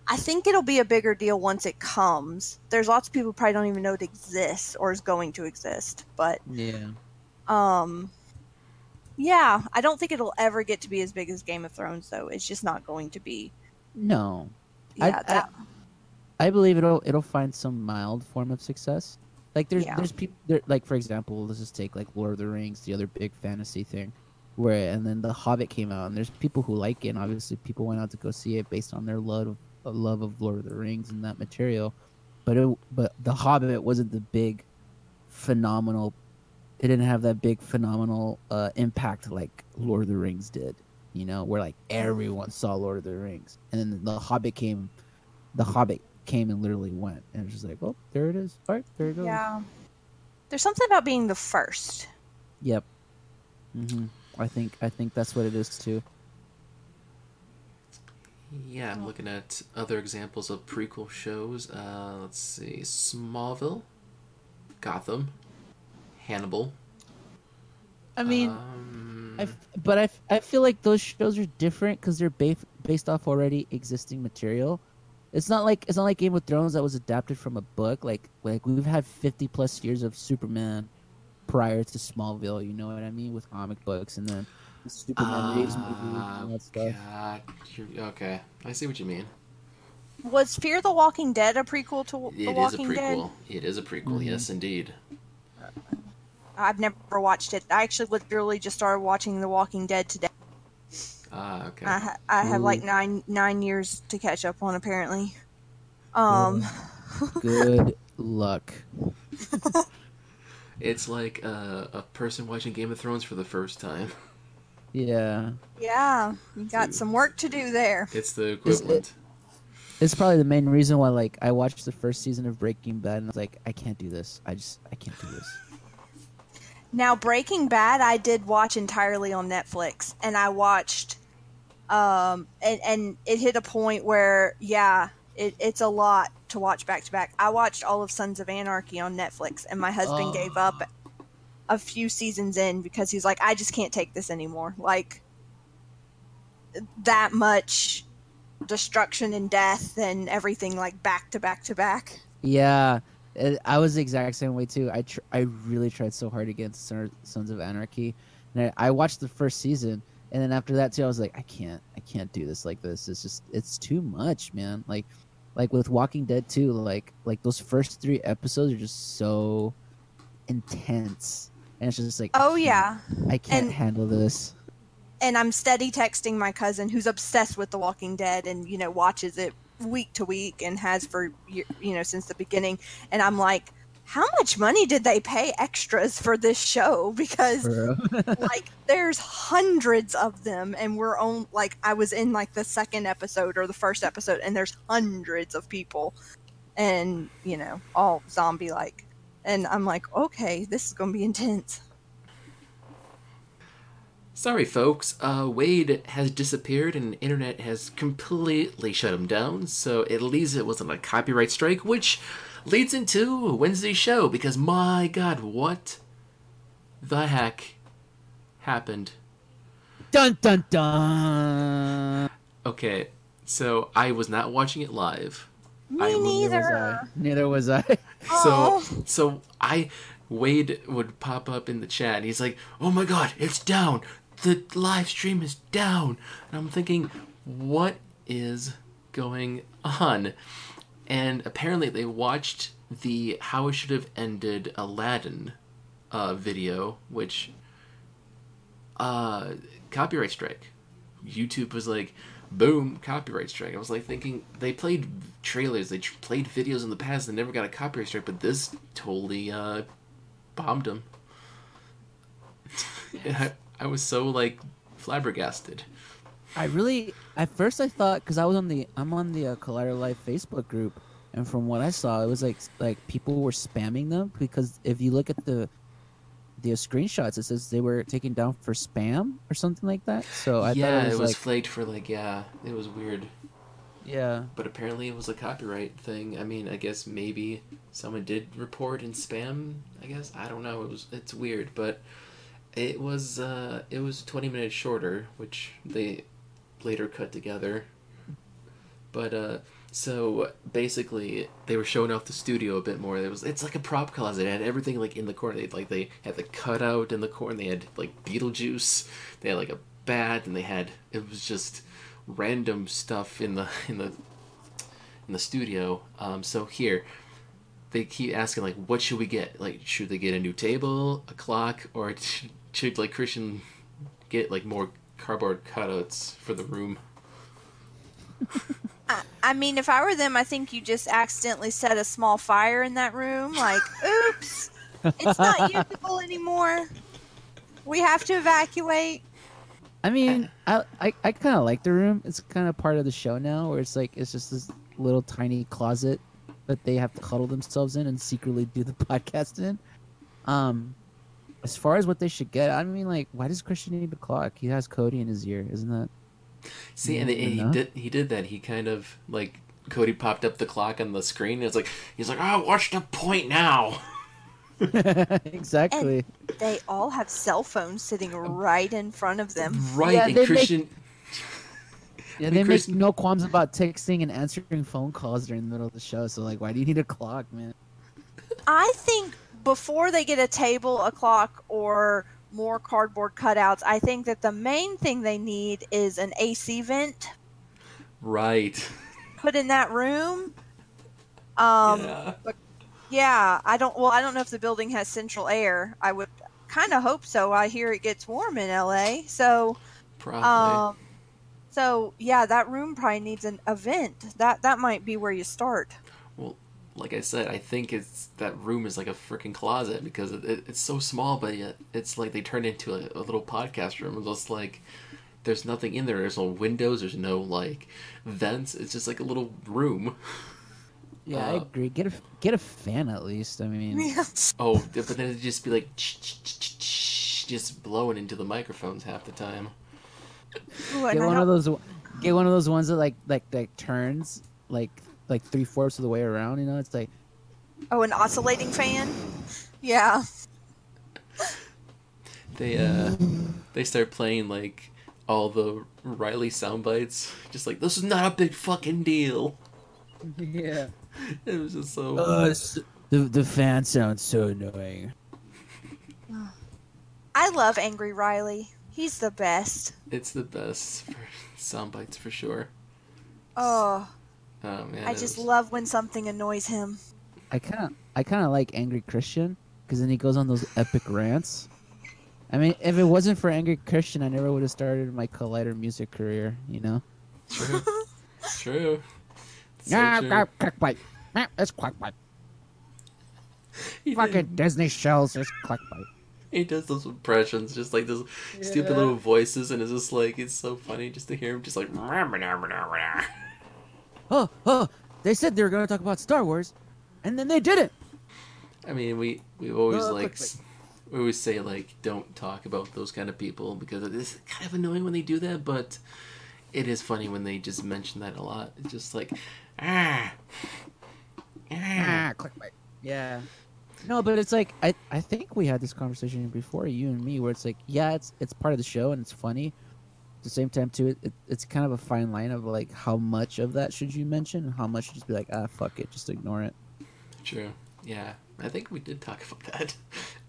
Speaker 5: I think it'll be a bigger deal once it comes. There's lots of people who probably don't even know it exists or is going to exist, but
Speaker 1: Yeah.
Speaker 5: um yeah, I don't think it'll ever get to be as big as Game of Thrones though. It's just not going to be.
Speaker 1: No.
Speaker 5: Yeah,
Speaker 1: I,
Speaker 5: that,
Speaker 1: I, I believe it'll it'll find some mild form of success. Like there's
Speaker 5: Yeah.
Speaker 1: there's people there, like for example, let's just take like Lord of the Rings, the other big fantasy thing, where and then The Hobbit came out, and there's people who like it. And obviously, people went out to go see it based on their love of uh, love of Lord of the Rings and that material. But it, but The Hobbit wasn't the big, phenomenal. It didn't have that big phenomenal uh, impact like Lord of the Rings did. You know, where like everyone saw Lord of the Rings, and then The Hobbit came. The Hobbit came and literally went, and it was just like, well, there it is. All right, there it goes.
Speaker 5: yeah. There's something about being the first.
Speaker 1: Yep. Mm-hmm. I think I think that's what it is too.
Speaker 4: Yeah, I'm looking at other examples of prequel shows. Uh, let's see, Smallville, Gotham, Hannibal.
Speaker 1: I mean,
Speaker 4: um,
Speaker 1: I f- but I, f- I feel like those shows are different because they're ba- based off already existing material. It's not like it's not like Game of Thrones that was adapted from a book. Like like we've had fifty plus years of Superman prior to Smallville. You know what I mean with comic books and then the Superman Reeves movie and all that stuff.
Speaker 4: God, okay, I see what you mean.
Speaker 5: Was Fear the Walking Dead a prequel to
Speaker 4: It
Speaker 5: The
Speaker 4: is
Speaker 5: Walking
Speaker 4: a
Speaker 5: Dead?
Speaker 4: prequel. It is a prequel.
Speaker 1: Mhm.
Speaker 4: Yes, indeed.
Speaker 5: I've never watched it. I actually literally just started watching The Walking Dead today.
Speaker 4: Ah, okay.
Speaker 5: I, ha- I have like nine nine years to catch up on apparently. Um,
Speaker 1: Good luck.
Speaker 4: It's like uh, a person watching Game of Thrones for the first time.
Speaker 1: Yeah,
Speaker 5: yeah, you got some work to do there.
Speaker 4: It's the
Speaker 1: it-
Speaker 4: equivalent.
Speaker 1: it's probably the main reason why like I watched the first season of Breaking Bad and I was like, I can't do this. I just I can't do this.
Speaker 5: Now, Breaking Bad, I did watch entirely on Netflix, and I watched, um, and and it hit a point where, yeah, it, it's a lot to watch back to back. I watched all of Sons of Anarchy on Netflix, and my husband
Speaker 1: Oh.
Speaker 5: gave up a few seasons in because he's like, I just can't take this anymore. Like that much destruction and death and everything, like back to back to back.
Speaker 1: Yeah, I was the exact same way too. I tr- I really tried so hard against Sons of Anarchy, and I, I watched the first season, and then after that too, I was like, I can't, I can't do this like this. It's just, it's too much, man. Like, like with Walking Dead too. Like, like those first three episodes are just so intense, and it's just like,
Speaker 5: Oh
Speaker 1: can't-
Speaker 5: yeah.
Speaker 1: I can't
Speaker 5: And-
Speaker 1: handle this.
Speaker 5: and I'm steady texting my cousin who's obsessed with The Walking Dead and you know watches it week to week and has for you know since the beginning. And I'm like how much money did they pay extras for this show? Because like there's hundreds of them and we're on like I was in like the second episode or the first episode and there's hundreds of people. And you know all zombie like and I'm like okay this is going to be intense
Speaker 4: Sorry, folks. Uh, Wade has disappeared and internet has completely shut him down, so at least it wasn't a copyright strike, which leads into Wednesday's show, because my god, what the heck happened?
Speaker 1: dun dun dun.
Speaker 4: Okay, so I was not watching it live.
Speaker 5: me
Speaker 4: I-
Speaker 1: Neither was I.
Speaker 5: neither
Speaker 1: Neither was I.
Speaker 4: So so I Wade would pop up in the chat and he's like, "Oh my god, it's down. The live stream is down." And I'm thinking, "What is going on?" and apparently they watched the how it should have ended Aladdin uh, video, which uh, copyright strike. YouTube was like, boom, copyright strike. I was like thinking they played trailers, they tr- played videos in the past, and never got a copyright strike, but this totally uh, bombed them. I, I was so like flabbergasted.
Speaker 1: I really, at first, I thought because I was on the, I'm on the uh, Collider Live Facebook group, and from what I saw, it was like like people were spamming them because if you look at the the screenshots, it says they were taken down for spam or something like that. So I
Speaker 4: yeah,
Speaker 1: thought it was, like,
Speaker 4: flagged for like yeah, it was weird.
Speaker 1: yeah,
Speaker 4: But apparently it was a copyright thing. I mean, I guess maybe someone did report in spam. I guess I don't know. It was it's weird, but it was uh, it was twenty minutes shorter, which they later cut together. But uh, so basically, they were showing off the studio a bit more. It was it's like a prop closet. It had everything like in the corner. They like they had the cutout in the corner. They had like Beetlejuice. They had like a bat, and they had it was just random stuff in the in the in the studio. Um, so here, they keep asking like, what should we get? Like, should they get a new table, a clock, or should, should like Kristian get like more cardboard cutouts for the room?
Speaker 5: I, I mean, if I were them, I think you just accidentally set a small fire in that room. Like, oops, it's not usable anymore. We have to evacuate.
Speaker 1: I mean, I I, I kind of like the room. It's kind of part of the show now, where it's like it's just this little tiny closet that they have to cuddle themselves in and secretly do the podcast in. Um, as far as what they should get, I mean, like, why does Kristian need a clock? He has Cody in his ear, isn't that?
Speaker 4: See, and, and he did he did that. He kind of like Cody popped up the clock on the screen. And it's like he's like, oh, what's the point now?
Speaker 1: exactly.
Speaker 5: They all have cell phones sitting right in front of them.
Speaker 4: Right,
Speaker 1: Yeah,
Speaker 4: and
Speaker 1: they make-
Speaker 4: Kristian.
Speaker 1: Yeah,
Speaker 4: mean,
Speaker 1: they
Speaker 4: Chris-
Speaker 1: make no qualms about texting and answering phone calls during the middle of the show. So, like, why do you need a clock, man?
Speaker 5: I think before they get a table, a clock, or more cardboard cutouts, I think that the main thing they need is an AC vent
Speaker 4: Right.
Speaker 5: put in that room. Um,
Speaker 4: yeah.
Speaker 5: Yeah, I don't. Well, I don't know if the building has central air. I would kind of hope so. I hear it gets warm in LA, so
Speaker 4: Probably.
Speaker 5: um, so yeah, that room probably needs an event. That that might be where you start.
Speaker 4: Well, like I said, I think it's that room is like a freaking closet because it, it, it's so small, but yet it's like they turned into a, a little podcast room. It's just like there's nothing in there. There's no windows. There's no like vents. It's just like a little room.
Speaker 1: Yeah, I
Speaker 4: Uh,
Speaker 1: agree. Get a get a fan at least. I mean,
Speaker 4: Oh, but then it'd just be like just blowing into the microphones half the time.
Speaker 5: Ooh,
Speaker 1: get one of those. Get one of those ones that like like like turns like like three fourths of the way around. You know, it's like
Speaker 5: oh, an oscillating fan. Yeah.
Speaker 4: They uh, they start playing like all the Riley sound bites, just like this is not a big fucking deal.
Speaker 1: yeah.
Speaker 4: It was just so.
Speaker 1: Uh, the the fan sounds so annoying.
Speaker 5: I love Angry Riley. He's the best.
Speaker 4: It's the best for sound bites for sure.
Speaker 5: Oh,
Speaker 4: Oh man,
Speaker 5: I just
Speaker 4: was-
Speaker 5: love when something annoys him.
Speaker 1: I kind of I kind of like Angry Kristian because then he goes on those epic rants. I mean, if it wasn't for Angry Kristian, I never would have started my Collider music career. You know.
Speaker 4: true. true. So
Speaker 2: Yeah,
Speaker 4: true.
Speaker 2: clickbait. Yeah, It's clickbait.
Speaker 4: He,
Speaker 2: Fucking
Speaker 4: did-
Speaker 2: Disney shows is clickbait.
Speaker 4: he does those impressions, just like those stupid little voices, and it's just like it's so funny just to hear him just like.
Speaker 1: Oh oh, they said they were going to talk about Star Wars, and then they didn't.
Speaker 4: I mean, we we always
Speaker 1: Uh,
Speaker 4: like s- we always say like don't talk about those kind of people because it is kind of annoying when they do that, but it is funny when they just mention that a lot. It's just like ah, ah.
Speaker 2: Ah, clickbait.
Speaker 1: Yeah. No, but it's like I I think we had this conversation before you and me where it's like yeah it's it's part of the show and it's funny. At the same time too, it, it it's kind of a fine line of like how much of that should you mention and how much just be like ah fuck it just ignore it.
Speaker 4: True. Yeah, I think we did talk about that.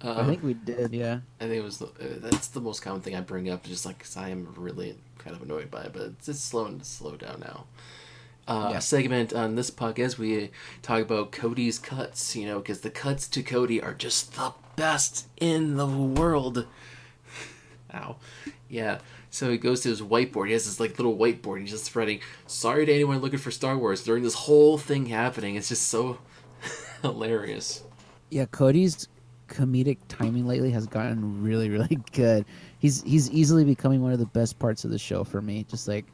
Speaker 1: I
Speaker 4: Um,
Speaker 1: think we did, yeah.
Speaker 4: I think it was the, uh, that's the most common thing I bring up, just like 'cause I am really kind of annoyed by it, but it's just slowing to slow down now. uh,
Speaker 1: Yeah.
Speaker 4: segment on this podcast. We talk about Cody's cuts, you know, because the cuts to Cody are just the best in the world. Ow. Yeah. So he goes to his whiteboard. He has this like little whiteboard. He's just writing, "Sorry to anyone looking for Star Wars." During this whole thing happening, it's just so hilarious.
Speaker 1: Yeah, Cody's comedic timing lately has gotten really, really good. He's he's easily becoming one of the best parts of the show for me. Just like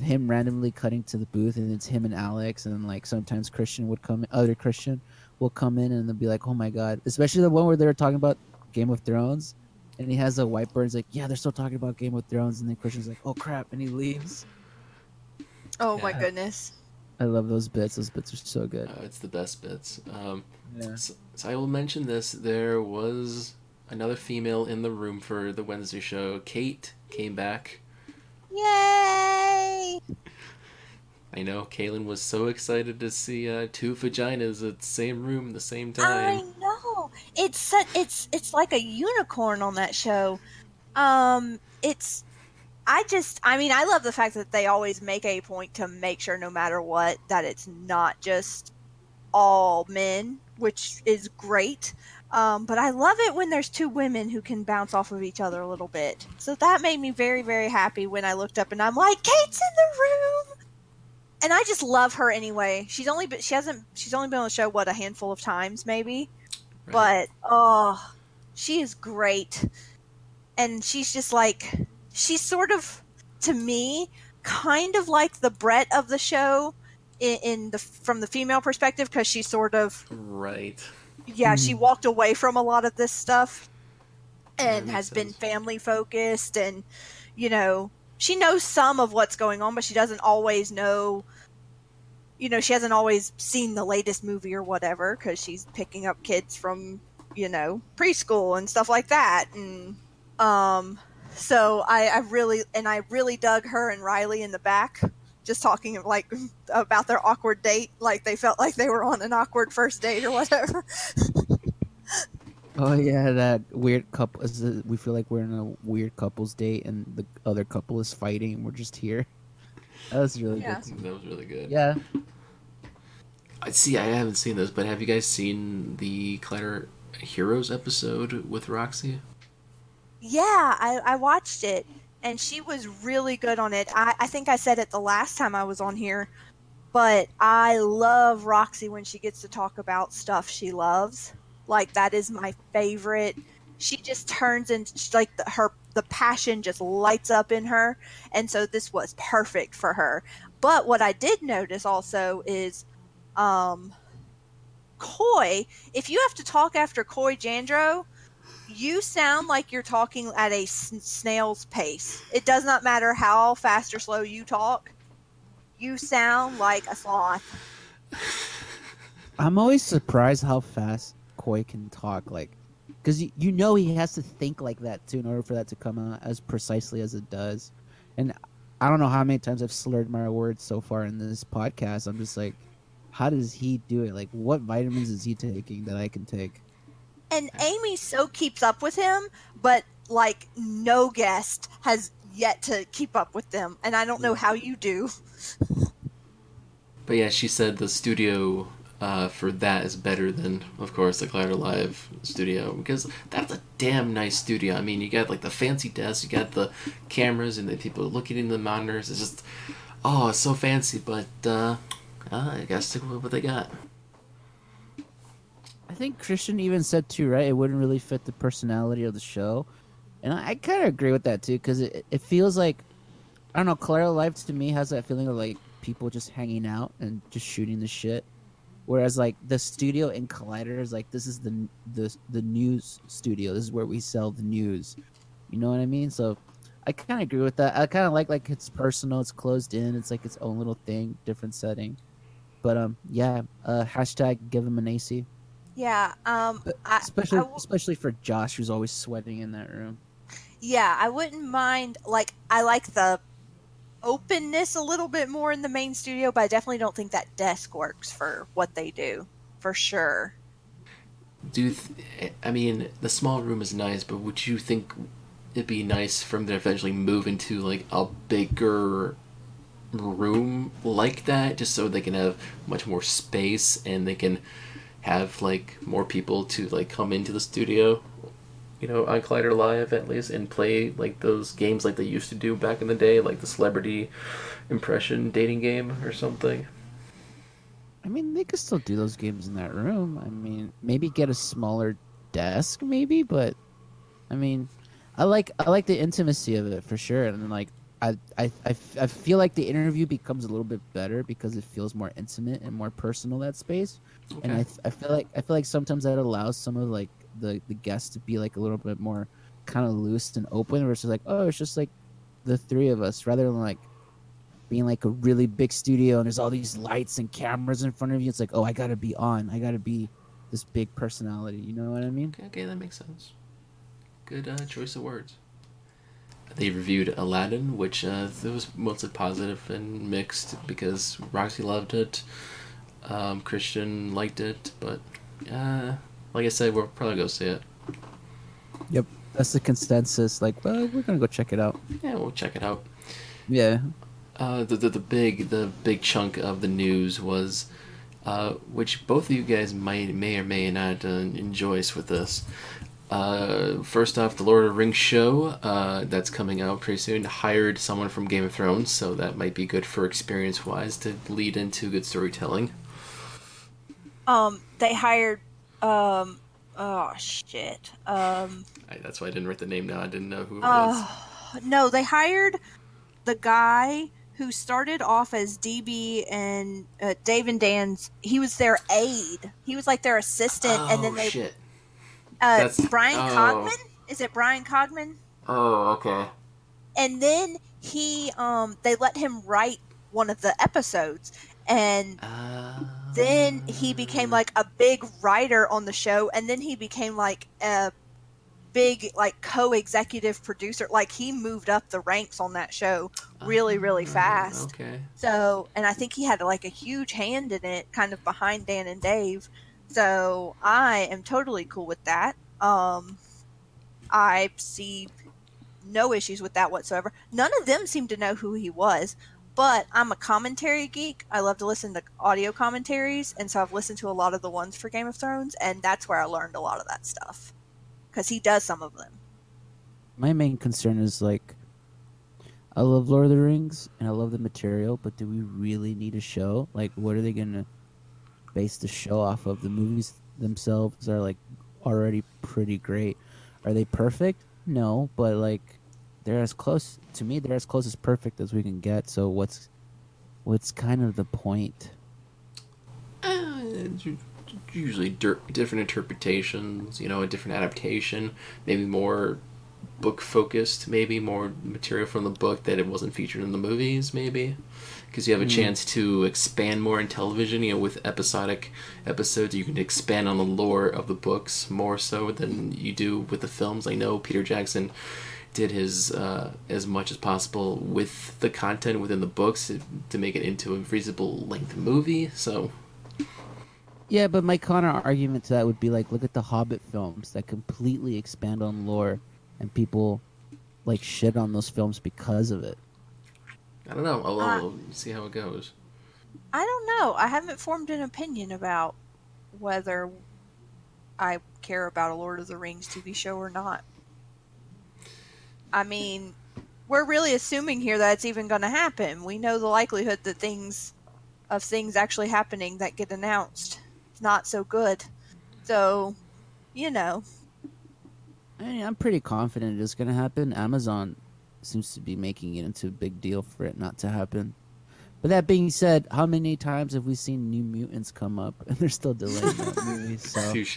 Speaker 1: him randomly cutting to the booth, and it's him and Alex, and like sometimes Kristian would come, other Kristian will come in, and they'll be like, "Oh my god!" Especially the one where they were talking about Game of Thrones, and he has a whiteboard. He's like, "Yeah, they're still talking about Game of Thrones," and then Kristian's like, "Oh crap!" and he leaves.
Speaker 5: Oh my goodness.
Speaker 1: I love those bits. Those bits are so good.
Speaker 4: Uh, it's the best bits. Um,
Speaker 1: Yeah.
Speaker 4: so, so I will mention this. There was another female in the room for the Wednesday show. Kate came back.
Speaker 5: Yay!
Speaker 4: I know Kaylin was so excited to see uh, two vaginas at the same room at the same
Speaker 5: I
Speaker 4: time.
Speaker 5: know. It's it's it's like a unicorn on that show. Um, it's I just I mean I love the fact that they always make a point to make sure no matter what that it's not just all men, which is great. Um, but I love it when there's two women who can bounce off of each other a little bit. So that made me very very happy when I looked up and I'm like, Kate's in the room. And I just love her anyway. She's only been, she hasn't she's only been on the show what a handful of times maybe
Speaker 4: Right.
Speaker 5: but oh she is great and she's just like she's sort of to me kind of like the brett of the show in, in the from the female perspective because she's sort of
Speaker 4: right.
Speaker 5: yeah she hmm. walked away from a lot of this stuff and has
Speaker 4: makes
Speaker 5: been family focused and you know she knows some of what's going on but she doesn't always know you know she hasn't always seen the latest movie or whatever because she's picking up kids from you know preschool and stuff like that and um so I, I really and i really dug her and riley in the back just talking like about their awkward date like they felt like they were on an awkward first date or whatever
Speaker 1: Oh yeah, that weird couple. Is it, we feel like we're in a weird couples date, and the other couple is fighting, and we're just here. That was really
Speaker 5: Yeah.
Speaker 1: good.
Speaker 4: That was really good.
Speaker 1: Yeah,
Speaker 4: I see. I haven't seen this, but have you guys seen the Collider Heroes episode with Roxy?
Speaker 5: Yeah, I, I watched it, and she was really good on it. I, I think I said it the last time I was on here, but I love Roxy when she gets to talk about stuff she loves. Like that is my favorite. She just turns into like the, her the passion just lights up in her, and so this was perfect for her. But what I did notice also is, um, Coy. If you have to talk after Coy Jandreau, you sound like you're talking at a snail's pace. It does not matter how fast or slow you talk. You sound like a sloth.
Speaker 1: I'm always surprised how fast Coy can talk. Like, because you, you know he has to think like that too in order for that to come out as precisely as it does. And I don't know how many times I've slurred my words so far in this podcast. I'm just like, how does he do it? Like, what vitamins is he taking that I can take?
Speaker 5: And Amy so keeps up with him, but like no guest has yet to keep up with them. And I don't know how you do.
Speaker 4: But yeah, she said the studio uh, for that is better than, of course, the Collider Live studio because that's a damn nice studio. I mean, you got like the fancy desk, you got the cameras, and the people looking in the monitors. It's just, oh, it's so fancy. But uh, uh, I gotta stick with what they got.
Speaker 1: I think Kristian even said too, right? It wouldn't really fit the personality of the show, and I, I kind of agree with that too, because it, it feels like I don't know. Collider Live to me has that feeling of like people just hanging out and just shooting the shit, whereas like the studio in Collider is like this is the the the news studio. This is where we sell the news. You know what I mean? So I kind of agree with that. I kind of like like it's personal. It's closed in. It's like its own little thing, different setting. But um, yeah. Uh, hashtag give him an AC.
Speaker 5: Yeah. Um. I,
Speaker 1: especially
Speaker 5: I w-
Speaker 1: especially for Josh, who's always sweating in that room.
Speaker 5: yeah, I wouldn't mind. Like, I like the openness a little bit more in the main studio, but I definitely don't think that desk works for what they do, for sure.
Speaker 4: Do you th- I mean the small room is nice, but would you think it'd be nice for them to eventually move into like a bigger room like that, just so they can have much more space and they can have like more people to like come into the studio. You know, on Collider Live at least, and play like those games like they used to do back in the day, like the celebrity impression dating game or something.
Speaker 1: I mean, they could still do those games in that room. I mean, maybe get a smaller desk, maybe, but I mean, I like I like the intimacy of it for sure, and like I I I, I feel like the interview becomes a little bit better because it feels more intimate and more personal that space, and I I feel like I feel like sometimes that allows some of like the the guests to be like a little bit more kind of loose and open versus like oh it's just like the three of us rather than like being like a really big studio and there's all these lights and cameras in front of you. It's like, oh, I gotta be on. I gotta be this big personality. You know what I mean?
Speaker 4: Okay, okay, that makes sense. Good uh, choice of words. They reviewed Aladdin, which uh, was mostly positive and mixed because Roxy loved it, um, Kristian liked it, but uh, like I said, we'll probably go see it.
Speaker 1: Yep. That's the consensus. Like, well, we're gonna go check it out.
Speaker 4: Yeah, we'll check it out.
Speaker 1: Yeah.
Speaker 4: Uh, the, the the big the big chunk of the news was, uh, which both of you guys might may or may not uh, enjoy with this. Uh, first off, the Lord of the Rings show uh, that's coming out pretty soon hired someone from Game of Thrones, so that might be good for experience wise to lead into good storytelling.
Speaker 5: Um, they hired. Um, oh shit. Um,
Speaker 4: I, that's why I didn't write the name down. I didn't know who it was.
Speaker 5: uh, no, they hired the guy who started off as DB and uh, Dave and Dan's. He was their aide. He was like their assistant, and then
Speaker 4: Oh,
Speaker 5: they.
Speaker 4: shit.
Speaker 5: Uh, Bryan
Speaker 4: oh.
Speaker 5: Cogman. Is it Bryan Cogman?
Speaker 4: Oh, okay.
Speaker 5: and then he um they let him write one of the episodes and
Speaker 4: Uh,
Speaker 5: then he became like a big writer on the show and then he became like a big like co-executive producer like he moved up the ranks on that show really really
Speaker 4: Ah,
Speaker 5: fast
Speaker 4: Okay.
Speaker 5: so and i think he had like a huge hand in it kind of behind dan and dave so i am totally cool with that. Um i see no issues with that whatsoever. None of them seem to know who he was but i'm a commentary geek. I love to listen to audio commentaries and so i've listened to a lot of the ones for game of thrones and that's where i learned a lot of that stuff because he does some of them.
Speaker 1: My main concern is like, I love Lord of the Rings and I love the material, but do we really need a show? Like, what are they gonna base the show off of? The movies themselves are like already pretty great. Are they perfect? No, but like, they're as close to me. They're as close as perfect as we can get. So what's what's kind of the point?
Speaker 4: Uh, usually dir- different interpretations, you know, a different adaptation, maybe more book focused, maybe more material from the book that it wasn't featured in the movies, maybe. Because you have a chance to expand more in television, you know, with episodic episodes, you can expand on the lore of the books more so than you do with the films. I know Peter Jackson did his uh, as much as possible with the content within the books to, to make it into a reasonable length movie, so.
Speaker 1: Yeah, but my counter argument to that would be like, look at the Hobbit films that completely expand on lore, and people like shit on those films because of it.
Speaker 4: I don't know. I'll,
Speaker 5: Uh,
Speaker 4: I'll see how it goes.
Speaker 5: I don't know. I haven't formed an opinion about whether I care about a Lord of the Rings TV show or not. I mean, we're really assuming here that it's even going to happen. We know the likelihood that things of things actually happening that get announced is not so good. So, you know,
Speaker 1: I mean, I'm pretty confident it's gonna happen. Amazon seems to be making it into a big deal for it not to happen. But that being said, how many times have we seen New Mutants come up and they're still delaying that movie? So
Speaker 4: Touche.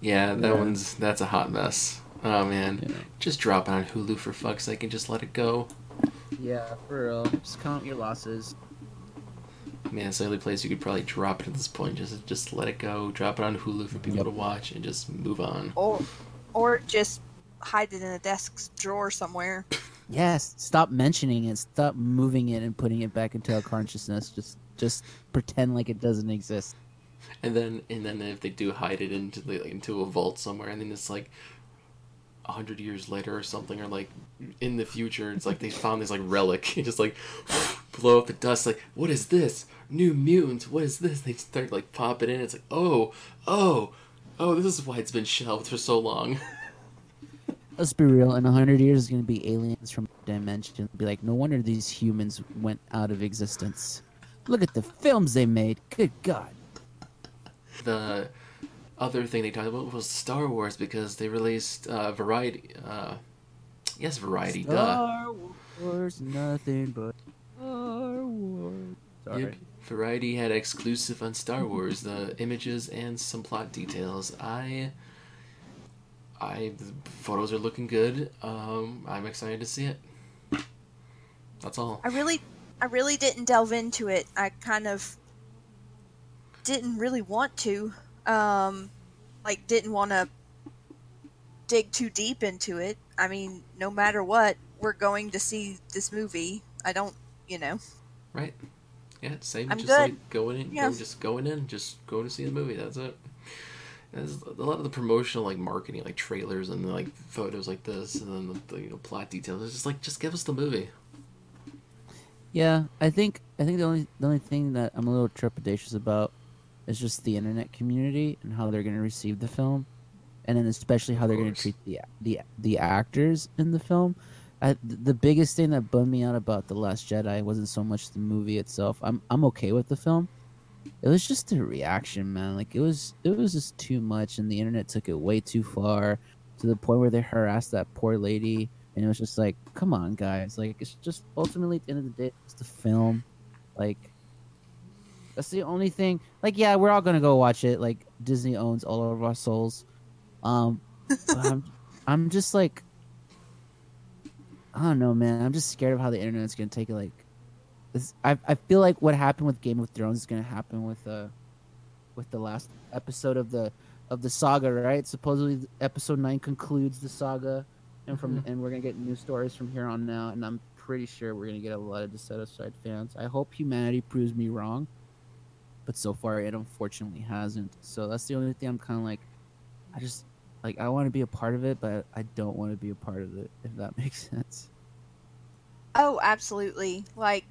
Speaker 4: Yeah, that
Speaker 1: Yeah.
Speaker 4: one's that's a hot mess. Oh man,
Speaker 1: Yeah.
Speaker 4: just drop it on Hulu for fuck's sake and just let it go.
Speaker 1: yeah, for real, just count your losses.
Speaker 4: Man, it's the only place you could probably drop it at this point. Just just let it go. Drop it on Hulu for people
Speaker 1: Yep.
Speaker 4: to watch and just move on.
Speaker 5: or or just hide it in a desk drawer somewhere.
Speaker 1: Yes, stop mentioning it. Stop moving it and putting it back into our consciousness. Just, just pretend like it doesn't exist.
Speaker 4: And then and then if they do hide it into the, into a vault somewhere, and then it's like a hundred years later or something, or like in the future, it's like they found this like relic, and just like blow up the dust. Like, what is this? New mutants. What is this? They start like popping in. It's like, oh, oh, oh. This is why it's been shelved for so long.
Speaker 1: Let's be real. In a hundred years, it's gonna be aliens from dimension. Be like, no wonder these humans went out of existence. Look at the films they made. Good God.
Speaker 4: the other thing they talked about was Star Wars because they released uh, Variety. Uh, yes, Variety. Duh.
Speaker 1: Star Wars, nothing but Star Wars. Sorry.
Speaker 4: Yep. Variety had exclusive on Star Wars, the images and some plot details. I, I, the photos are looking good. Um, I'm excited to see it. That's all.
Speaker 5: I really, I really didn't delve into it. I kind of didn't really want to. Um, like, didn't want to dig too deep into it. I mean, no matter what, we're going to see this movie. I don't, you know.
Speaker 4: Right? Yeah, same.
Speaker 5: I'm
Speaker 4: just
Speaker 5: good.
Speaker 4: like going in,
Speaker 5: Yeah.
Speaker 4: just going in, just going to see the movie. That's it. There's a lot of the promotional, like marketing, like trailers and like photos like this, and then the, the you know, plot details. It's just like, just give us the movie.
Speaker 1: Yeah, I think I think the only the only thing that I'm a little trepidatious about is just the internet community and how they're going to receive the film, and then especially how they're going to treat the the the actors in the film. I, the biggest thing that bummed me out about the Last Jedi wasn't so much the movie itself. I'm I'm okay with the film. It was just the reaction, man. Like it was it was just too much, and the internet took it way too far to the point where they harassed that poor lady, and it was just like, come on, guys. Like it's just ultimately at the end of the day, it's the film. Like that's the only thing. Like yeah, we're all gonna go watch it. Like Disney owns all of our souls. Um, I'm I'm just like I don't know, man. I'm just scared of how the internet's gonna take it. Like, this, I I feel like what happened with Game of Thrones is gonna happen with uh with the last episode of the of the saga, right? Supposedly, episode nine concludes the saga, and from and we're gonna get new stories from here on now And I'm pretty sure we're gonna get a lot of dissatisfied fans. I hope humanity proves me wrong, but so far it unfortunately hasn't. So that's the only thing I'm kind of like, I just like I want to be a part of it, but I don't want to be a part of it. If that makes sense.
Speaker 5: Oh, absolutely. Like,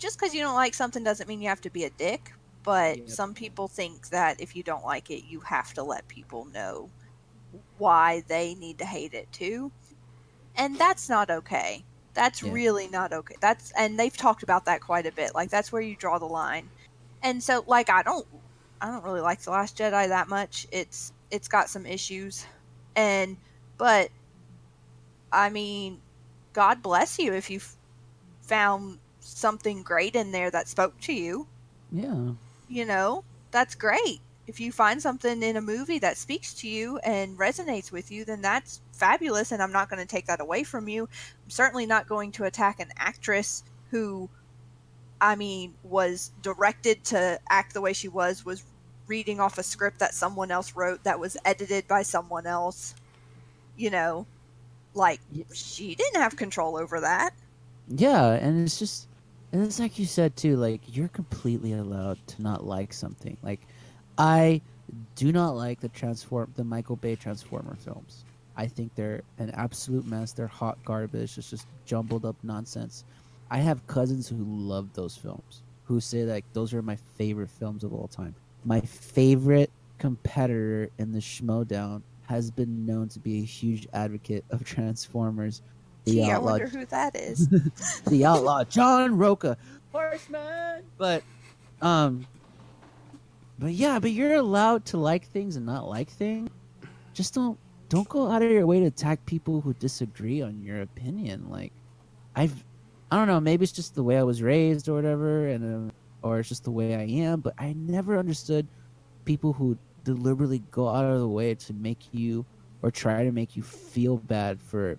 Speaker 5: just because you don't like something doesn't mean you have to be a dick. But
Speaker 1: Yep.
Speaker 5: some people think that if you don't like it, you have to let people know why they need to hate it too. And that's not okay. That's
Speaker 1: Yeah.
Speaker 5: really not okay. That's and they've talked about that quite a bit. Like that's where you draw the line. And so like I don't I don't really like The Last Jedi that much. It's it's got some issues. And but I mean, God bless you if you f- found something great in there that spoke to you.
Speaker 1: Yeah.
Speaker 5: You know, that's great. If you find something in a movie that speaks to you and resonates with you, then that's fabulous, and I'm not going to take that away from you. I'm certainly not going to attack an actress who, I mean, was directed to act the way she was, was reading off a script that someone else wrote that was edited by someone else. You know, like, she didn't have control over that.
Speaker 1: Yeah, and it's just and it's like you said too, like you're completely allowed to not like something. Like I do not like the transform the Michael Bay Transformer films. I think they're an absolute mess. They're hot garbage. It's just jumbled up nonsense. I have cousins who love those films, who say like those are my favorite films of all time. My favorite competitor in the Schmoedown has been known to be a huge advocate of Transformers. The
Speaker 5: Gee, I
Speaker 1: Outlaw
Speaker 5: wonder who that is.
Speaker 1: the outlaw John Rocha, horseman. But, um, but yeah, but you're allowed to like things and not like things. Just don't don't go out of your way to attack people who disagree on your opinion. Like, I've I don't know, maybe it's just the way I was raised or whatever, and uh, or it's just the way I am. But I never understood people who deliberately go out of the way to make you or try to make you feel bad for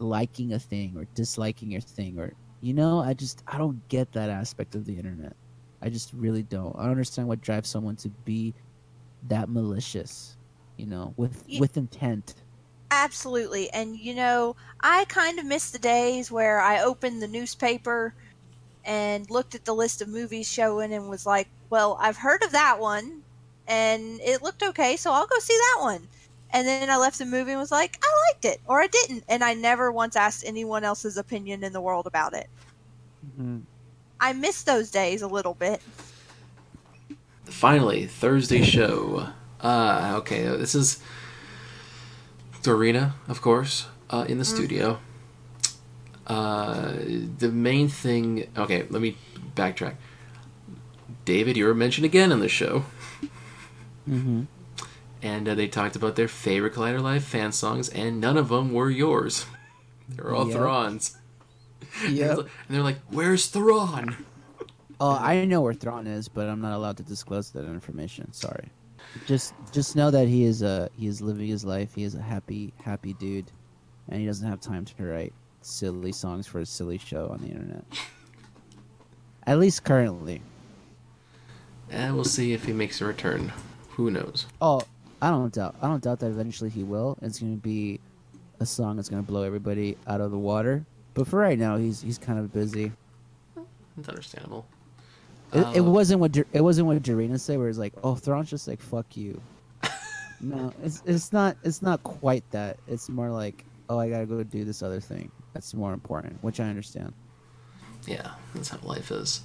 Speaker 1: liking a thing or disliking your thing or you know i just i don't get that aspect of the internet i just really don't i don't understand what drives someone to be that malicious you know with
Speaker 5: Ye-
Speaker 1: with intent
Speaker 5: Absolutely. And you know, I kind of miss the days where I opened the newspaper and looked at the list of movies showing and was like, well, I've heard of that one and it looked okay, so I'll go see that one. And then I left the movie and was like, liked it or I didn't. And I never once asked anyone else's opinion in the world about it.
Speaker 1: Mhm.
Speaker 5: I miss those days a little bit.
Speaker 4: Finally, Thursday show. Uh, okay, this is Dorina, of course, uh, in the studio. Uh, the main thing. Okay, let me backtrack. David, you were mentioned again in the show,
Speaker 1: Mm-hmm.
Speaker 4: And uh, they talked about their favorite Collider Live fan songs, and none of them were yours. They were all
Speaker 1: Yep.
Speaker 4: Thrawn's.
Speaker 1: Yep.
Speaker 4: And they're like, "Where's Thrawn?"
Speaker 1: Oh, I know where Thrawn is, but I'm not allowed to disclose that information. Sorry. Just, just know that he is uh he is living his life. He is a happy, happy dude, and he doesn't have time to write silly songs for a silly show on the internet. At least currently.
Speaker 4: And we'll see if he makes a return. Who knows?
Speaker 1: Oh, I don't doubt. I don't doubt that eventually he will. It's going to be a song that's going to blow everybody out of the water. But for right now, he's he's kind of busy.
Speaker 4: It's understandable.
Speaker 1: It, it
Speaker 4: Uh,
Speaker 1: wasn't what it wasn't what Dorina said, where it's like, "Oh, Thrawn's just like fuck you." no, it's it's not it's not quite that. It's more like, "Oh, I gotta go do this other thing that's more important," which I understand.
Speaker 4: Yeah, that's how life is.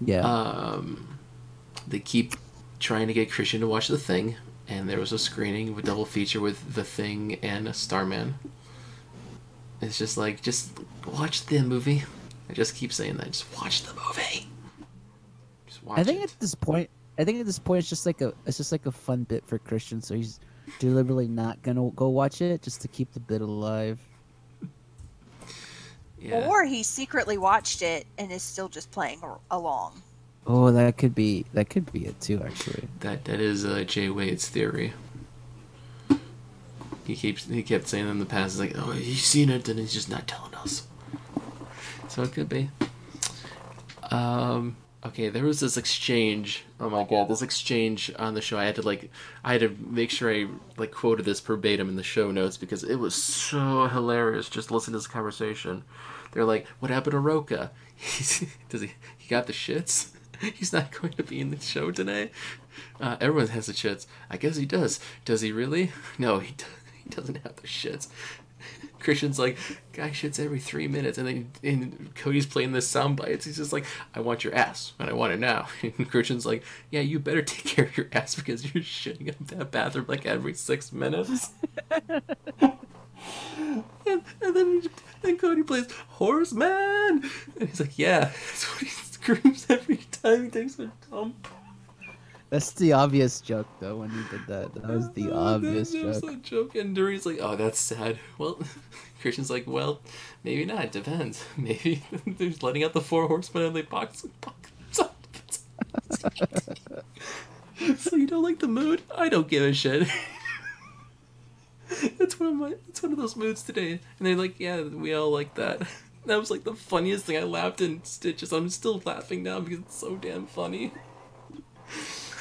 Speaker 1: Yeah,
Speaker 4: Um, they keep trying to get Kristian to watch The Thing, and there was a screening of a double feature with The Thing and Starman. It's just like, just watch the movie. I just keep saying that. Just watch the movie. Just watch
Speaker 1: I think
Speaker 4: it.
Speaker 1: at this point, I think at this point, it's just like a it's just like a fun bit for Kristian. So he's deliberately not gonna go watch it just to keep the bit alive.
Speaker 4: Yeah.
Speaker 5: Or he secretly watched it and is still just playing along.
Speaker 1: Oh, that could be that could be it too. Actually,
Speaker 4: That that is uh, Jay Wade's theory. He keeps he kept saying in the past, like, "Oh, he's seen it, and he's just not telling us." So it could be. Um. Okay, there was this exchange. Oh my god, this exchange on the show. I had to like, I had to make sure I like quoted this verbatim in the show notes because it was so hilarious. Just listen to this conversation. They're like, "What happened to Rocha? Does he? He got the shits? He's not going to be in the show today." Uh, everyone has the shits. I guess he does. Does he really? No, he, do- he doesn't have the shits. Kristian's like, guy shits every three minutes, and then and Cody's playing the sound bites. He's just like, I want your ass, and I want it now. And Kristian's like, Yeah, you better take care of your ass because you're shitting up that bathroom like every six minutes. and, and then and Cody plays Horseman, and he's like, Yeah, that's what he screams every time he takes a dump.
Speaker 1: that's the obvious joke though. When he did that, that was the obvious
Speaker 4: That
Speaker 1: joke.
Speaker 4: a joke, and Dory's like, "Oh, that's sad." Well, Kristian's like, "Well, maybe not. It depends. Maybe they're letting out the four horsemen and they box box So you don't like the mood? I don't give a shit. That's one of my. It's one of those moods today, and they're like, "Yeah, we all like that." That was like the funniest thing. I laughed in stitches. I'm still laughing now because it's so damn funny.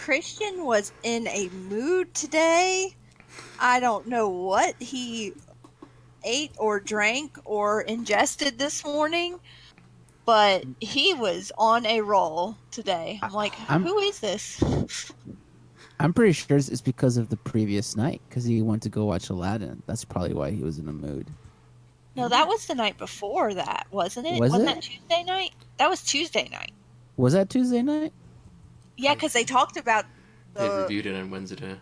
Speaker 5: Kristian was in a mood today. I don't know what he ate or drank or ingested this morning, but he was on a roll today. I'm like,
Speaker 1: I'm-
Speaker 5: who is this?
Speaker 1: I'm pretty sure it's it's because of the previous night because he went to go watch Aladdin. That's probably why he was in a mood.
Speaker 5: No, that was the night before that, wasn't it?
Speaker 1: Was
Speaker 5: not
Speaker 1: it?
Speaker 5: that Tuesday night? That was Tuesday night.
Speaker 1: Was that Tuesday night?
Speaker 5: Yeah, because they talked about
Speaker 4: They reviewed it on Wednesday.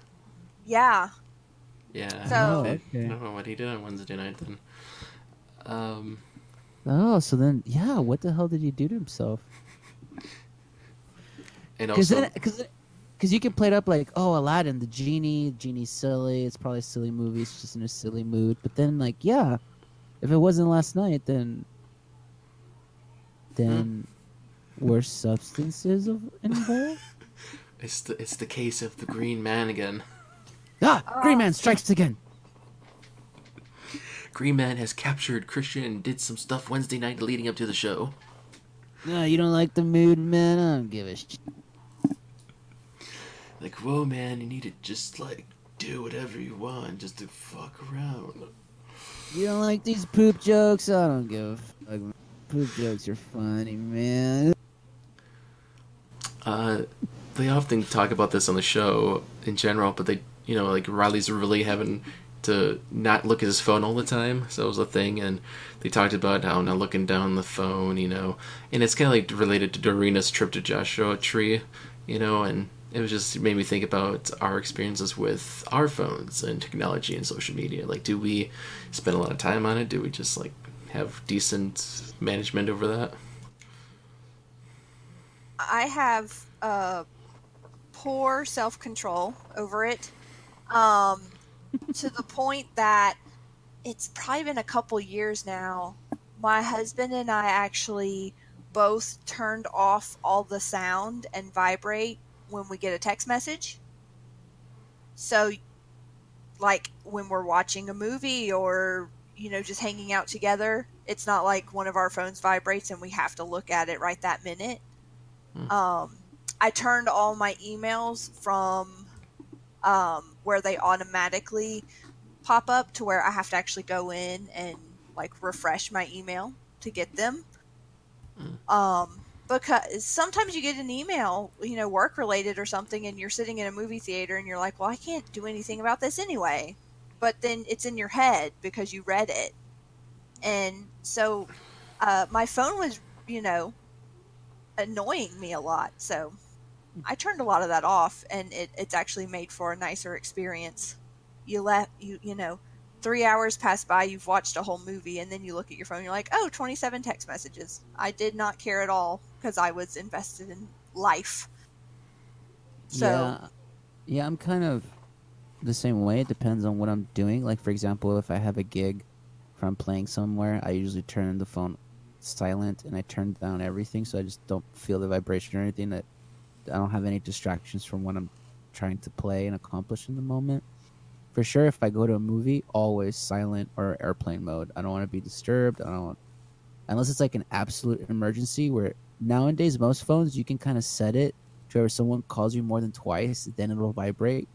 Speaker 5: yeah.
Speaker 4: Yeah.
Speaker 5: So-
Speaker 1: oh,
Speaker 4: I don't know what he did on Wednesday night then. Um,
Speaker 1: Oh, so then, yeah. What the hell did he do to himself?
Speaker 4: and
Speaker 1: Because
Speaker 4: also,
Speaker 1: then, because because you can play it up like, oh, Aladdin, the genie, genie's silly. It's probably a silly movie. It's just in a silly mood. But then, like, yeah, if it wasn't last night, then then were substances of- involved?
Speaker 4: it's the it's the case of the Green Man again.
Speaker 1: ah, Green Man strikes again.
Speaker 4: Green Man has captured Kristian and did some stuff Wednesday night leading up to the show.
Speaker 1: No, you don't like the mood, man. I don't give a shit.
Speaker 4: Like, whoa, man, you need to just like do whatever you want, just to fuck around.
Speaker 1: You don't like these poop jokes? I don't give a fuck. Poop jokes are funny, man.
Speaker 4: Uh, they often talk about this on the show in general, but they, you know, like Riley's really having to not look at his phone all the time. So it was a thing, and they talked about how not looking down the phone, you know, and it's kind of like related to Dorina's trip to Joshua Tree, you know, and it was just it made me think about our experiences with our phones and technology and social media. Like, do we spend a lot of time on it? Do we just like have decent management over that?
Speaker 5: I have uh, poor self control over it, um, to the point that it's probably been a couple years now. My husband and I actually both turned off all the sound and vibrate when we get a text message. So, like when we're watching a movie or you know just hanging out together, it's not like one of our phones vibrates and we have to look at it right that minute. Um, I turned all my emails from um, where they automatically pop up to where I have to actually go in and like refresh my email to get them. Um, because sometimes you get an email, you know, work related or something, and you're sitting in a movie theater and you're like, well, I can't do anything about this anyway. But then it's in your head because you read it. And so uh, my phone was, you know, annoying me a lot. So I turned a lot of that off, and it, it's actually made for a nicer experience. You let you you know, three hours pass by, you've watched a whole movie, and then you look at your phone, you're like, oh, 27 text messages. I did not care at all because I was invested in life. So
Speaker 1: yeah, yeah, I'm kind of the same way. It depends on what I'm doing. Like for example, if I have a gig, if I'm playing somewhere, I usually turn the phone silent and I turn down everything so I just don't feel the vibration or anything. That I don't have any distractions from what I'm trying to play and accomplish in the moment. For sure, if I go to a movie, always silent or airplane mode. I don't want to be disturbed. I don't unless it's like an absolute emergency. Where nowadays most phones you can kind of set it to where someone calls you more than twice, then it'll vibrate.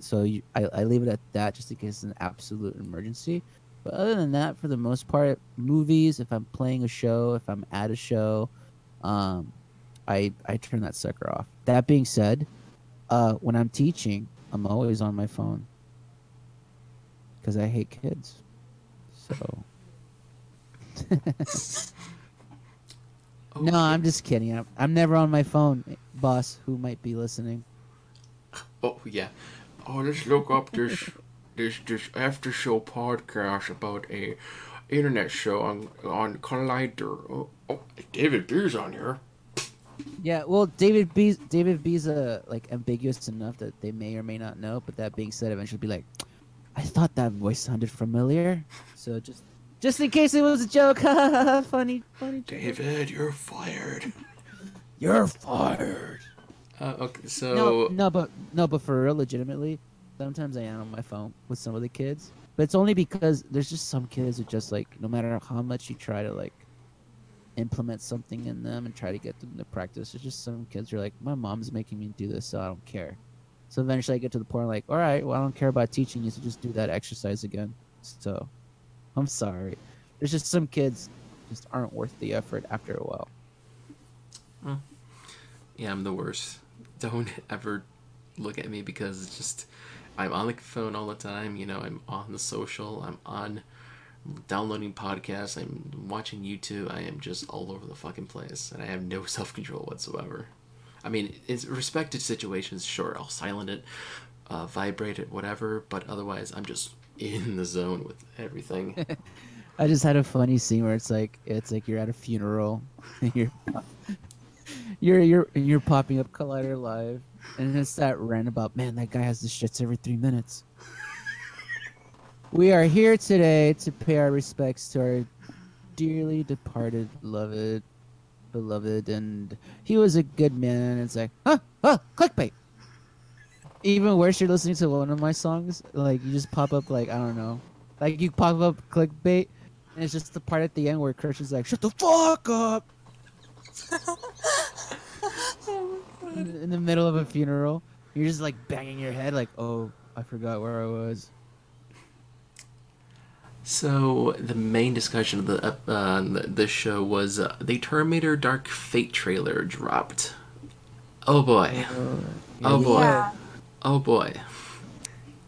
Speaker 1: So you, I, I leave it at that just in case it's an absolute emergency. But other than that, for the most part, movies. If I'm playing a show, if I'm at a show, um, I I turn that sucker off. That being said, uh, when I'm teaching, I'm always on my phone because I hate kids. So. no, I'm just kidding. I'm, I'm never on my phone, boss. Who might be listening?
Speaker 4: Oh yeah. Oh, let's look up this this this after show podcast about a internet show on on Collider. Oh, oh David B's on here.
Speaker 1: Yeah, well, David B's David B's uh, like ambiguous enough that they may or may not know. But that being said, eventually be like, I thought that voice sounded familiar. So just just in case it was a joke, funny, funny.
Speaker 4: David, you're fired.
Speaker 1: You're fired.
Speaker 4: Uh, okay, so
Speaker 1: No, no, but no, but for real, legitimately, sometimes I am on my phone with some of the kids. But it's only because there's just some kids who just like, no matter how much you try to like implement something in them and try to get them to practice, there's just some kids who are like, my mom's making me do this, so I don't care. So eventually, I get to the point like, all right, well, I don't care about teaching you, so just do that exercise again. So, I'm sorry. There's just some kids just aren't worth the effort after a while.
Speaker 4: yeah, I'm the worst. Don't ever look at me because it's just I'm on the phone all the time. You know, I'm on the social. I'm on downloading podcasts. I'm watching YouTube. I am just all over the fucking place, and I have no self control whatsoever. I mean, in respected situations, sure, I'll silent it, uh, vibrate it, whatever. But otherwise, I'm just in the zone with everything.
Speaker 1: I just had a funny scene where it's like it's like you're at a funeral, you're you're you're you're popping up Collider Live, and it's that rant about man that guy has the shits every three minutes. we are here today to pay our respects to our dearly departed, beloved, beloved, and he was a good man. It's like huh, huh, clickbait. Even worse, you're listening to one of my songs, like you just pop up like I don't know, like you pop up clickbait, and it's just the part at the end where Kristian's like, "Shut the fuck up." in, in the middle of a funeral, you're just like banging your head, like, "Oh, I forgot where I was."
Speaker 4: So the main discussion of the uh, the, the show was uh, the Terminator Dark Fate trailer dropped. Oh boy! Oh boy!
Speaker 5: Yeah.
Speaker 4: Oh boy!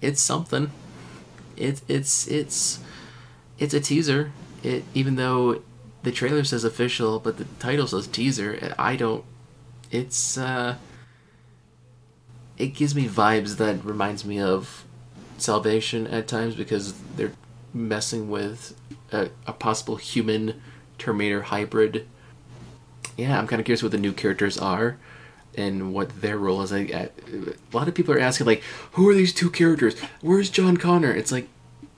Speaker 4: It's something. It's it's it's it's a teaser. It even though the trailer says official, but the title says teaser. I don't. It's uh. It gives me vibes that reminds me of Salvation at times because they're messing with a, a possible human Terminator hybrid. Yeah, I'm kind of curious what the new characters are and what their role is. I, a lot of people are asking like, who are these two characters? Where's John Connor? It's like,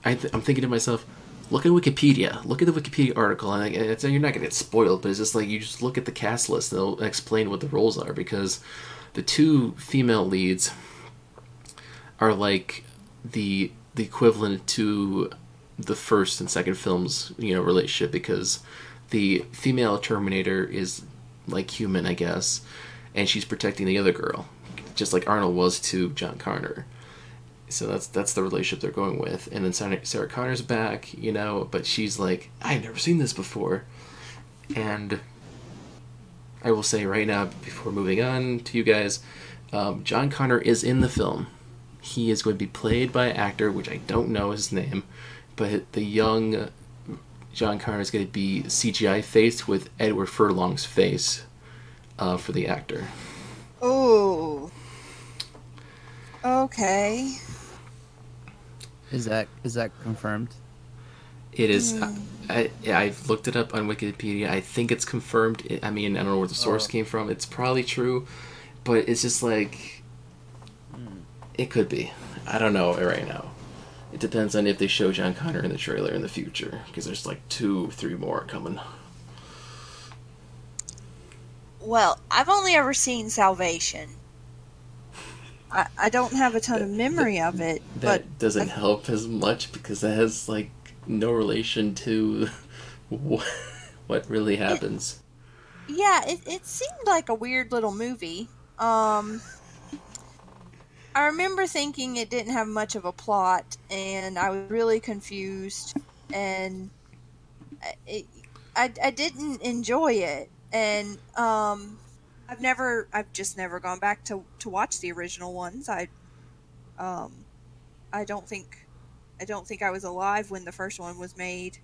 Speaker 4: I I'm thinking to myself, look at Wikipedia. Look at the Wikipedia article, and it's, you're not gonna get spoiled, but it's just like you just look at the cast list. And they'll explain what the roles are because the two female leads are like the the equivalent to the first and second films, you know, relationship because the female Terminator is like human, I guess, and she's protecting the other girl, just like Arnold was to John Connor. So that's that's the relationship they're going with, and then Sarah, Connor's back, you know, but she's like, I've never seen this before, and I will say right now, before moving on to you guys, um, John Connor is in the film. He is going to be played by an actor, which I don't know his name, but the young John Connor is going to be CGI faced with Edward Furlong's face uh, for the actor.
Speaker 5: Oh. Okay.
Speaker 1: Is that is that confirmed?
Speaker 4: It is. I, I I've looked it up on Wikipedia. I think it's confirmed. It- I mean, I don't know where the source
Speaker 1: Oh.
Speaker 4: came from. It's probably true, but it's just like it could be. I don't know right now. It depends on if they show John Connor in the trailer in the future, because there's like two, three more coming.
Speaker 5: Well, I've only ever seen Salvation. I, I don't have a ton of memory of it, but
Speaker 4: That doesn't help as much because that has like no relation to what, what really happens.
Speaker 5: yeah, it, it seemed like a weird little movie. Um, I remember thinking it didn't have much of a plot, and I was really confused, and it, I, I didn't enjoy it. And um, I've never, I've just never gone back to, to watch the original ones. I, um, I don't think, I don't think I was alive when the first one was made,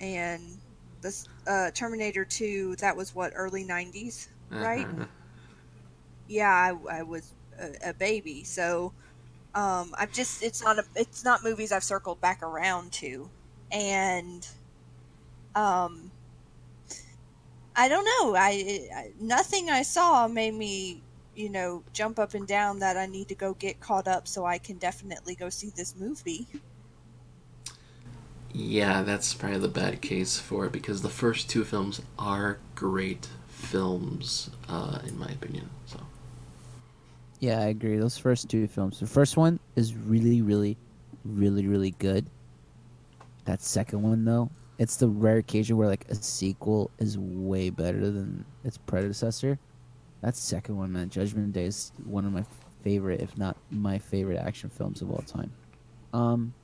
Speaker 5: and this uh, Terminator Two. That was what early '90s, right?
Speaker 4: Uh-huh.
Speaker 5: yeah, I, I was a, a baby, so um, I've just it's not a, it's not movies I've circled back around to, and um, I don't know. I, I nothing I saw made me you know jump up and down that I need to go get caught up so I can definitely go see this movie.
Speaker 4: Yeah, that's probably the bad case for it because the first two films are great films, uh, in my opinion. So
Speaker 1: Yeah, I agree. Those first two films. The first one is really, really, really, really good. That second one, though, it's the rare occasion where like a sequel is way better than its predecessor. That second one, man, Judgment Day is one of my favorite, if not my favorite, action films of all time. Um,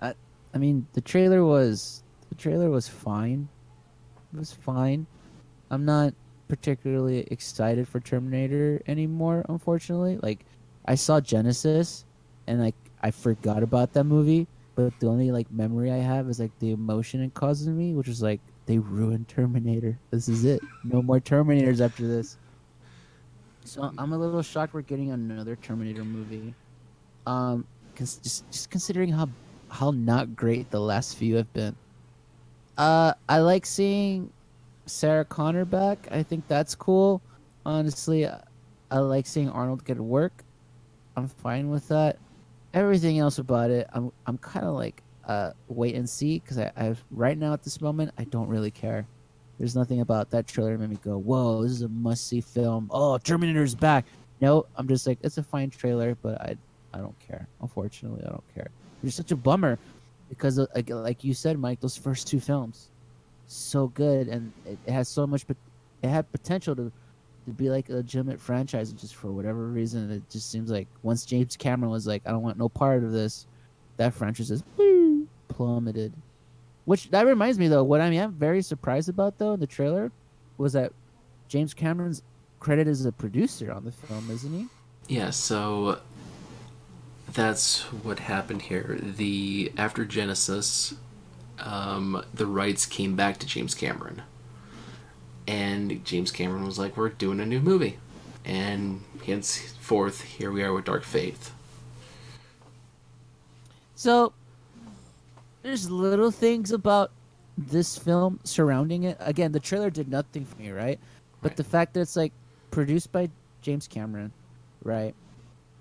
Speaker 1: I, I mean, the trailer was the trailer was fine. It was fine. I'm not particularly excited for Terminator anymore, unfortunately. Like I saw Genisys and like I forgot about that movie, but the only like memory I have is like the emotion it causes me, which is like they ruined Terminator. This is it. No more Terminators after this. So I'm a little shocked we're getting another Terminator movie. Um, cause just just considering how how not great the last few have been. Uh, I like seeing Sarah Connor back. I think that's cool. Honestly, I, I like seeing Arnold get work. I'm fine with that. Everything else about it, I'm I'm kind of like uh wait and see because I I've right now at this moment I don't really care. There's nothing about that trailer that made me go, "Whoa, this is a must see film." Oh, Terminator's back. No, I'm just like it's a fine trailer, but I I don't care. Unfortunately, I don't care. It's such a bummer because uh, like, like you said, Mike, those first two films so good and it, it has so much pot- it had potential to to be like a legitimate franchise just for whatever reason it just seems like once James Cameron was like I don't want no part of this that franchise just plummeted. Which that reminds me though what I mean I'm very surprised about though in the trailer was that James Cameron's credit as a producer on the film isn't he?
Speaker 4: Yeah, so that's what happened here. The after Genisys, um, the rights came back to James Cameron, and James Cameron was like, "We're doing a new movie," and henceforth, here we are with Dark Fate.
Speaker 1: So there's little things about this film surrounding it. Again, the trailer did nothing for me, right? But
Speaker 4: Right.
Speaker 1: the fact that it's like produced by James Cameron, right?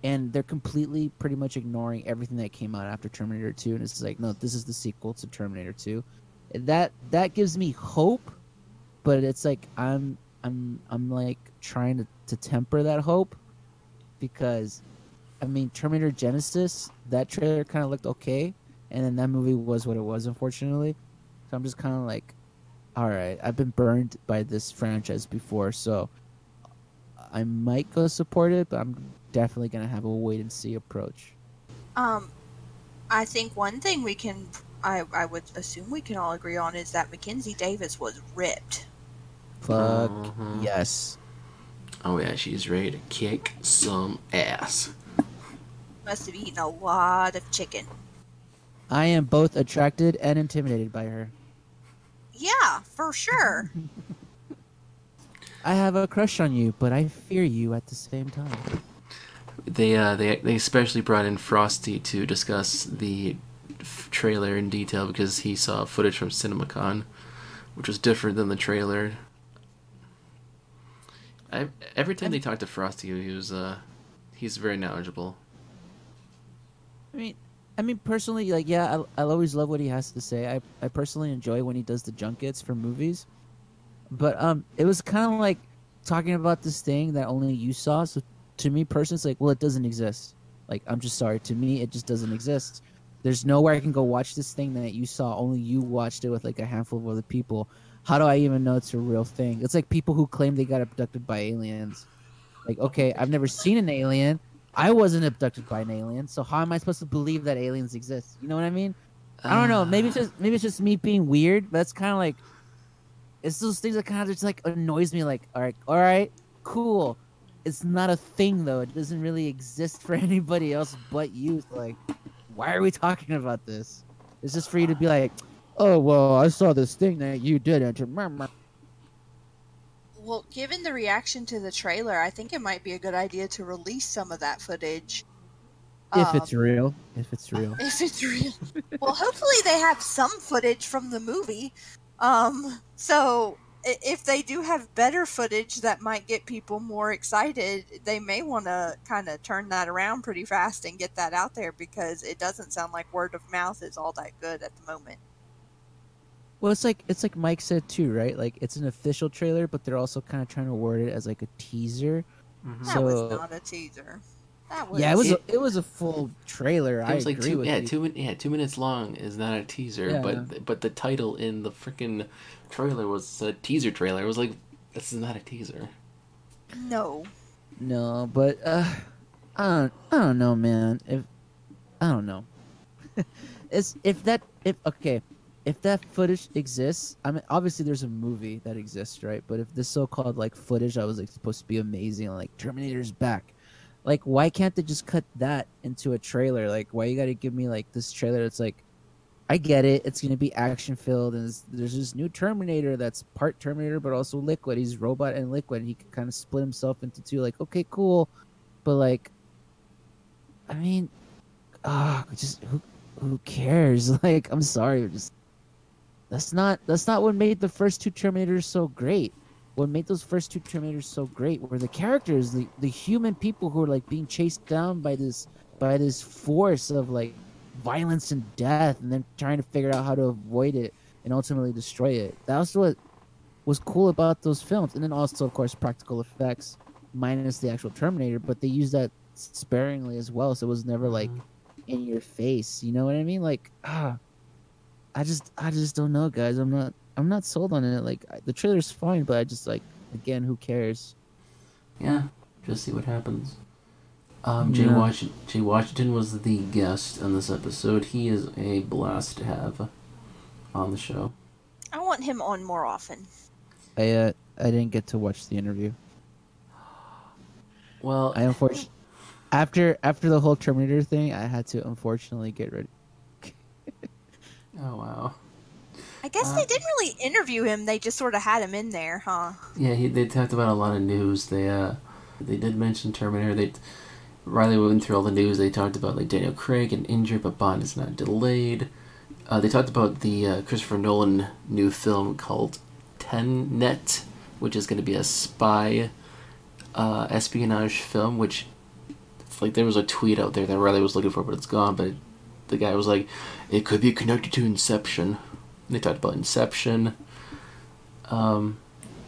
Speaker 1: And they're completely pretty much ignoring everything that came out after Terminator 2 and it's like, no, this is the sequel to Terminator 2. And That that gives me hope, but it's like I'm I'm I'm like trying to, to temper that hope because I mean Terminator Genisys, that trailer kind of looked okay, and then that movie was what it was, unfortunately. So I'm just kind of like, all right, I've been burned by this franchise before, so I might go support it, but I'm definitely gonna have a wait and see approach.
Speaker 5: Um, I think one thing we can, I, I would assume we can all agree on is that Mackenzie Davis was ripped.
Speaker 1: Fuck
Speaker 4: Mhm.
Speaker 1: yes.
Speaker 4: Oh yeah, she's ready to kick some ass.
Speaker 5: Must have eaten a lot of chicken.
Speaker 1: I am both attracted and intimidated by her.
Speaker 5: Yeah, for sure.
Speaker 1: I have a crush on you, but I fear you at the same time.
Speaker 4: They uh, they they especially brought in Frosty to discuss the f- trailer in detail because he saw footage from CinemaCon, which was different than the trailer. I, every time they talk to Frosty, he was uh, he's very knowledgeable.
Speaker 1: I mean, I mean personally, like yeah, I I always love what he has to say. I I personally enjoy when he does the junkets for movies, but um, it was kind of like talking about this thing that only you saw. So to me personally, it's like, well, it doesn't exist. Like I'm just sorry. To me, it just doesn't exist. There's nowhere I can go watch this thing that you saw. Only you watched it with like a handful of other people. How do I even know it's a real thing? It's like people who claim they got abducted by aliens. Like, okay, I've never seen an alien. I wasn't abducted by an alien, so how am I supposed to believe that aliens exist? You know what I mean? I don't know. Maybe it's just maybe it's just me being weird, but it's kind of like it's those things that kind of just like annoys me. Like, all right, all right, cool. It's not a thing though. It doesn't really exist for anybody else but you. Like, why are we talking about this? It's just for you to be like, oh well, I saw this thing that you didn't. Remember?
Speaker 5: well, given the reaction to the trailer, I think it might be a good idea to release some of that footage.
Speaker 1: If
Speaker 5: Um,
Speaker 1: it's real, if it's real.
Speaker 5: if it's real. well, hopefully they have some footage from the movie. Um, so if they do have better footage that might get people more excited, they may want to kind of turn that around pretty fast and get that out there because it doesn't sound like word of mouth is all that good at the moment.
Speaker 1: Well, it's like it's like Mike said too, right? Like it's an official trailer, but they're also kind of trying to word it as like a teaser.
Speaker 5: That
Speaker 1: So-
Speaker 5: was not a teaser. That was
Speaker 1: Yeah, it was
Speaker 4: It-
Speaker 1: a, it was a full trailer.
Speaker 4: It
Speaker 1: I
Speaker 4: was like
Speaker 1: agree
Speaker 4: two,
Speaker 1: with
Speaker 4: yeah,
Speaker 1: you.
Speaker 4: two min- yeah, two minutes long is not a teaser,
Speaker 1: Yeah.
Speaker 4: but but the title in the freaking trailer was a teaser trailer. It was like this is not a teaser.
Speaker 5: no.
Speaker 1: No, but uh, I don't I don't know, man. If I don't know, it's if that if okay, if that footage exists, I mean, obviously there's a movie that exists, right? But if this so-called like footage that was like supposed to be amazing, like Terminator's back, like why can't they just cut that into a trailer? Like why you got to give me like this trailer that's like. I get it. It's gonna be action filled, and there's- this new Terminator that's part Terminator but also liquid. He's robot and liquid. And he can kind of split himself into two. Like, okay, cool, but like, I mean, ah, just who who cares? Like, I'm sorry, just that's not that's not what made the first two Terminators so great. What made those first two Terminators so great were the characters, the the human people who were like being chased down by this by this force of like violence and death, and then trying to figure out how to avoid it and ultimately destroy it. That was what was cool about those films, and then also, of course, practical effects minus the actual Terminator, but they used that sparingly as well, so it was never like in your face. You know what I mean? Like, ah, I just, I just don't know, guys. I'm not, I'm not sold on it. Like, I- the trailer's fine, but I just like, again, who cares?
Speaker 4: Yeah, just see what happens. Um, Jay,
Speaker 1: Yeah.
Speaker 4: Wash- Jay Washington was the guest on this episode. He is a blast to have on the show.
Speaker 5: I want him on more often.
Speaker 1: I, uh, I didn't get to watch the interview.
Speaker 4: Well,
Speaker 1: I unfortunately, after after the whole Terminator thing, I had to unfortunately get rid.
Speaker 4: Oh wow.
Speaker 5: I guess
Speaker 4: Uh,
Speaker 5: they didn't really interview him. They just sort of had him in there, huh?
Speaker 4: Yeah, he, they talked about a lot of news. They uh, they did mention Terminator. They Riley went through all the news. They talked about like Daniel Craig and injured, but Bond is not delayed. Uh, they talked about the uh, Christopher Nolan new film called Tenet, which is going to be a spy uh, espionage film. Which it's like there was a tweet out there that Riley was looking for, but it's gone. But the guy was like, it could be connected to Inception. They talked about Inception. Um,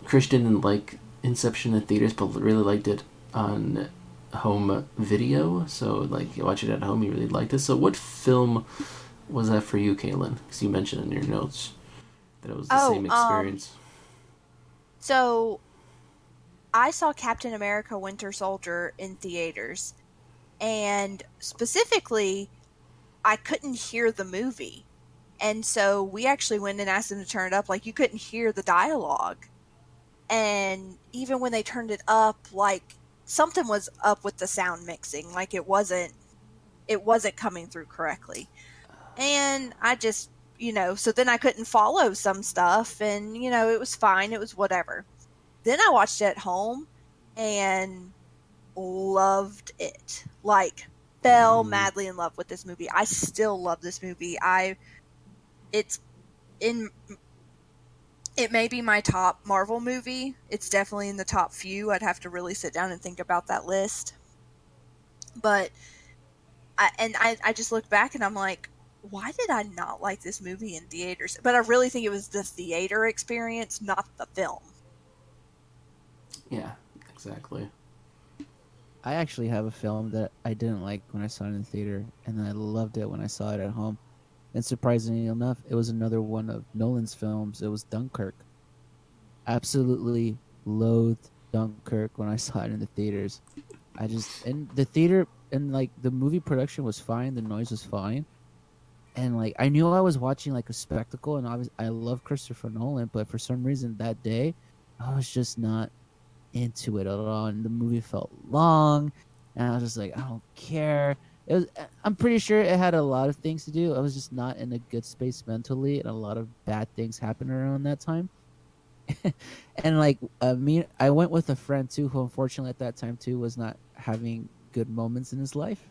Speaker 4: Chris didn't like Inception in theaters, but really liked it on home video. So, like, you watch it at home, you really liked it. So, what film was that for you, Kaylin? Because you mentioned in your notes that it was the
Speaker 5: Oh,
Speaker 4: same
Speaker 5: um,
Speaker 4: experience.
Speaker 5: So, I saw Captain America Winter Soldier in theaters, and specifically, I couldn't hear the movie. And so we actually went and asked them to turn it up. Like, you couldn't hear the dialogue. And even when they turned it up, like, something was up with the sound mixing. Like, it wasn't. It wasn't coming through correctly. And I just, you know, so then I couldn't follow some stuff, and, you know, it was fine. It was whatever. Then I watched it at home and loved it. Like fell
Speaker 4: Mm.
Speaker 5: madly in love with this movie. I still love this movie. I it's in it may be my top Marvel movie. It's definitely in the top few. I'd have to really sit down and think about that list. But I and I, I just look back and I'm like, why did I not like this movie in theaters? But I really think it was the theater experience, not the film.
Speaker 4: Yeah, exactly.
Speaker 1: I actually have a film that I didn't like when I saw it in the theater, and then I loved it when I saw it at home. And surprisingly enough, it was another one of Nolan's films. It was Dunkirk. Absolutely loathed Dunkirk when I saw it in the theaters. I just and the theater and like the movie production was fine, the noise was fine, and like I knew I was watching like a spectacle, and obviously I love Christopher Nolan, but for some reason that day, I was just not into it at all, and the movie felt long, and I was just like, I don't care. It was. I'm pretty sure it had a lot of things to do. I was just not in a good space mentally, and a lot of bad things happened around that time. and like uh, me, I went with a friend too, who unfortunately at that time too was not having good moments in his life,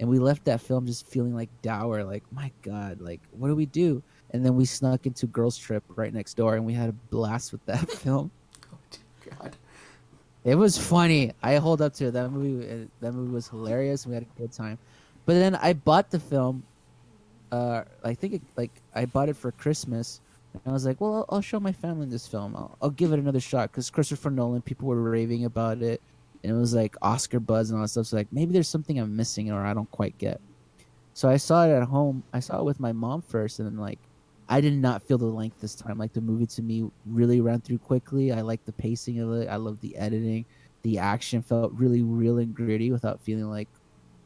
Speaker 1: and we left that film just feeling like dour. Like, my God, like what do we do? And then we snuck into Girls Trip right next door, and we had a blast with that film. It was funny. I hold up to it. That movie. uh, That movie was hilarious. We had a good time. But then I bought the film. Uh, I think it, like I bought it for Christmas, and I was like, well, I'll, I'll show my family this film. I'll, I'll give it another shot because Christopher Nolan. People were raving about it, and it was like Oscar buzz and all that stuff. So like maybe there's something I'm missing or I don't quite get. So I saw it at home. I saw it with my mom first, and then like I did not feel the length this time. Like the movie to me really ran through quickly. I like the pacing of it. I love the editing. The action felt really real and gritty without feeling like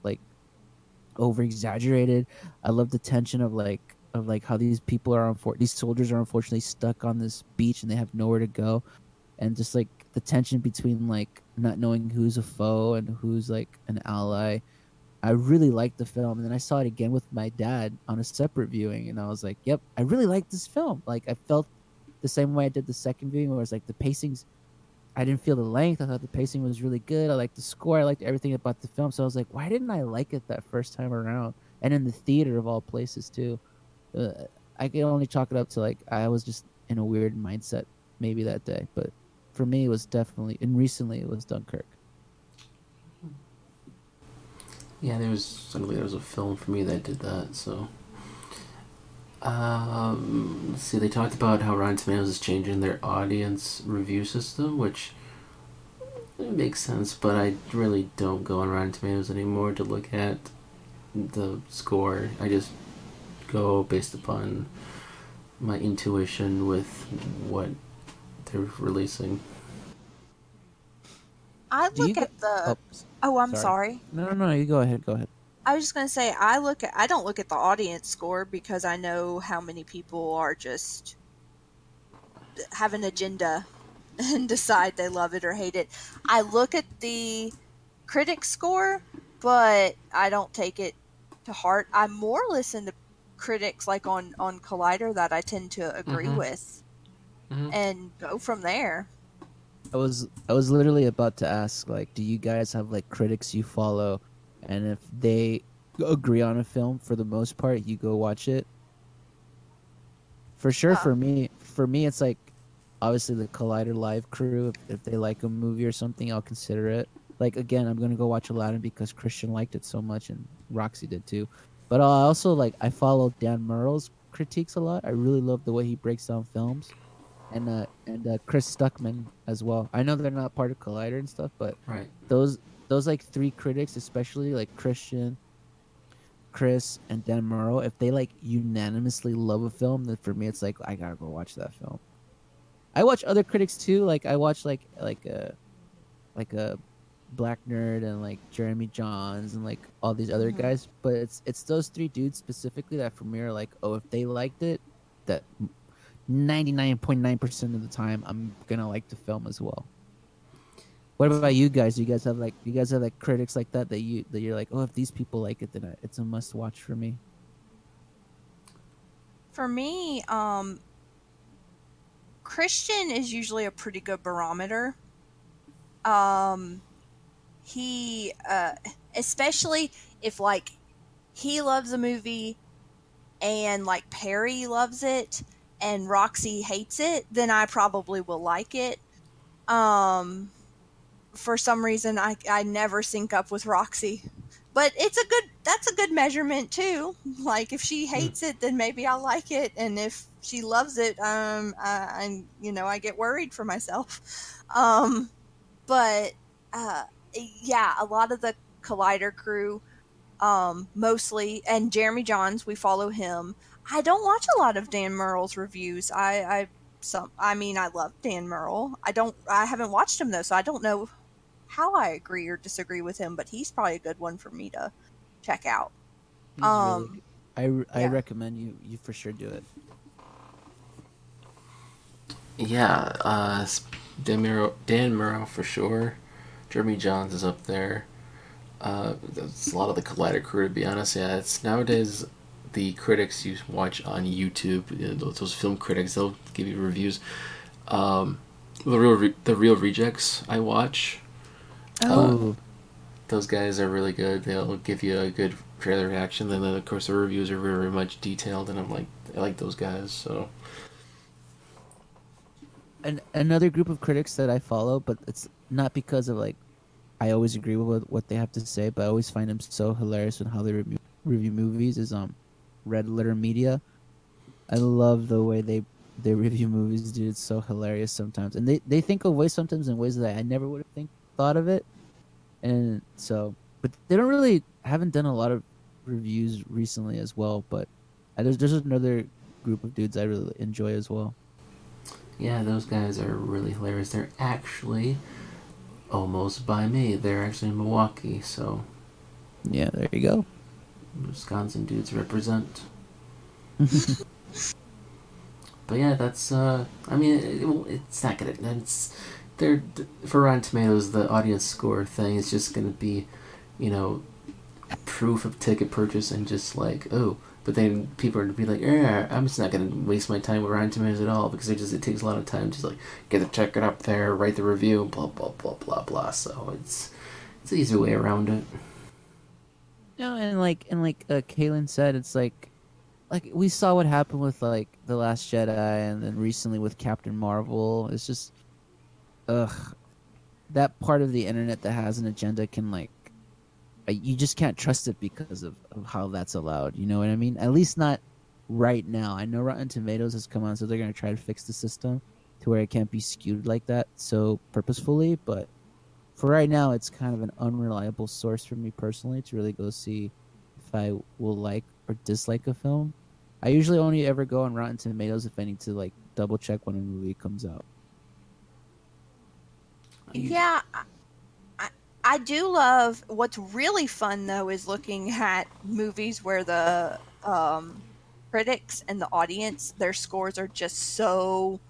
Speaker 1: like over exaggerated. I love the tension of like of like how these people are on unfor- these soldiers are unfortunately stuck on this beach and they have nowhere to go. And just like the tension between like not knowing who's a foe and who's like an ally. I really liked the film, and then I saw it again with my dad on a separate viewing, and I was like, "Yep, I really like this film." Like I felt the same way I did the second viewing, where it's like the pacing's. I didn't feel the length. I thought the pacing was really good. I liked the score. I liked everything about the film. So I was like, "Why didn't I like it that first time around?" And in the theater of all places too. Uh, I can only chalk it up to like I was just in a weird mindset maybe that day, but for me it was definitely and recently it was Dunkirk.
Speaker 4: Yeah, there was suddenly there was a film for me that did that. So, um, let's see. They talked about how Rotten Tomatoes is changing their audience review system, which makes sense. But I really don't go on Rotten Tomatoes anymore to look at the score. I just go based upon my intuition with what they're releasing.
Speaker 5: I look
Speaker 1: get-
Speaker 5: at the.
Speaker 1: oh,
Speaker 5: Oh, I'm
Speaker 1: sorry.
Speaker 5: sorry.
Speaker 1: No, no, no. You go ahead. Go ahead.
Speaker 5: I was just gonna say I look at I don't look at the audience score because I know how many people are just have an agenda and decide they love it or hate it. I look at the critic score but I don't take it to heart. I more listen to critics like on on Collider that I tend to agree
Speaker 4: Mhm.
Speaker 5: with,
Speaker 4: Mhm.
Speaker 5: and go from there.
Speaker 1: I was I was literally about to ask like, do you guys have like critics you follow, and if they agree on a film for the most part, you go watch it. For sure, for me, for me, it's like obviously the Collider Live crew. If, if they like a movie or something, I'll consider it. Like again, I'm gonna go watch Aladdin because Kristian liked it so much, and Roxy did too. But I also like I follow Dan Murrell's critiques a lot. I really love the way he breaks down films, and uh, and uh, Chris Stuckman as well. I know they're not part of Collider and stuff, but
Speaker 4: Right.
Speaker 1: those those like three critics, especially like Kristian, Chris, and Dan Murrell, if they like unanimously love a film, then for me it's like I gotta go watch that film. I watch other critics too. Like I watch like like a like a Black Nerd and like Jeremy Jahns and like all these other
Speaker 5: Mhm.
Speaker 1: guys. But it's it's those three dudes specifically that for me are like, oh, if they liked it, that ninety nine point nine percent of the time I'm gonna like the film as well. What about you guys? Do you guys have like you guys have like critics like that that you that you're like, oh, if these people like it, then it's a must watch for me.
Speaker 5: For me, um, Kristian is usually a pretty good barometer. Um, he, uh, especially if like he loves a movie and like Perri loves it and Roxy hates it, then I probably will like it. Um, for some reason, I I never sync up with Roxy. But it's a good that's a good measurement too. Like if she hates it then maybe i'll like it. And if she loves it um I, i'm you know i get worried for myself. Um but uh yeah a lot of the collider crew um mostly and jeremy jahns we follow him i don't watch a lot of dan murrell's reviews i i some i mean i love dan merle i don't i haven't watched him though so i don't know how I agree or disagree with him, but he's probably a good one for me to check out.
Speaker 1: He's
Speaker 5: Um,
Speaker 1: good. I I
Speaker 5: yeah.
Speaker 1: recommend you you for sure do it.
Speaker 4: Yeah, uh, Dan Murrell, Dan Murrell for sure. Jeremy Jahns is up there. Uh, that's a lot of the Collider crew, to be honest. Yeah, it's nowadays the critics you watch on YouTube, you know, those, those film critics, they'll give you reviews. Um, the real, re- the Reel Rejects I watch.
Speaker 1: Oh,
Speaker 4: Those guys are really good. They'll give you a good trailer reaction. Then, of course, the reviews are very much detailed, and I'm like, I like those guys. So
Speaker 1: and another group of critics that I follow, but it's not because of like I always agree with what, they have to say, but I always find them so hilarious with how they review, review movies. Is um Red Letter Media. I love the way they they review movies, dude. It's so hilarious sometimes, and they they think of ways sometimes in ways that I never would have think thought of it, and so but they don't really haven't done a lot of reviews recently as well. But there's there's another group of dudes I really enjoy as well.
Speaker 4: Yeah, those guys are really hilarious. They're actually almost by me. They're actually in Milwaukee, so
Speaker 1: Yeah, there you go.
Speaker 4: Wisconsin dudes represent. but yeah, that's. uh I mean, it, it's not gonna. It's they're for Rotten Tomatoes. The audience score thing is just gonna be, you know, proof of ticket purchase and just like oh. But then people are gonna be like, yeah, I'm just not gonna waste my time with Rotten Tomatoes at all because it just it takes a lot of time to just like get the ticket up there, write the review, blah blah blah blah blah. So it's it's an easier way around it.
Speaker 1: No, and like and like uh, Kalyn said, it's like like we saw what happened with like the Last Jedi, and then recently with Captain Marvel. It's just, ugh, that part of the internet that has an agenda can like, you just can't trust it because of, of how that's allowed. You know what I mean? At least not right now. I know Rotten Tomatoes has come out, so they're gonna try to fix the system to where it can't be skewed like that so purposefully, but for right now, it's kind of an unreliable source for me personally to really go see if I will like or dislike a film. I usually only ever go on Rotten Tomatoes if I need to like double check when a movie comes out.
Speaker 5: Yeah, I, I, I do love. What's really fun though is looking at movies where the um, critics and the audience their scores are just so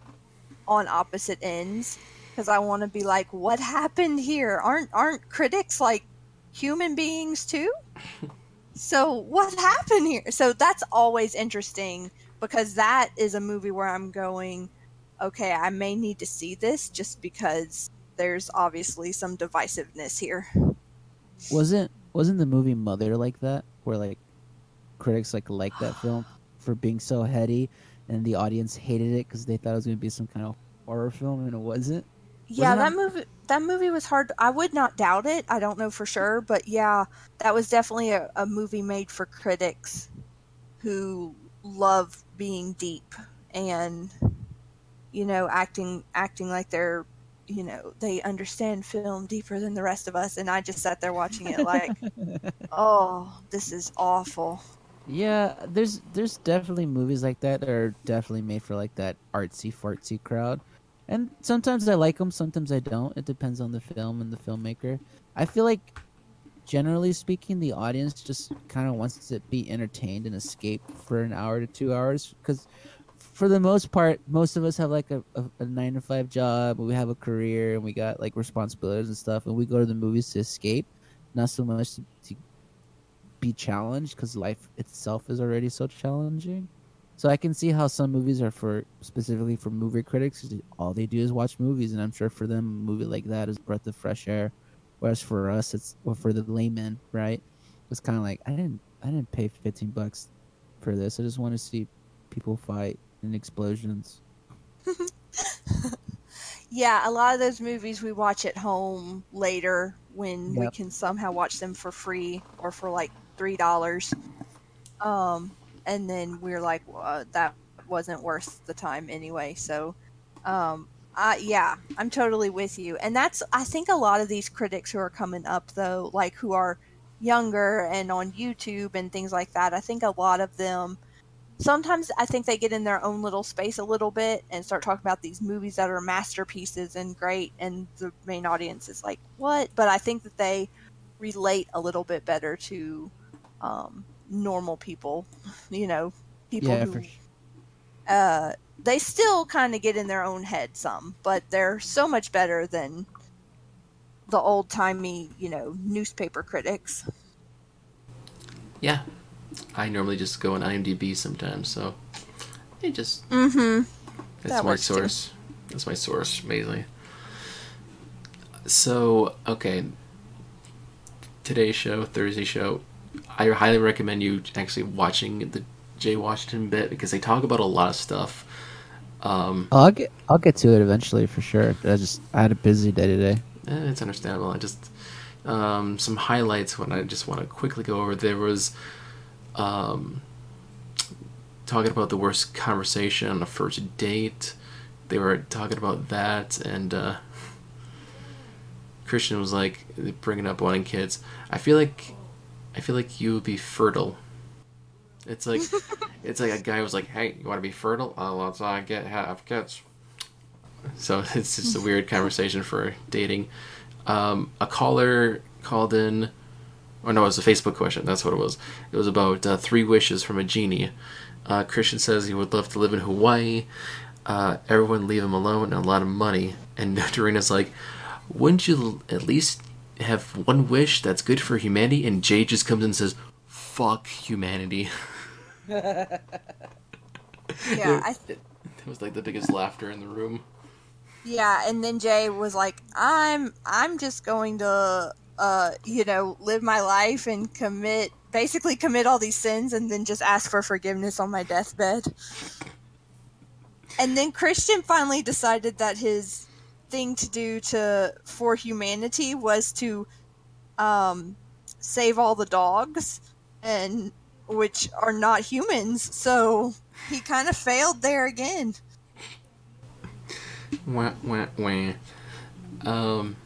Speaker 5: on opposite ends. Because I want to be like, what happened here? Aren't aren't critics like human beings too? so what happened here? So that's always interesting because that is a movie where I'm going, okay, I may need to see this just because there's obviously some divisiveness here.
Speaker 1: Wasn't wasn't the movie Mother like that, where like critics like liked that film for being so heady, and the audience hated it because they thought it was going to be some kind of horror film, and it wasn't.
Speaker 5: Yeah,
Speaker 1: Wasn't
Speaker 5: that movie that movie was hard. I would not doubt it. I don't know for sure, but yeah, that was definitely a, a movie made for critics who love being deep and you know acting acting like they're you know they understand film deeper than the rest of us and i just sat there watching it like oh this is awful
Speaker 1: Yeah, there's there's definitely movies like that that are definitely made for like that artsy fartsy crowd, and sometimes I like them, sometimes I don't. It depends on the film and the filmmaker. I feel like, generally speaking, the audience just kind of wants to be entertained and escape for an hour to two hours because. For the most part, most of us have like a, a, a nine to five job, we have a career, and we got like responsibilities and stuff, and we go to the movies to escape, not so much to, to be challenged because life itself is already so challenging. So I can see how some movies are for specifically for movie critics. all they do is watch movies, and I'm sure for them, a movie like that is a breath of fresh air. Whereas for us, it's or for the layman, right? It's kind of like I didn't I didn't pay 15 bucks for this. I just want to see people fight and explosions.
Speaker 5: yeah a lot of those movies we watch at home later when we can somehow watch them for free or for like three dollars um and then we're like uh, that wasn't worth the time anyway so um uh, yeah i'm totally with you and that's i think a lot of these critics who are coming up though like who are younger and on youtube and things like that i think a lot of them sometimes I think they get in their own little space a little bit and start talking about these movies that are masterpieces and great, and the main audience is like, "What?" But I think that they relate a little bit better to um, normal people, you know, people
Speaker 1: Yeah,
Speaker 5: who
Speaker 1: for
Speaker 5: uh, they still kind of get in their own head some, but they're so much better than the old timey, you know, newspaper critics.
Speaker 4: Yeah, I normally just go on IMDb sometimes, so it just
Speaker 5: Mm-hmm.
Speaker 4: That's
Speaker 5: That
Speaker 4: my
Speaker 5: works too.
Speaker 4: source. That's my source, mainly. So, okay. Today's show, Thursday show, I highly recommend you actually watching the Jay Washington bit because they talk about a lot of stuff. Um,
Speaker 1: I'll get I'll get to it eventually for sure. I just I had a busy day today.
Speaker 4: eh, it's understandable. I just um, some highlights when I just want to quickly go over. There was um, talking about the worst conversation on a first date. They were talking about that, and uh, Kristian was like bringing up wanting kids. I feel like I feel like you would be fertile. It's like it's like a guy was like, "Hey, you want to be fertile? Oh, let's uh, get have kids." So it's just a weird conversation for dating. Um, a caller called in, or no, it was a Facebook question. That's what it was. It was about uh, three wishes from a genie. Uh, Kristian says he would love to live in Hawaii. Uh, everyone leave him alone and a lot of money. And Dorina's like, wouldn't you at least have one wish that's good for humanity? And Jay just comes in and says, fuck humanity.
Speaker 5: Yeah, I
Speaker 4: it, it was like the biggest laughter in the room.
Speaker 5: Yeah, and then Jay was like, "I'm I'm just going to uh, you know, live my life and commit basically commit all these sins and then just ask for forgiveness on my deathbed." And then Kristian finally decided that his thing to do to for humanity was to um save all the dogs and which are not humans. So he kind of failed there again.
Speaker 4: Wah, wah, wah. Um,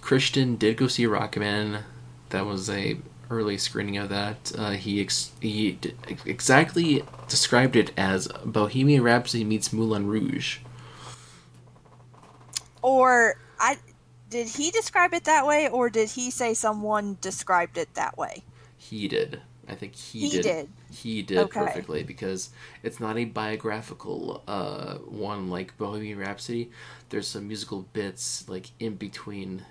Speaker 4: Kristian did go see Rocketman. That was a early screening of that. Uh, he ex- he d- exactly described it as Bohemian Rhapsody meets Moulin Rouge.
Speaker 5: Or I did he describe it that way or did he say someone described it that way?
Speaker 4: He did. I think he,
Speaker 5: He did.
Speaker 4: He did
Speaker 5: Okay.
Speaker 4: perfectly because it's not a biographical uh, one like Bohemian Rhapsody. There's some musical bits like in between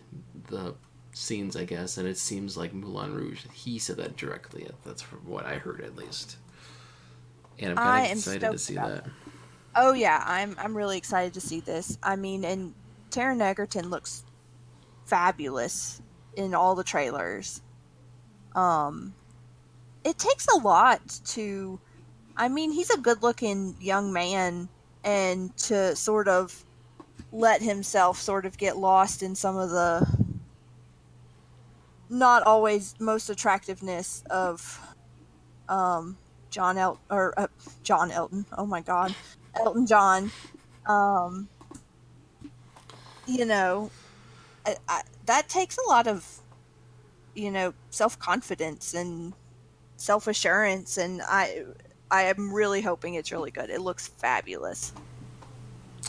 Speaker 4: the scenes, I guess, and it seems like Moulin Rouge. He said that directly. That's from what I heard, at least. And I'm kind of excited to see
Speaker 5: about
Speaker 4: that.
Speaker 5: Oh yeah, I'm I'm really excited to see this. I mean, and Taron Egerton looks fabulous in all the trailers. Um, it takes a lot to. I mean, he's a good-looking young man, and to sort of let himself sort of get lost in some of the not always most attractiveness of um John El or uh, John Elton. Oh my God, Elton John. Um, you know, I, I, that takes a lot of, you know, self confidence and self assurance, and I, I am really hoping it's really good. It looks fabulous.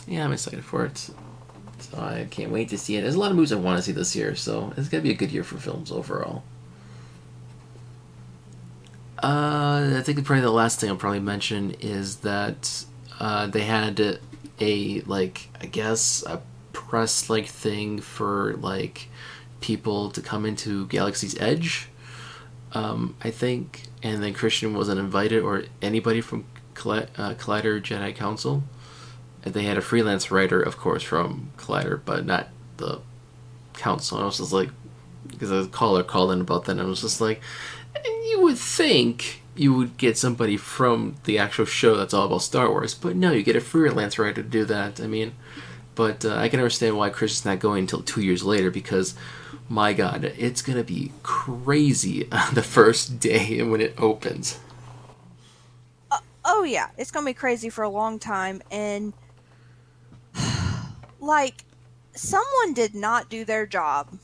Speaker 4: Yeah, I'm excited for it. So I can't wait to see it. There's a lot of movies I want to see this year, so it's gonna be a good year for films overall. Uh, I think probably the last thing I'll probably mention is that uh, they had a like I guess a press like thing for like people to come into Galaxy's Edge. Um, I think, and then Christian wasn't invited, or anybody from Colli- uh, Collider Jedi Council. And they had a freelance writer, of course, from Collider, but not the council. And I was just like, because a caller called in about that, and I was just like, you would think you would get somebody from the actual show that's all about Star Wars, but no, you get a freelance writer to do that. I mean, but uh, I can understand why Chris is not going until two years later because, my God, it's gonna be crazy on the first day when it opens.
Speaker 5: Oh yeah, it's gonna be crazy for a long time, and like someone did not do their job.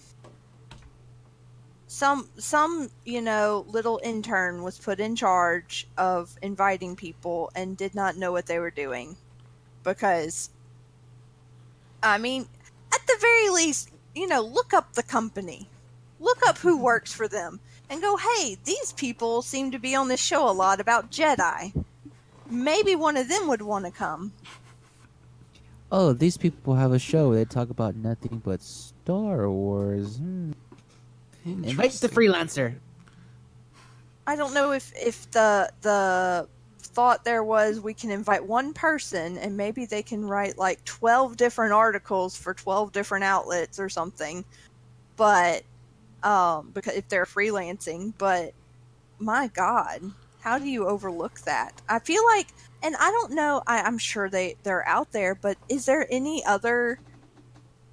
Speaker 5: Some some you know little intern was put in charge of inviting people and did not know what they were doing, because I mean, at the very least, you know, look up the company, look up who works for them, and go, hey, these people seem to be on this show a lot about Jedi maybe one of them would want to come.
Speaker 1: Oh, these people have a show. Where they talk about nothing but Star Wars. Hmm. Invite the freelancer.
Speaker 5: I don't know if if the the thought there was we can invite one person and maybe they can write like 12 different articles for 12 different outlets or something. But um because if they're freelancing, but my god, how do you overlook that? I feel like, and I don't know. I, I'm sure they they're out there, but is there any other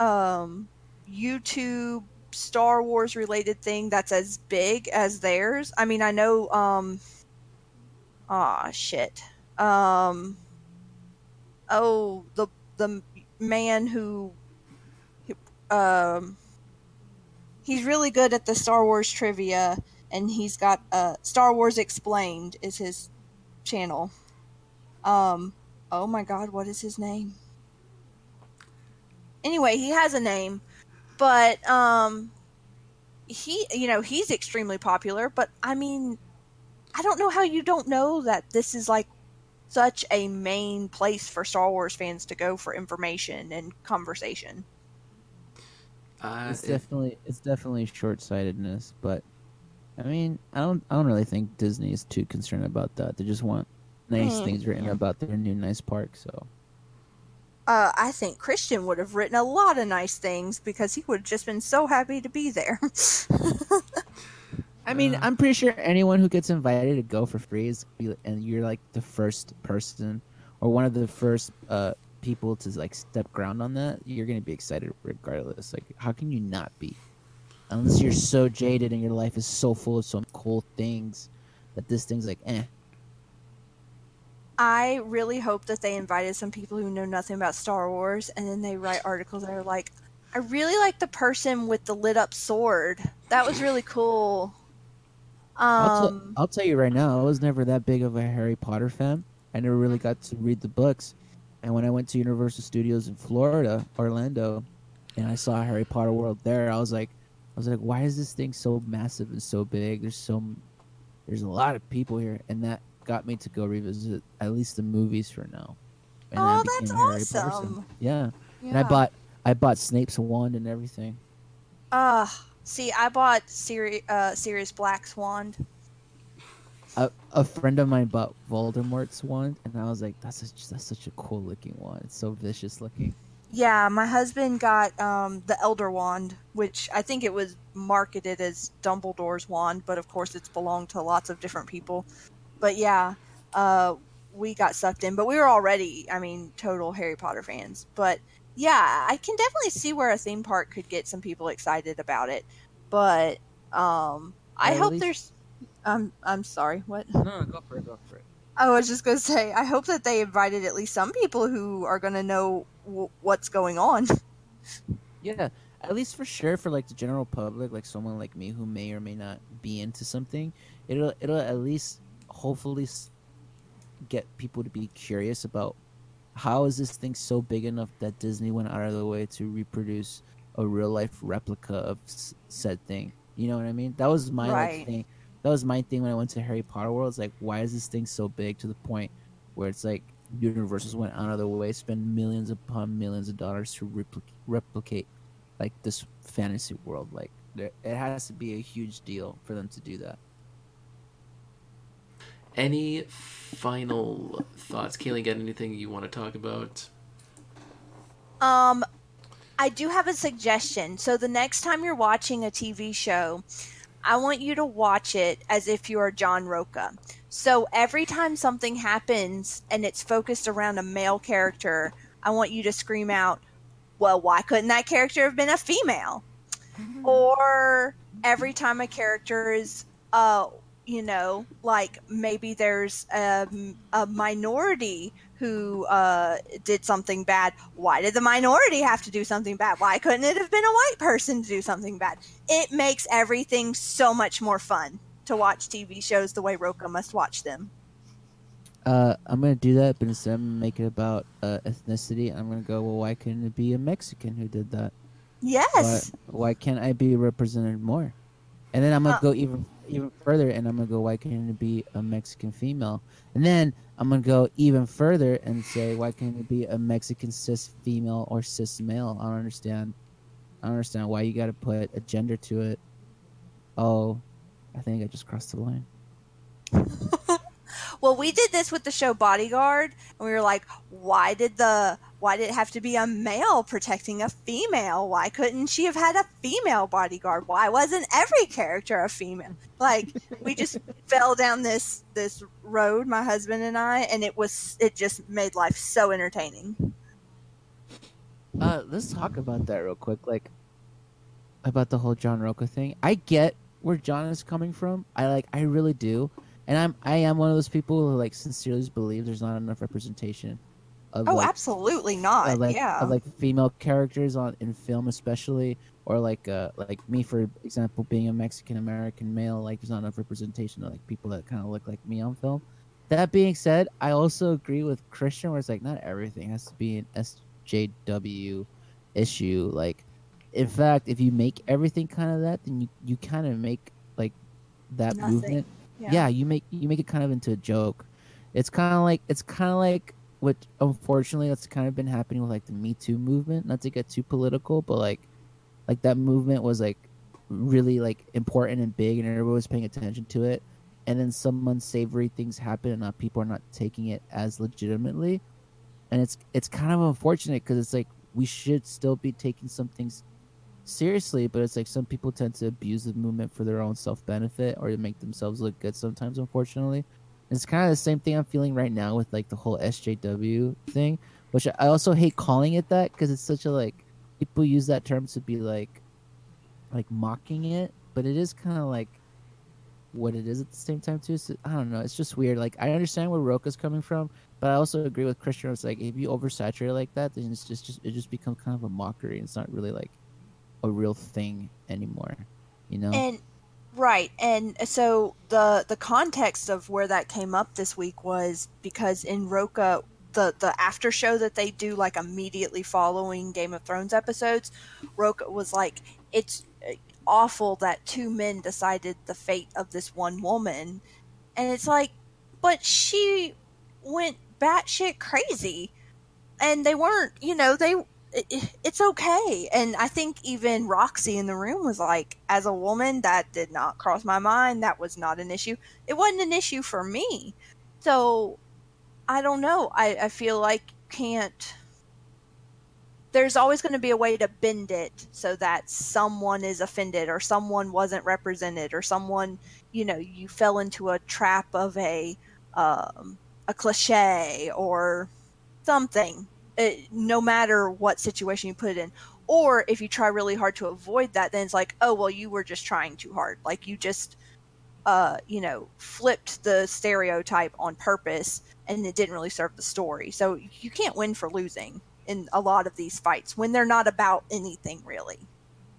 Speaker 5: um, YouTube Star Wars related thing that's as big as theirs? I mean, I know. Um, ah, shit. Um, oh, the the man who um he's really good at the Star Wars trivia and he's got uh Star Wars Explained is his channel. Um oh my god, what is his name? Anyway, he has a name, but um he you know, he's extremely popular, but I mean I don't know how you don't know that this is like such a main place for Star Wars fans to go for information and conversation.
Speaker 4: Uh,
Speaker 1: It's
Speaker 4: it-
Speaker 1: definitely it's definitely short sightedness, but I mean, I don't I don't really think Disney is too concerned about that. They just want nice
Speaker 5: Mm.
Speaker 1: things written about their new nice park. So
Speaker 5: Uh, I think Kristian would have written a lot of nice things because he would have just been so happy to be there.
Speaker 1: I mean, I'm pretty sure anyone who gets invited to go for free is and you're like the first person or one of the first uh people to like step ground on that, you're gonna be excited regardless. Like, how can you not be? Unless you're so jaded and your life is so full of some cool things that this thing's like, eh.
Speaker 5: I really hope that they invited some people who know nothing about Star Wars and then they write articles that are like, I really like the person with the lit up sword. That was really cool.
Speaker 1: I'll,
Speaker 5: Um,
Speaker 1: t- I'll tell you right now, I was never that big of a Harry Potter fan. I never really got to read the books. And when I went to Universal Studios in Florida, Orlando, and I saw Harry Potter World there, I was like, I was like, why is this thing so massive and so big? There's so, there's a lot of people here, and that got me to go revisit at least the movies for now. And
Speaker 5: Oh, that's
Speaker 1: a Harry Potter
Speaker 5: awesome.
Speaker 1: Yeah. and. I bought, I bought Snape's wand and everything.
Speaker 5: Ah, See, I bought Siri- uh, Sirius Black's wand.
Speaker 1: A, a friend of mine bought Voldemort's wand, and I was like, "That's a, that's such a cool looking wand. It's so vicious looking."
Speaker 5: Yeah, my husband got um, the Elder Wand, which I think it was marketed as Dumbledore's wand, but of course it's belonged to lots of different people. But yeah, uh, we got sucked in, but we were already, I mean, total Harry Potter fans. But yeah, I can definitely see where a theme park could get some people excited about it. But um, I hope
Speaker 1: least-
Speaker 5: there's. I'm I'm sorry. What?
Speaker 1: No, no, go for it. Go for it.
Speaker 5: I was just gonna say, I hope that they invited at least some people who are gonna know w- what's going on.
Speaker 1: Yeah, at least for sure for like the general public, like someone like me who may or may not be into something, it'll it'll at least hopefully get people to be curious about how is this thing so big enough that Disney went out of the way to reproduce a real life replica of said thing. You know what I mean? That was my
Speaker 5: Right.
Speaker 1: like thing. That was my thing when I went to Harry Potter World. It's like, why is this thing so big to the point where it's like Universal went out of their way, spend millions upon millions of dollars to replic- replicate like this fantasy world. Like there, it has to be a huge deal for them to do that.
Speaker 4: Any final thoughts? Kaylee, got anything you want to talk about?
Speaker 5: Um, I do have a suggestion. So the next time you're watching a TV show, I want you to watch it as if you're John Rocha. So every time something happens and it's focused around a male character, I want you to scream out, "Well, why couldn't that character have been a female?" Or every time a character is uh you know, like maybe there's a, a minority who uh, did something bad. Why did the minority have to do something bad? Why couldn't it have been a white person to do something bad? It makes everything so much more fun to watch TV shows the way Rocha must watch them.
Speaker 1: Uh, I'm gonna do that, but instead of make it about uh, ethnicity, I'm gonna go. Well, why couldn't it be a Mexican who did that?
Speaker 5: Yes.
Speaker 1: Why, why can't I be represented more? And then I'm gonna
Speaker 5: Uh,
Speaker 1: go even even further, and I'm gonna go. Why can't it be a Mexican female? And then I'm gonna go even further and say, why can't it be a Mexican cis female or cis male? I don't understand. I don't understand why you got to put a gender to it. Oh, I think I just crossed the line.
Speaker 5: Well, we did this with the show Bodyguard, and we were like, why did the why did it have to be a male protecting a female? Why couldn't she have had a female bodyguard? Why wasn't every character a female? Like we just fell down this this road, my husband and I, and it was it just made life so entertaining.
Speaker 1: Uh, let's talk about that real quick. Like about the whole John Rocha thing. I get where John is coming from. I like. I really do. And I'm. I am one of those people who like sincerely believe there's not enough representation. Of,
Speaker 5: Oh,
Speaker 1: like,
Speaker 5: absolutely not.
Speaker 1: of, like,
Speaker 5: yeah.
Speaker 1: of like female characters on in film especially or like uh like me for example being a mexican american male like there's not enough representation of like people that kind of look like me on film that being said i also agree with kristian where it's like not everything has to be an sjw issue like in fact if you make everything kind of that then you you kind of make like that
Speaker 5: Nothing.
Speaker 1: movement
Speaker 5: Yeah.
Speaker 1: yeah. you make you make it kind of into a joke it's kind of like it's kind of like what unfortunately that's kind of been happening with like the me too movement. Not to get too political but like like that movement was like really like important and big and everyone was paying attention to it. And then some unsavory things happen and not people are not taking it as legitimately. And it's it's kind of unfortunate because it's like we should still be taking some things seriously but it's like some people tend to abuse the movement for their own self-benefit or to make themselves look good sometimes unfortunately it's kind of the same thing i'm feeling right now with like the whole sjw thing which i also hate calling it that because it's such a like people use that term to be like like mocking it but it is kind of like what it is at the same time too so, i don't know it's just weird like i understand where rocha's coming from but i also agree with kristian it's like if you oversaturate like that then it's just, just it just becomes kind of a mockery it's not really like a real thing anymore you know?
Speaker 5: And right, and so the the context of where that came up this week was because in Rocha the the after show that they do like immediately following Game of Thrones episodes, Rocha was like it's uh, awful that two men decided the fate of this one woman, and it's like, but she went batshit crazy, and they weren't, you know, they it, it- it's okay. And I think even Roxy in the room was like, as a woman, that did not cross my mind. That was not an issue. It wasn't an issue for me. So I don't know. I, I feel like you can't. There's always going to be a way to bend it so that someone is offended or someone wasn't represented or someone, you know, you fell into a trap of a um, a cliche or something. It, no matter what situation you put it in. Or if you try really hard to avoid that, then it's like, oh well, you were just trying too hard. Like you just, uh, you know, flipped the stereotype on purpose, and it didn't really serve the story. So you can't win for losing in a lot of these fights when they're not about anything really.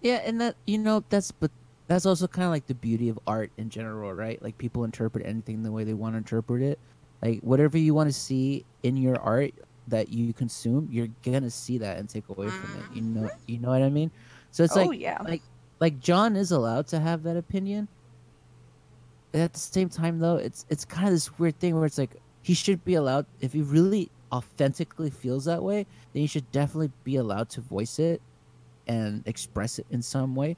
Speaker 1: Yeah, and that you know that's but that's also kind of like the beauty of art in general, right? Like people interpret anything the way they want to interpret it. Like whatever you want to see in your art that you consume, you're gonna see that and take away from it. You know, you know what I mean? So it's
Speaker 5: oh
Speaker 1: like
Speaker 5: yeah,
Speaker 1: like like John is allowed to have that opinion. At the same time, though, it's it's kind of this weird thing where it's like he should be allowed if he really authentically feels that way, then he should definitely be allowed to voice it and express it in some way.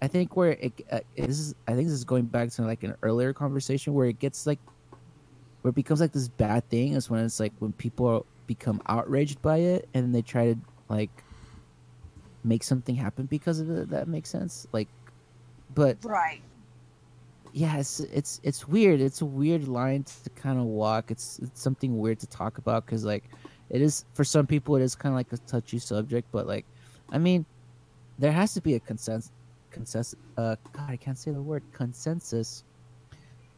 Speaker 1: I think where it, uh, it is, I think this is going back to like an earlier conversation where it gets like, where it becomes like this bad thing is when it's like when people become outraged by it and they try to like make something happen because of it. That makes sense. Like, but
Speaker 5: right.
Speaker 1: yeah, it's it's it's weird. It's a weird line to kind of walk. It's it's something weird to talk about because like it is for some people it is kind of like a touchy subject. But like, I mean, there has to be a consensus. Consensus. Uh, God, I can't say the word consensus.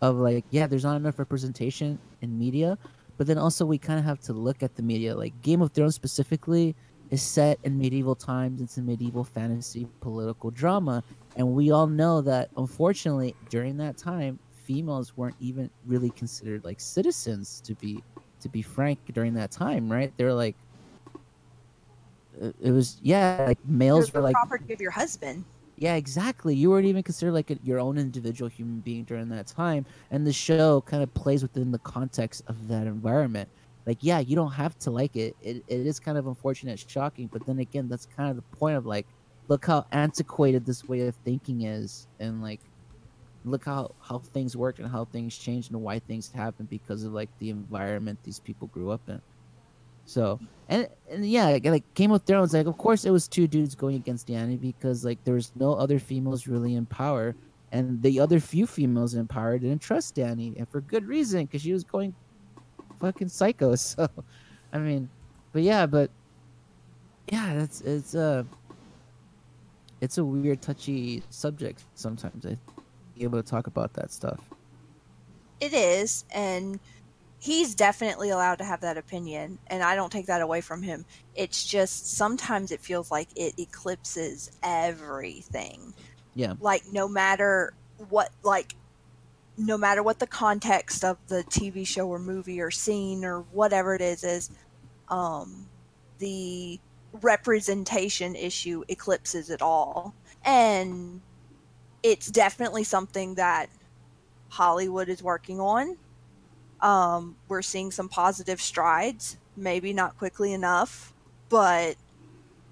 Speaker 1: Of like, yeah, there's not enough representation in media, but then also we kind of have to look at the media. Like Game of Thrones specifically is set in medieval times. It's a medieval fantasy political drama, and we all know that unfortunately during that time females weren't even really considered like citizens to be to be frank during that time right they were like it it was yeah like males
Speaker 5: You're
Speaker 1: were
Speaker 5: the
Speaker 1: like
Speaker 5: property of your husband.
Speaker 1: Yeah exactly. You weren't even considered like a, your own individual human being during that time and the show kind of plays within the context of that environment. Like yeah you don't have to like it. it it is kind of unfortunate shocking but then again that's kind of the point of like look how antiquated this way of thinking is and like look how how things work and how things change and why things happen because of like the environment these people grew up in so and and yeah like, like game of thrones like of course it was two dudes going against dany because like there was no other females really in power and the other few females in power didn't trust dany and for good reason because she was going fucking psycho so i mean but yeah but yeah that's it's uh it's a weird touchy subject sometimes i be able to talk about that stuff.
Speaker 5: It is, and he's definitely allowed to have that opinion, and I don't take that away from him. It's just sometimes it feels like it eclipses everything.
Speaker 1: yeah
Speaker 5: Like no matter what, like no matter what the context of the TV show or movie or scene or whatever it is is, um, the representation issue eclipses it all, and it's definitely something that Hollywood is working on. Um, we're seeing some positive strides, maybe not quickly enough, but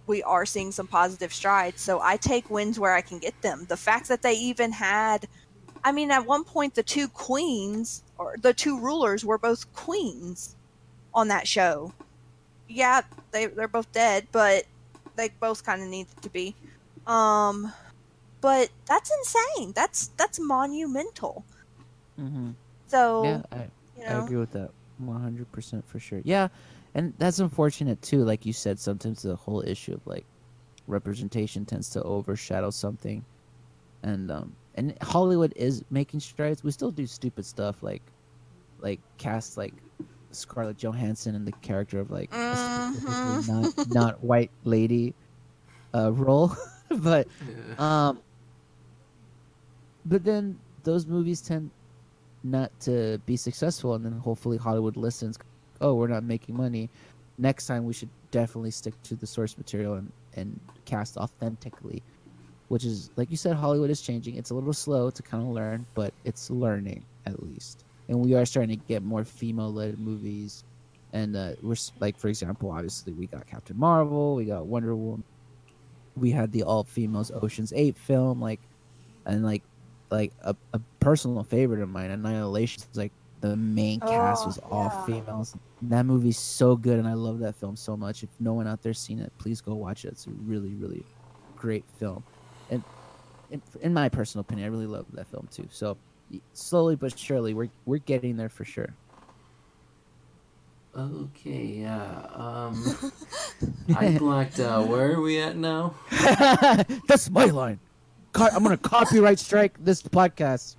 Speaker 5: we are seeing some positive strides. So I take wins where I can get them. The fact that they even had, I mean, at one point, the two queens or the two rulers were both queens on that show. Yeah, they, they're both dead, but they both kind of needed to be. Um, but that's insane. That's that's monumental.
Speaker 1: mm-hmm.
Speaker 5: So
Speaker 1: yeah I,
Speaker 5: you
Speaker 1: I agree with that 100% for sure. Yeah and that's unfortunate too like you said sometimes the whole issue of like representation tends to overshadow something. And um and hollywood is making strides. We still do stupid stuff like like cast like scarlett johansson in the character of like a specifically
Speaker 5: Mhm.
Speaker 1: not not white lady uh role. But
Speaker 4: Yeah.
Speaker 1: um, but then those movies tend not to be successful, and then hopefully Hollywood listens. Oh, we're not making money. Next time, we should definitely stick to the source material and and cast authentically. Which is, like you said, Hollywood is changing. It's a little slow to kind of learn, but it's learning at least. And we are starting to get more female-led movies, and uh, we're like, for example, obviously we got Captain Marvel, we got Wonder Woman, we had the all females Ocean's Eight film, like, and like, like a, a personal favorite of mine, Annihilation. is like the main cast
Speaker 5: Oh,
Speaker 1: was all
Speaker 5: yeah.
Speaker 1: females. That movie's so good, and I love that film so much. If no one out there's seen it, please go watch it. It's a really, really great film, and in, in my personal opinion, I really love that film too. So slowly but surely, we're we're getting there for sure.
Speaker 4: Okay, yeah. Um, I blacked out. Where are we at now?
Speaker 1: That's my line. Co- I'm gonna copyright strike this podcast.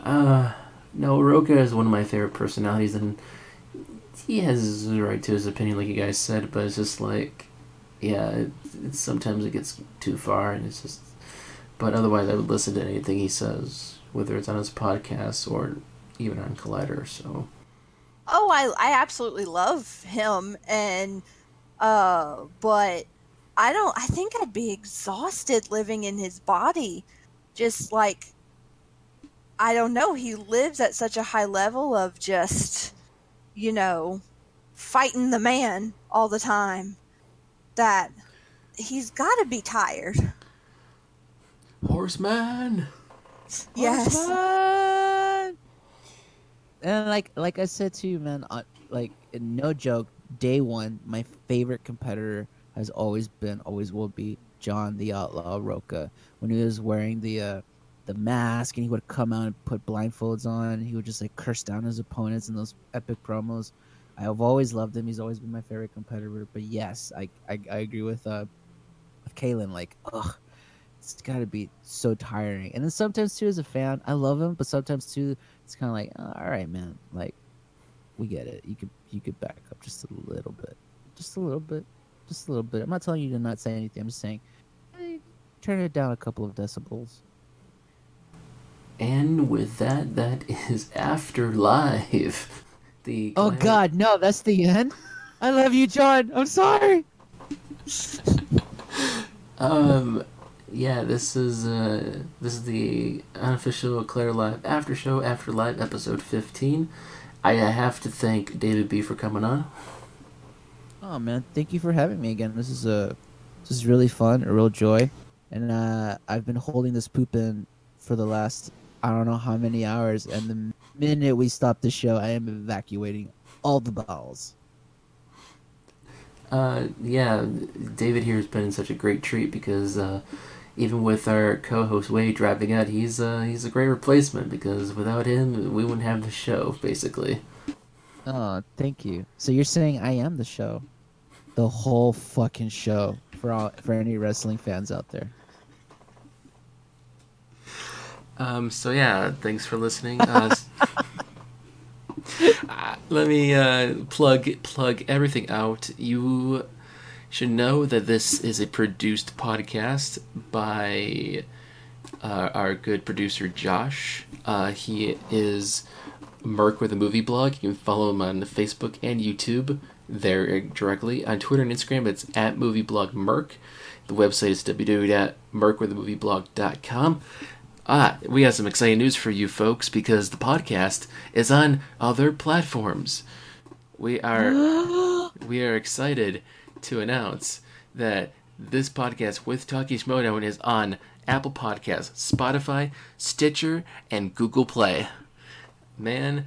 Speaker 4: Uh, no, Rocha is one of my favorite personalities, and he has the right to his opinion, like you guys said. But it's just like, yeah, it, it's, sometimes it gets too far, and it's just. But otherwise, I would listen to anything he says, whether it's on his podcast or even on Collider. So,
Speaker 5: Oh, I I absolutely love him and uh but I don't I think I'd be exhausted living in his body. Just like I don't know, he lives at such a high level of just you know fighting the man all the time that he's got to be tired.
Speaker 4: Horseman.
Speaker 5: Yes.
Speaker 1: Horseman! And like like I said to you, man, uh, like no joke, day one, my favorite competitor has always been, always will be John the Outlaw Rocha. When he was wearing the uh, the mask and he would come out and put blindfolds on, he would just like curse down his opponents in those epic promos. I've always loved him. He's always been my favorite competitor. But yes, I I, I agree with uh with Kalyn. Like, ugh, it's got to be so tiring. And then sometimes too, as a fan, I love him, but sometimes too, it's kind of like, "Oh, all right, man, like we get it. You could you could back up just a little bit, just a little bit, just a little bit. I'm not telling you to not say anything. I'm just saying, eh, turn it down a couple of decibels.
Speaker 4: And with that, that is Afterlife. The
Speaker 1: Oh God, no, that's the end. I love you, John. I'm sorry.
Speaker 4: Um, yeah, this is uh, this is the unofficial Collider Live after show after live episode fifteen. I have to thank David B for coming on.
Speaker 1: Oh man, thank you for having me again. This is a this is really fun, a real joy, and uh, I've been holding this poop in for the last I don't know how many hours. And the minute we stop the show, I am evacuating all the bowels.
Speaker 4: Uh, yeah, David here has been such a great treat because uh, even with our co-host Wade driving out, he's uh, he's a great replacement because without him, we wouldn't have the show basically.
Speaker 1: Oh, thank you. So you're saying I am the show, the whole fucking show for all for any wrestling fans out there.
Speaker 4: Um, so yeah, thanks for listening. Uh, uh, let me uh, plug plug everything out. You should know that this is a produced podcast by uh, our good producer Josh. Uh, he is Merc with a movie blog. You can follow him on Facebook and YouTube there directly. On Twitter and Instagram, it's at movieblogmerc. The website is www.mercwiththemovieblog.com. Ah, we have some exciting news for you folks because the podcast is on other platforms. We are we are excited to announce that this podcast with Taki Schmoedown is on Apple Podcasts, Spotify, Stitcher, and Google Play. Man,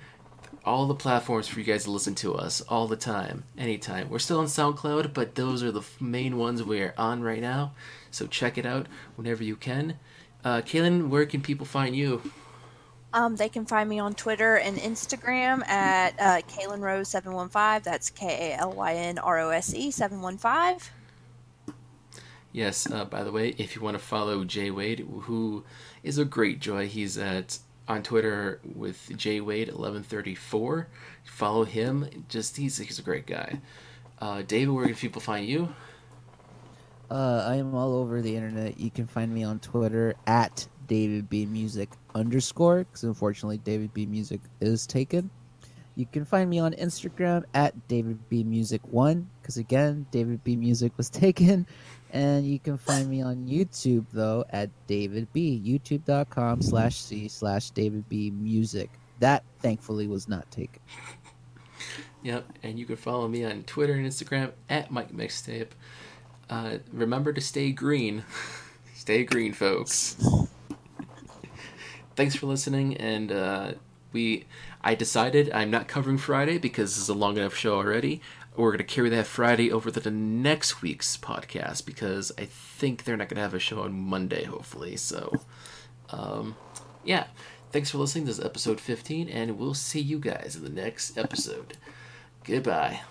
Speaker 4: all the platforms for you guys to listen to us all the time, anytime. We're still on SoundCloud, but those are the f- main ones we're on right now. So check it out whenever you can. Uh, Kalyn, where can people find you?
Speaker 5: Um, they can find me on Twitter and Instagram at uh, Kalyn Rose seven one five. That's K A L Y N R O S E seven one five.
Speaker 4: Yes, uh, by the way, if you want to follow Jay Wade, who is a great joy, he's at on Twitter with Jay Wade eleven thirty four. Follow him. Just he's he's a great guy. Uh, David, where can people find you?
Speaker 1: Uh, I am all over the internet. You can find me on Twitter at David B Music underscore because unfortunately David B Music is taken. You can find me on Instagram at David B Music One because again David B Music was taken, and you can find me on YouTube though at David B YouTube.com slash C slash David B Music. That thankfully was not taken.
Speaker 4: Yep, and you can follow me on Twitter and Instagram at Mike Mixtape. Uh, remember to stay green. stay green, folks. Thanks for listening, and uh, we. I decided I'm not covering Friday because this is a long enough show already. We're gonna carry that Friday over to the next week's podcast because I think they're not gonna have a show on Monday, hopefully. So, um, yeah. Thanks for listening. This is episode 15, and we'll see you guys in the next episode. Goodbye.